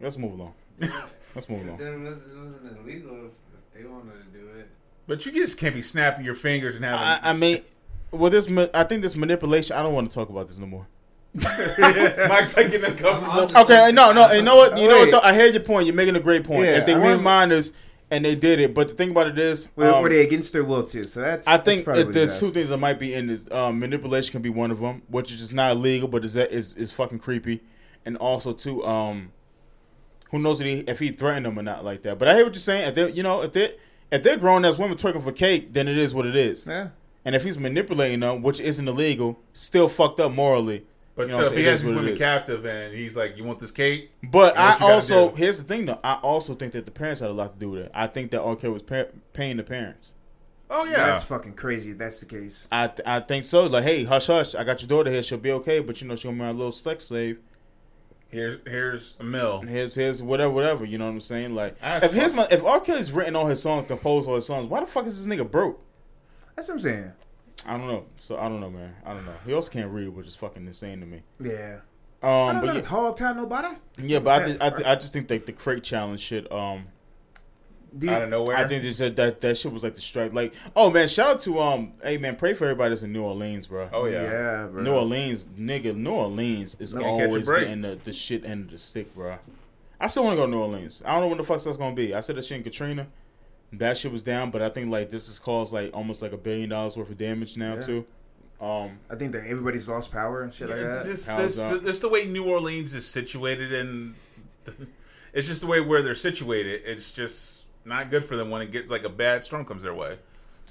Let's move along. Let's move along. Then it wasn't, illegal if, if they wanted to do it. But you just can't be snapping your fingers and having. I, I mean, well, this ma- I think this manipulation. I don't want to talk about this no more. Mike's like getting uncomfortable. Okay, no, no. You know what? You know what? Though? I hear your point. You're making a great point. Yeah, if they I were minors and they did it, but the thing about it is, Were, um, were they against their will too? So that's. I think probably if what there's two things that might be in this. Um, manipulation can be one of them, which is just not illegal, but is that is is fucking creepy, and also too, um, who knows if he, if he threatened them or not like that. But I hear what you're saying. If they, you know, if they if they're grown as women twerking for cake, then it is what it is. Yeah. And if he's manipulating them, which isn't illegal, still fucked up morally. But You know still, if he has It these is what it women captive and he's like, "You want this cake?" But I also here's the thing though. I also think that the parents had a lot to do with it. I think that R. Kelly was pa- paying the parents. Oh yeah. That's fucking crazy if that's the case. I I think so. Like, hey, hush, hush. I got your daughter here. She'll be okay. But you know, she'll be my little sex slave. here's here's a mill. Here's here's whatever, whatever. You know what I'm saying? Like, That's if his my, if R. Kelly's written all his songs, composed all his songs, why the fuck is this nigga broke? That's what I'm saying. I don't know. So I don't know, man. I don't know. He also can't read, which is fucking insane to me. Yeah. I Um, don't but got yeah, a hog tie nobody. yeah, but I, thi- I, thi- I just think that the crate challenge shit. Um, Do you, Out of nowhere. I think they said that that shit was like the strike. Like, oh man, shout out to um, hey man, pray for everybody that's in New Orleans, bro. oh yeah. yeah, bro. New Orleans, nigga, New Orleans is No. Can't catch a always getting the, the shit end of the stick, bro. I still want to go to New Orleans. I don't know when the fuck that's gonna be. I said that shit in Katrina. That shit was down, but I think like this has caused like almost like a billion dollars worth of damage now Yeah. too. Um, I think that everybody's lost power and shit like that. Just, How's this, that? this the way New Orleans is situated, and it's just the way where they're situated. It's just not good for them when it gets like a bad storm comes their way.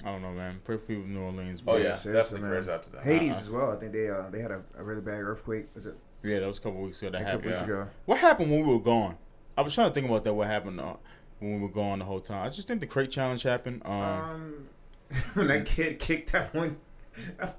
I don't know, man. Pray for people in New Orleans. Oh, bro. yeah. seriously, definitely prayers out to them. Haiti Uh-uh. as well. I think they uh they had a, a really bad earthquake. Was it yeah, that was a couple weeks ago. That a couple happened. weeks yeah. ago? What happened when we were gone? I was trying to think about that. What happened uh, when we were gone the whole time? I just think the crate challenge happened. Um, Um, when that kid kicked that one.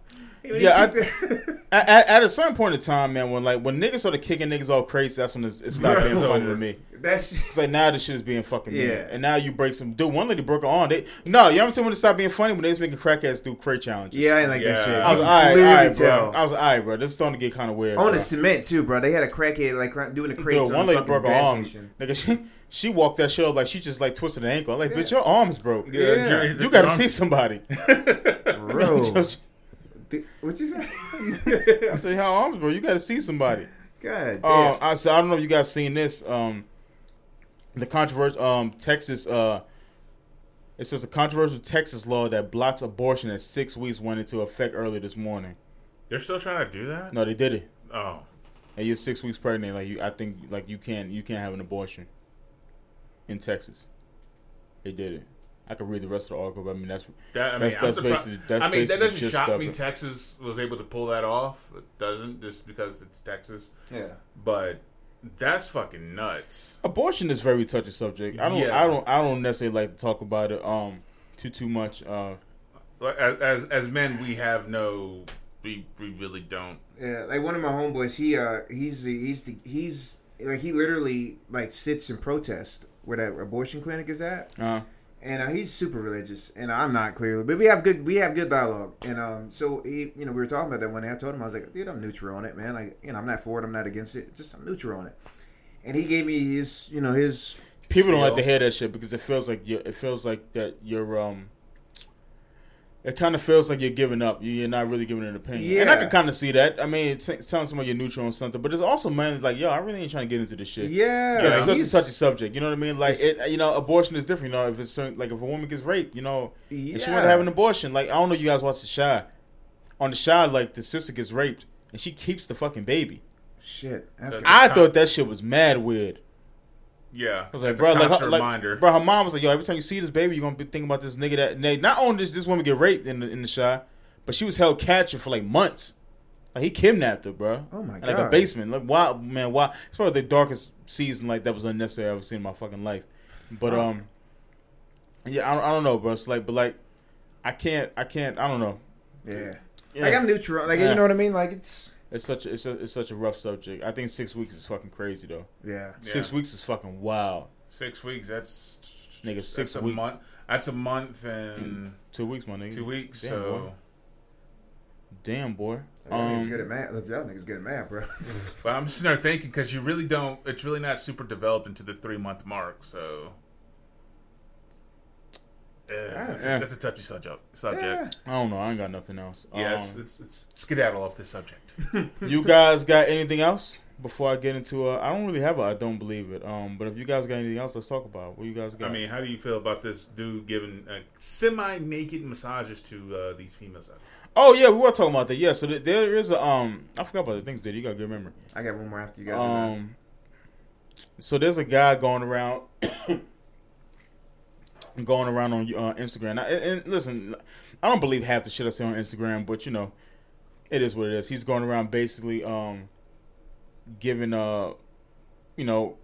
Yeah, I- at, at, a certain point in time, man, when like when niggas started kicking niggas all crazy, that's when it's, it stopped being funny to me. That's It's like now this shit is being fucking Yeah. yeah. And now you break some dude. One lady broke her arm. They no, you haven't seen when it stopped being funny when they was making crackheads do crate challenges. yeah, I ain't like that shit. I was You all right, all right, bro. I was all right, bro. This is starting to get kind of weird. On bro. the cement too, bro. They had a crackhead like doing the crates Dude, on one the lady fucking broke her arm. station. Nigga, she she walked that shit off like she just like twisted an ankle. I'm like, bitch, your arms broke. Yeah. your- You your gotta see somebody. Bro, Th- what you say? I said, how arms, bro? You gotta see somebody. God damn. Um, I said, I don't know if you guys seen this. Um, the controversial um Texas uh, it says a controversial Texas law that blocks abortion at six weeks went into effect early this morning. They're still trying to do that. No, they did it. Oh, And you're six weeks pregnant, like you, I think, like you can't, you can't have an abortion in Texas. They did it. I could read the rest of the article, but I mean that's that I mean, That's- that's surprised. basically- that's I mean, that doesn't just shock me. Texas was able to pull that off. It doesn't just because it's Texas, yeah. but that's fucking nuts. abortion is very touchy subject. I don't, Yeah. I don't, I don't necessarily like to talk about it um too too much. Uh, As as, as men, we have no. We, we really don't. Yeah, like one of my homeboys, he uh he's the, he's the, he's like he literally like sits and protests where that abortion clinic is at, uh, and uh, he's super religious, and I'm not clearly, but we have good we have good dialogue, and um so he you know we were talking about that one day. I told him I was like, dude, I'm neutral on it, man. Like you know I'm not for it, I'm not against it, just I'm neutral on it, and he gave me his you know his people don't like to hear that shit because it feels like you, it feels like that you're um. It kind of feels like you're giving up. You- You're not really giving an opinion, Yeah. and I can kind of see that. I mean, it's, it's telling somebody you're neutral on something, but it's also man like, yo, I really ain't trying to get into this shit. yeah, Yeah, it's such a he's- touchy subject. You know what I mean? Like, it, you know, abortion is different. You know, if it's certain, like if a woman gets raped, you know, if she Yeah. want to have an abortion, like I don't know, you guys watch the Chi. On the Chi, like the sister gets raped and she keeps the fucking baby. shit. That's I thought that shit was mad weird. Yeah, I was like, it's bro, a like, constant like, reminder. bro, her mom was like, yo, every time you see this baby, you're gonna be thinking about this nigga that. And they, not only does this woman get raped in the in the Chi, but she was held captive for like months. Like he kidnapped her, bro. Oh my In, Like a basement. Like why, man? Why? It's probably the darkest season like that was unnecessary I've ever seen in my fucking life. But Fuck. um, yeah, I, don't- I don't know, bro. It's like, but like, I can't, I can't, I don't know. yeah. Yeah. Like I'm neutral. Like Yeah. you know what I mean? Like it's It's such a, it's a, it's such a rough subject. I think six weeks is fucking crazy though. yeah. Six Yeah. weeks is fucking wild. Six weeks. That's Nigga, that's six a week- month. That's a month and Two weeks, my nigga. two weeks. Damn, so boy. Damn, boy. Y'all niggas Um, good at math. Look, y'all niggas good mad, bro. But I'm just there thinking because you really don't. It's really not super developed into the three month mark. So. Yeah, that's, Yeah. A, that's a touchy subject. Subject. I don't know. I ain't got nothing else. Yeah, Um, it's, it's it's skedaddle off this subject. you guys got anything else before I get into? Uh, I don't really have a. I don't believe it. Um, but if you guys got anything else, let's talk about. it. What you guys got? I mean, how do you feel about this dude giving uh, semi naked massages to uh, these females? oh yeah, we were talking about that. Yeah, so th- there is a. Um, I forgot about the things. dude. you got a good memory? I got one more after you guys. Um, so there's a guy going around, going around on uh, Instagram. Now, and, and listen, I don't believe half the shit I see on Instagram, but you know, it is what it is. He's going around basically um, giving uh, you know,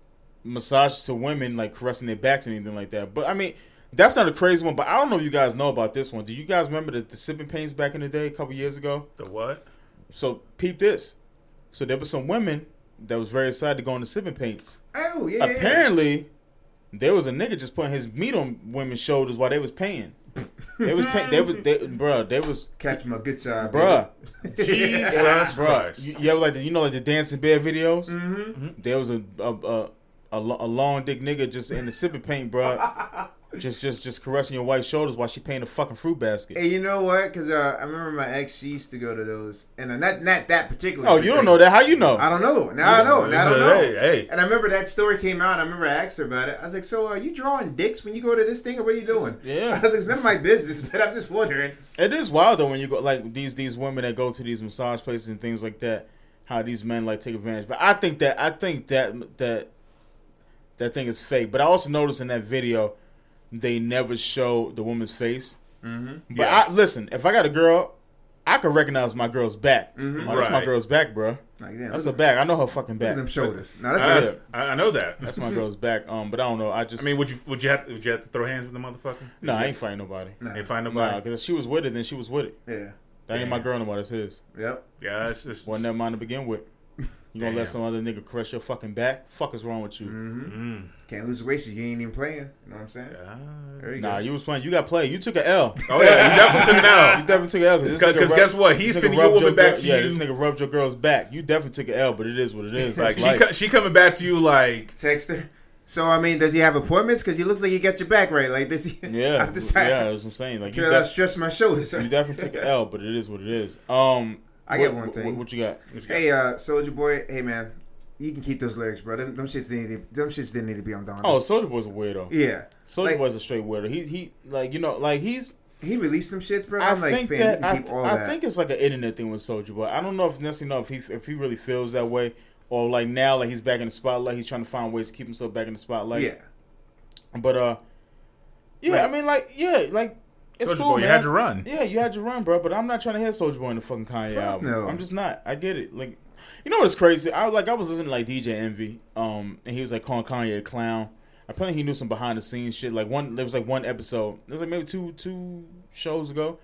massages to women, like caressing their backs and anything like that. But I mean. That's not a crazy one, but I don't know if you guys know about this one. Do you guys remember the, the sipping pains back in the day, a couple years ago? The what? So peep this. So there were some women that was very excited to go on the sipping paints. oh yeah. yeah, yeah. Apparently, there was a nigga just putting his meat on women's shoulders while they was paying. They was paying. They was, they, bruh. They was, catch my good side, bruh, Jesus bruh. Christ! You, you ever like the, you know, like the dancing bear videos? Mm-hmm. There was a a, a a a long dick nigga just in the sipping paint, bruh. just just just caressing your wife's shoulders while she paying a fucking fruit basket. Hey, you know what? Because uh, I remember my ex. She used to go to those, and uh, not not that particular. oh, you don't know that? How you know? I don't know. Now I know. Now I don't know. Hey, hey. And I remember that story came out. I remember I asked her about it. I was like, "So, are you drawing dicks when you go to this thing, or what are you doing?" Yeah. I was like, "It's none of my business, but I'm just wondering." It is wild though when you go like these these women that go to these massage places and things like that. How these men like take advantage. But I think that I think that that that thing is fake. But I also noticed in that video they never show the woman's face. Mm-hmm. But Yeah. I listen. If I got a girl, I can recognize my girl's back. Mhm. Oh, that's my girl's back, bro. Like, damn, That's her back. I know her fucking look at back. them shoulders. Now that's, I, that's I I know that. That's my girl's back. Um, but I don't know. I just I mean, would you would you have to, would you have to throw hands with the motherfucker? no, I ain't fighting nobody. nah. Ain't find Nah, nobody. because if she was with it, then she was with it. Yeah. That ain't my girl no more. That's his. Yep. Yeah, it's just Wasn't that mine to begin with. You gonna Damn. let some other nigga crush your fucking back? Fuck is wrong with you? Mm. Can't lose the race. You ain't even playing. You know what I'm saying? There you Nah, go. you was playing. You got played. You took an L. Oh yeah, you definitely took it You definitely took an L because Because guess what? He's sending your woman back to yeah, you. this nigga rubbed your girl's back. You definitely took an L, but it is what it is. Like she, co- she coming back to you like Text her. So I mean, does he have appointments? Because he looks like he got your back right. Like this. yeah, I've decided. yeah, that's what I'm saying. Like you, Can I def- stress my shoulders? you definitely took an L, but it is what it is. Um, I what- got one what- thing. What, you got? Hey, uh, Soulja Boy. Hey, man. You can keep those lyrics, bro. Them, them shits didn't. Need to, them shits didn't need to be on Don. Oh, Soulja Boy's a weirdo. yeah. Soldier Like- Boy's a straight weirdo. He he like you know like he's. He released some shits, bro. I I'm like, think that you I, can keep all I that. think it's like an internet thing with Soulja Boy. I don't know if necessarily know if he if he really feels that way or like now like he's back in the spotlight. He's trying to find ways to keep himself back in the spotlight. yeah. But uh, yeah, Like- I mean, like, yeah, like it's Soulja cool, Boy, you had your run. Yeah, you had your run, bro. But I'm not trying to hear Soulja Boy in the fucking Kanye Fuck album. no. I'm just not. I get it. Like, you know what's crazy? I was like I was listening to like DJ Envy, um, and he was like calling Kanye a clown. Apparently, he knew some behind the scenes shit. Like one, there was like one episode. It was like maybe two two shows ago.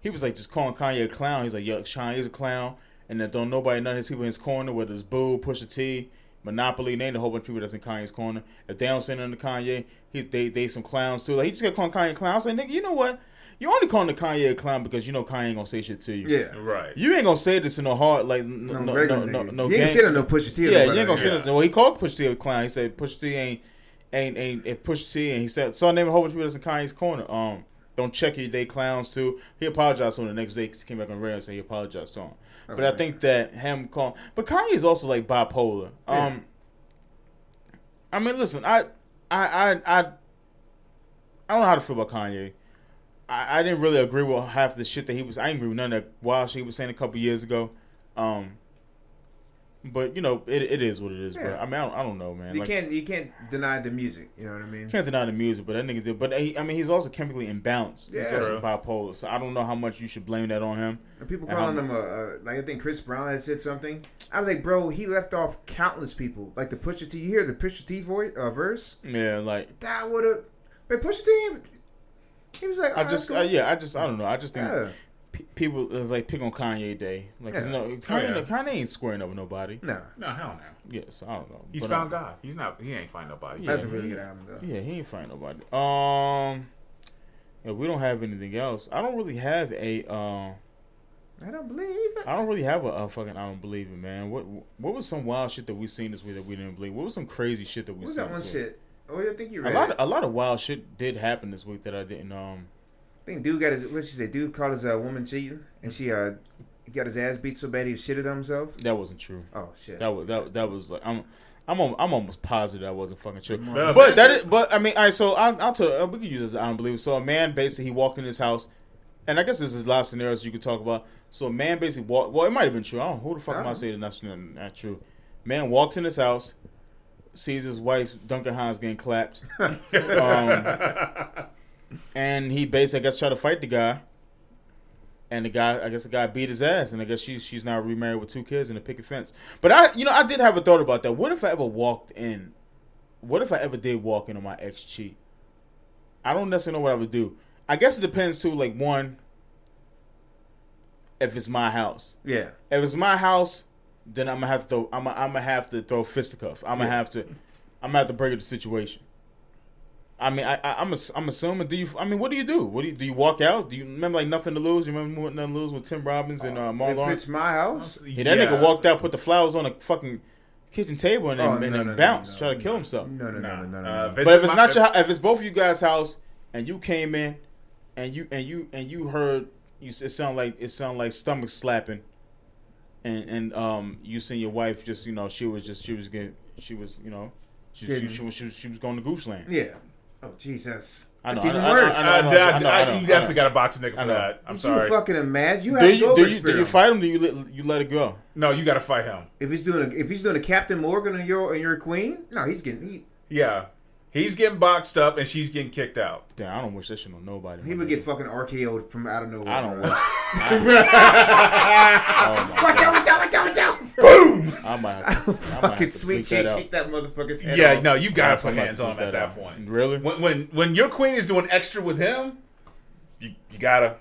He was like just calling Kanye a clown. He's like, "Yo, Kanye's a clown," and that don't nobody none of his people in his corner, whether it's Boo, Pusha T, Monopoly, named a whole bunch of people that's in Kanye's corner. If they don't send under Kanye, he they they some clowns too. Like he just got calling Kanye a clown. I was like, nigga, you know what? You only calling the Kanye a clown because you know Kanye ain't gonna say shit to you. Yeah. right. You ain't gonna say this in no hard like n- No, no no regular no nigga. no, you ain't gang- sitting on no Pusha T. or yeah, nobody you ain't gonna like say that. that. Well, he called Pusha T a clown. He said Pusha T ain't ain't ain't if Pusha T and he said so I named a whole bunch of people that's in Kanye's corner. Um, don't check you, they clowns too. He apologized to him the next day. 'cause He came back on radio and said he apologized to him. But I think that him calling, but Kanye is also like bipolar. Yeah. Um, I mean, listen, I I I I, I don't know how to feel about Kanye. I, I didn't really agree with half the shit that he was. I didn't agree with none of that wild shit he was saying a couple years ago. Um, but you know, it, it is what it is, bro. I mean, I don't, I don't know, man. You Like, can't you can't deny the music. You know what I mean? can't deny the music, but that nigga did. But he, I mean, he's also chemically imbalanced. He's Yeah. also bipolar. So I don't know how much you should blame that on him. And people calling him a, a like I think Chris Brown had said something. I was like, bro, he left off countless people. Like the Pusha T. You hear the Pusha T voice uh, verse? Yeah, like That would have. But Pusha T. He was like, I "Oh, just, that's uh, yeah, I just, I don't know. I just think yeah. pe- people uh, like pick on Kanye Day. Like, Yeah. no, Kanye, yeah. Kanye ain't squaring up with nobody. No, No, hell no. Yeah, so I don't know. He's But, found uh, God. He's not. He ain't find nobody. that's a Yeah, really he- good album though. Yeah, he ain't find nobody. Um, yeah, we don't have anything else. I don't really have a. Uh, I don't believe it. I don't really have a, a fucking. I don't believe it, man. What What was some wild shit that we seen this week that we didn't believe? What was some crazy shit that we What was seen? that one this week? shit? Oh, I think you A lot, it. of, a lot of wild shit did happen this week that I didn't. Um, I think dude got his. What she said? Dude called his uh, woman cheating, and she uh, he got his ass beat so bad he shitted on himself. that wasn't true. Oh shit. That was that that was like I'm. I'm I'm almost positive that wasn't fucking true. Well, But that is, but I mean, all right. So I'll, I'll tell. Uh, we can use this I don't believe. So a man basically he walked in his house, and I guess this is a lot of scenarios you could talk about. So a man basically walked. Well, it might have been true. I don't know who the fuck am I saying that's not, not true. Man walks in his house, sees his wife Duncan Hines getting clapped, um, and he basically I guess tried to fight the guy. And the guy, I guess the guy beat his ass, and I guess she's she's now remarried with two kids and a picket fence. But I, you know, I did have a thought about that. What if I ever walked in? What if I ever did walk in on my ex cheat? I don't necessarily know what I would do. I guess it depends too. Like one, if it's my house. yeah. If it's my house, then I'm gonna have to throw. I'm gonna, I'm gonna have to throw fisticuff. I'm gonna Yeah. have to. I'm gonna have to break up the situation. I mean, I, I, I'm ass- I'm assuming. Do you? I mean, what do you do? What do you do? You walk out? Do you remember like nothing to lose? You remember nothing to lose with Tim Robbins and uh, Marlon If Lawrence? it's my house, Yeah, that nigga walked out, put the flowers on the fucking kitchen table, and then, Oh, and then no, no, bounced, no, try to kill himself. no, no, no, Nah. no, no, no. Uh, no. But if it's my- not your, if it's both of you guys' house, and you came in, and you and you and you heard, you it sound like it sound like stomach slapping, and and um you seen your wife just you know she was just she was getting she was you know she she, she, was, she was she was going to goose land. yeah. Oh Jesus. I That's know, even I know, worse. I know, I know, I know, I I- know, you definitely got to box a nigga for that. I'm Did sorry. you fucking imagine? You Do have to you go do you, do you fight him? Do you let you let it go? no, you got to fight him. If he's doing a, if he's doing a Captain Morgan and you're and you're queen, no, he's getting he Yeah, he's getting boxed up and she's getting kicked out. Damn, I don't wish that shit on nobody. he would get fucking RKO'd from out of nowhere. I don't bro. wish. Oh Watch out! Watch out! Watch out! Watch out! Boom. I might have to, I Fucking sweet bleep shit, kick that motherfucker's head Yeah, off. no, you got to put hands on him at that out. point. Really? When when when your queen is doing extra with him, you you gotta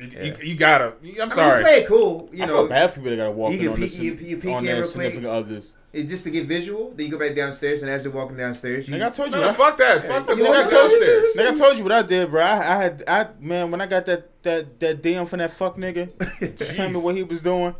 You, you, you gotta. I'm I mean, sorry. you play it cool, you I know. feel bad for people that gotta walk you in can on, peek- this, you- you peek on in their real quick. significant others. It's just to get visual. Then you go back downstairs, and as they're walking downstairs, you Nigga, I told you. No, I- fuck that. Fuck the you know going what I told you? downstairs. Nigga, I told you what I did, bro. I, I had, I man, when I got that that that DM from that fuck nigga, tell me what he was doing.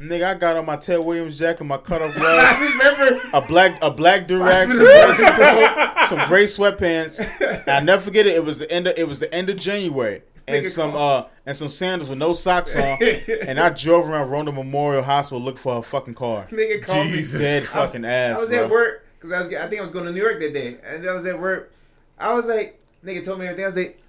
Nigga, I got on my Ted Williams jacket, my cut off gloves, remember. a black a black durag, some gray, some gray sweatpants. And I never forget it. It was the end. Of, it was the end of January, and Nigga some uh and some sandals with no socks on. and I drove around Ronda Memorial Hospital looking for her fucking car. Nigga called me. Jesus. Dead fucking ass. I was bro. at work because I was. I think I was going to New York that day, and I was at work. I was like, nigga told me everything. I was like,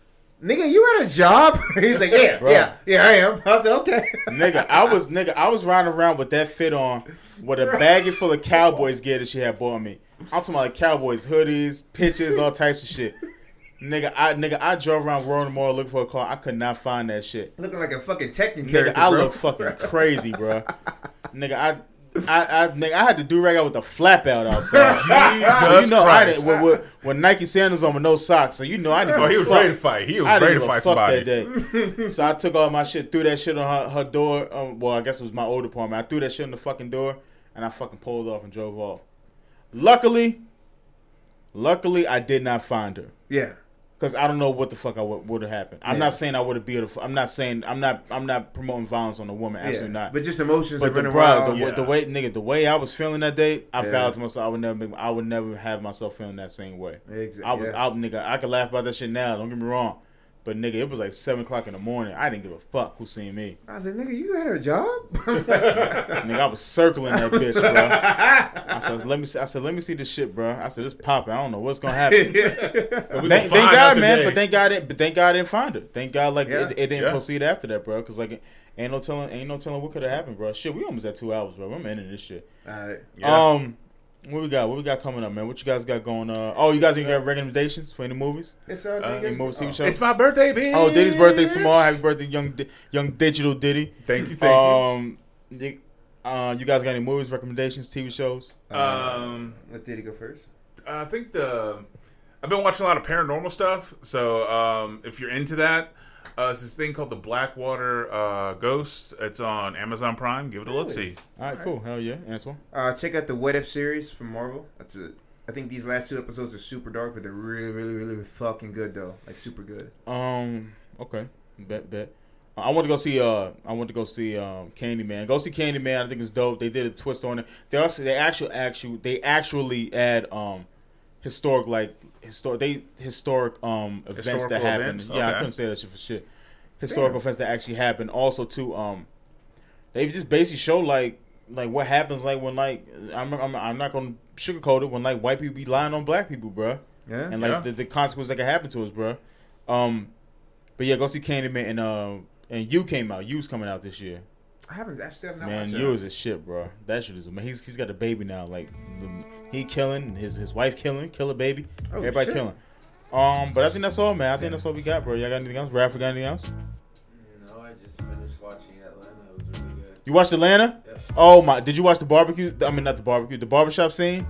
nigga, you at a job? He's like, yeah, Bro. yeah, yeah, I am. I was like, okay. nigga, I was nigga, I was riding around with that fit on, with a baggie full of Cowboys gear that she had bought me. I'm talking about like Cowboys hoodies, pictures, all types of shit. Nigga, I nigga, I drove around Royal Mall looking for a car. I could not find that shit. Looking like a fucking Tekken Nigga, character, I bro. look fucking crazy, bro. Nigga, I. I, I, nigga, I had to do rag out with the flap out outside. so you Jesus know, I didn't with, with, with Nike sandals on with no socks. So you know, I didn't. Oh, he was fuck. ready to fight. He was I ready to fight somebody. that day. so I took all my shit, threw that shit on her, her door. Um, well, I guess it was my old apartment. I threw that shit on the fucking door, and I fucking pulled off and drove off. Luckily, luckily, I did not find her Yeah. Because I don't know what the fuck I would have happened. I'm Yeah. not saying I would have beat her. I'm not saying I'm not. I'm not promoting violence on a woman. Absolutely yeah. not. But just emotions But are the, running bro, wild. the, Yeah. the way nigga, the way I was feeling that day, I Yeah. vowed to myself I would never, I would never have myself feeling that same way. Exa- I was yeah. out, nigga. I could laugh about that shit now. Don't get me wrong, but nigga, it was like seven o'clock in the morning. I didn't give a fuck who seen me. I said, nigga, you had a job? Nigga, I was circling that bitch, bro. I said, let me, see, I said, let me see this shit, bro. I said, it's popping. I don't know what's gonna happen. Thank, gonna thank God, man. today. But thank God, it, but thank God I didn't find her. Thank God, like Yeah. it, it didn't Yeah. proceed after that, bro. Because like, ain't no telling, ain't no telling what could have happened, bro. Shit, we almost at two hours, bro. I'm ending this shit. Alright. Yeah. Um, what we got? What we got coming up, man? What you guys got going? Uh, oh, you guys got recommendations for any movies? It's all Uh, niggas. Any movies, TV oh. shows? It's my birthday, bitch. Oh, Diddy's birthday tomorrow. Happy birthday, young Di- young digital Diddy. Thank you, thank um, you. Uh, you guys got any movies, recommendations, TV shows? you. Um, Let Diddy go first. I think the I've been watching a lot of paranormal stuff. So um, if you're into that, uh, it's this thing called the Blackwater uh, Ghost. It's on Amazon Prime. Give it a look. See. All right, cool. Hell yeah, Antoine. Uh, check out the What If series from Marvel. That's a. I think these last two episodes are super dark, but they're really, really, really fucking good though. Like super good. Um, okay, bet bet. I want to go see. Uh, I want to go see um, Candyman. Go see Candyman. I think it's dope. They did a twist on it. They also they actually actually they actually add um historic like historic they historic um events that Historical happen. events? Yeah, I couldn't say that shit for shit. Historical events that actually happened. Also, too, um, they just basically show like like what happens like when like I'm I'm, I'm not gonna sugarcoat it when like white people be lying on black people, bruh Yeah. and like Yeah. the, the consequences that can happen to us, bro. Um, but yeah, go see Candyman and uh and you came out. You's coming out this year, I haven't. I still have not man. watched You it. is a shit, bro. That shit is. He's he's got a baby now. Like the, he killing his his wife killing, kill a baby. Oh, Everybody shit. killing. Um, but I think that's all, man. I think that's all we got, bro. Y'all got anything else? Raph, got anything else? No, I just finished watching Atlanta. It was really good. You watched Atlanta? Yep. Oh my! Did you watch the barbecue? I mean, not the barbecue. The barbershop scene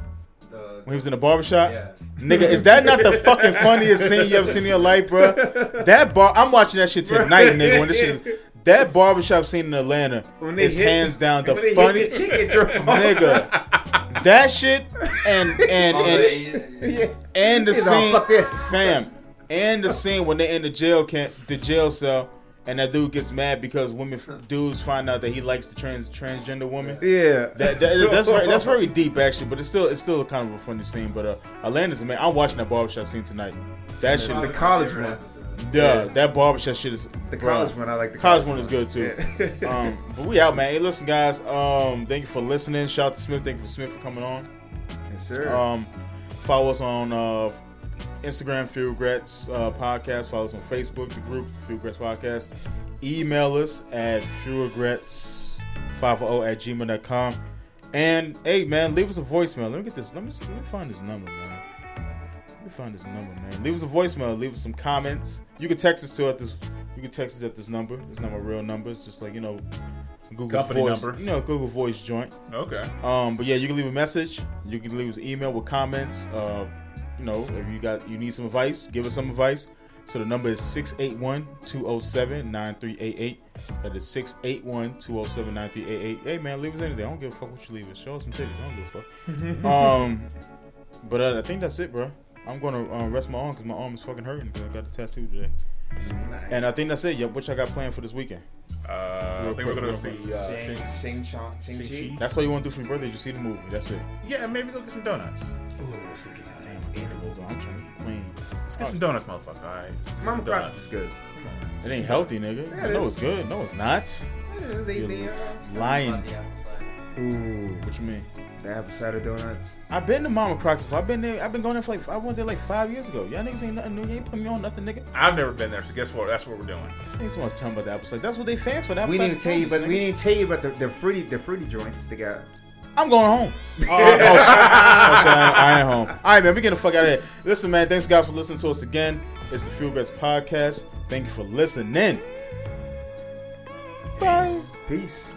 The, when he was in the barbershop. yeah. Nigga, is that not the fucking funniest scene you ever seen in your life, bro? That bar, I'm watching that shit tonight, nigga. When this shit, is, that barbershop scene in Atlanta is hit- hands down the when they hit funniest, the chicken drop off. nigga. That shit and and Oh, and the- and the He's scene, "Fuck this." fam, and the scene when they in the jail camp, the jail cell, and that dude gets mad because women, dudes find out that he likes the trans transgender woman. Yeah. That, that- that's very, that's very deep actually, but it's still it's still kind of a funny scene. But uh, Atlanta's man, I'm watching that barbershop scene tonight. That shit, The college one. Yeah, yeah. that barbershop shit is The bro. college one. I like the College one is good too. Yeah. um, but we out, man. Hey, listen, guys. Um, thank you for listening. Shout out to SMIFF. Thank you for SMIFF for coming on. yes, sir. Um, follow us on uh, Instagram, Few Regrets uh, Podcast. Follow us on Facebook, the group, Few Regrets Podcast. Email us at fewregrets500 at gmail.com. And hey, man, leave us a voicemail. Let me get this. Let me, let me find this number, man. Me find this number, man. Leave us a voicemail. Leave us some comments. You can text us to at this. You can text us at this number. It's not my real number. It's just like you know, Google Company Voice. number. You know, Google Voice joint. Okay. Um, but yeah, you can leave a message. You can leave us an email with comments. Uh, you know, if you got you need some advice, give us some advice. So the number is 681-207-9388. That is 681-207-9388. Hey man, leave us anything. I don't give a fuck what you leave us. Show us some titties. I don't give a fuck. um, but uh, I think that's it, bro. I'm gonna uh, rest my arm because my arm is fucking hurting because I got a tattoo today. Nice. And I think that's it. Yep, what y'all got planned for this weekend? Uh, I Real think we're gonna see. quick. Uh, Shang, Shang- Shang, Chong, Shang, Shang-Chi. That's what you want to do for your birthday. Just see the movie. That's it. Yeah, maybe go get some donuts. Ooh, let's go get animals. I'm trying to eat clean. Let's get some donuts, motherfucker. All right. Mama some Crockett's donuts. is good. It ain't healthy, nigga. Yeah, I it know is. it's good. No, it's not. Yeah, They, they, You're uh, lying. About the apple cider. Ooh, What you mean? The apple cider donuts. I've been to Mama Crockett's. before. I've been there. I've been going there for like I went there like five years ago. Y'all niggas ain't nothing new. You ain't putting me on nothing, nigga. I've never been there, so guess what? That's what we're doing. Niggas want to tell me about the apple cider. That's what they fans for. The apple We cider didn't tell you, donuts, but we didn't tell you about the, the fruity the fruity joints they got. I'm going home. Oh, oh, shit. Oh, shit, I, I ain't home. All right, man. We get the fuck out of here. Listen, man. Thanks, guys, for listening to us again. It's the Fuel Guys Podcast. Thank you for listening. Bye. Peace.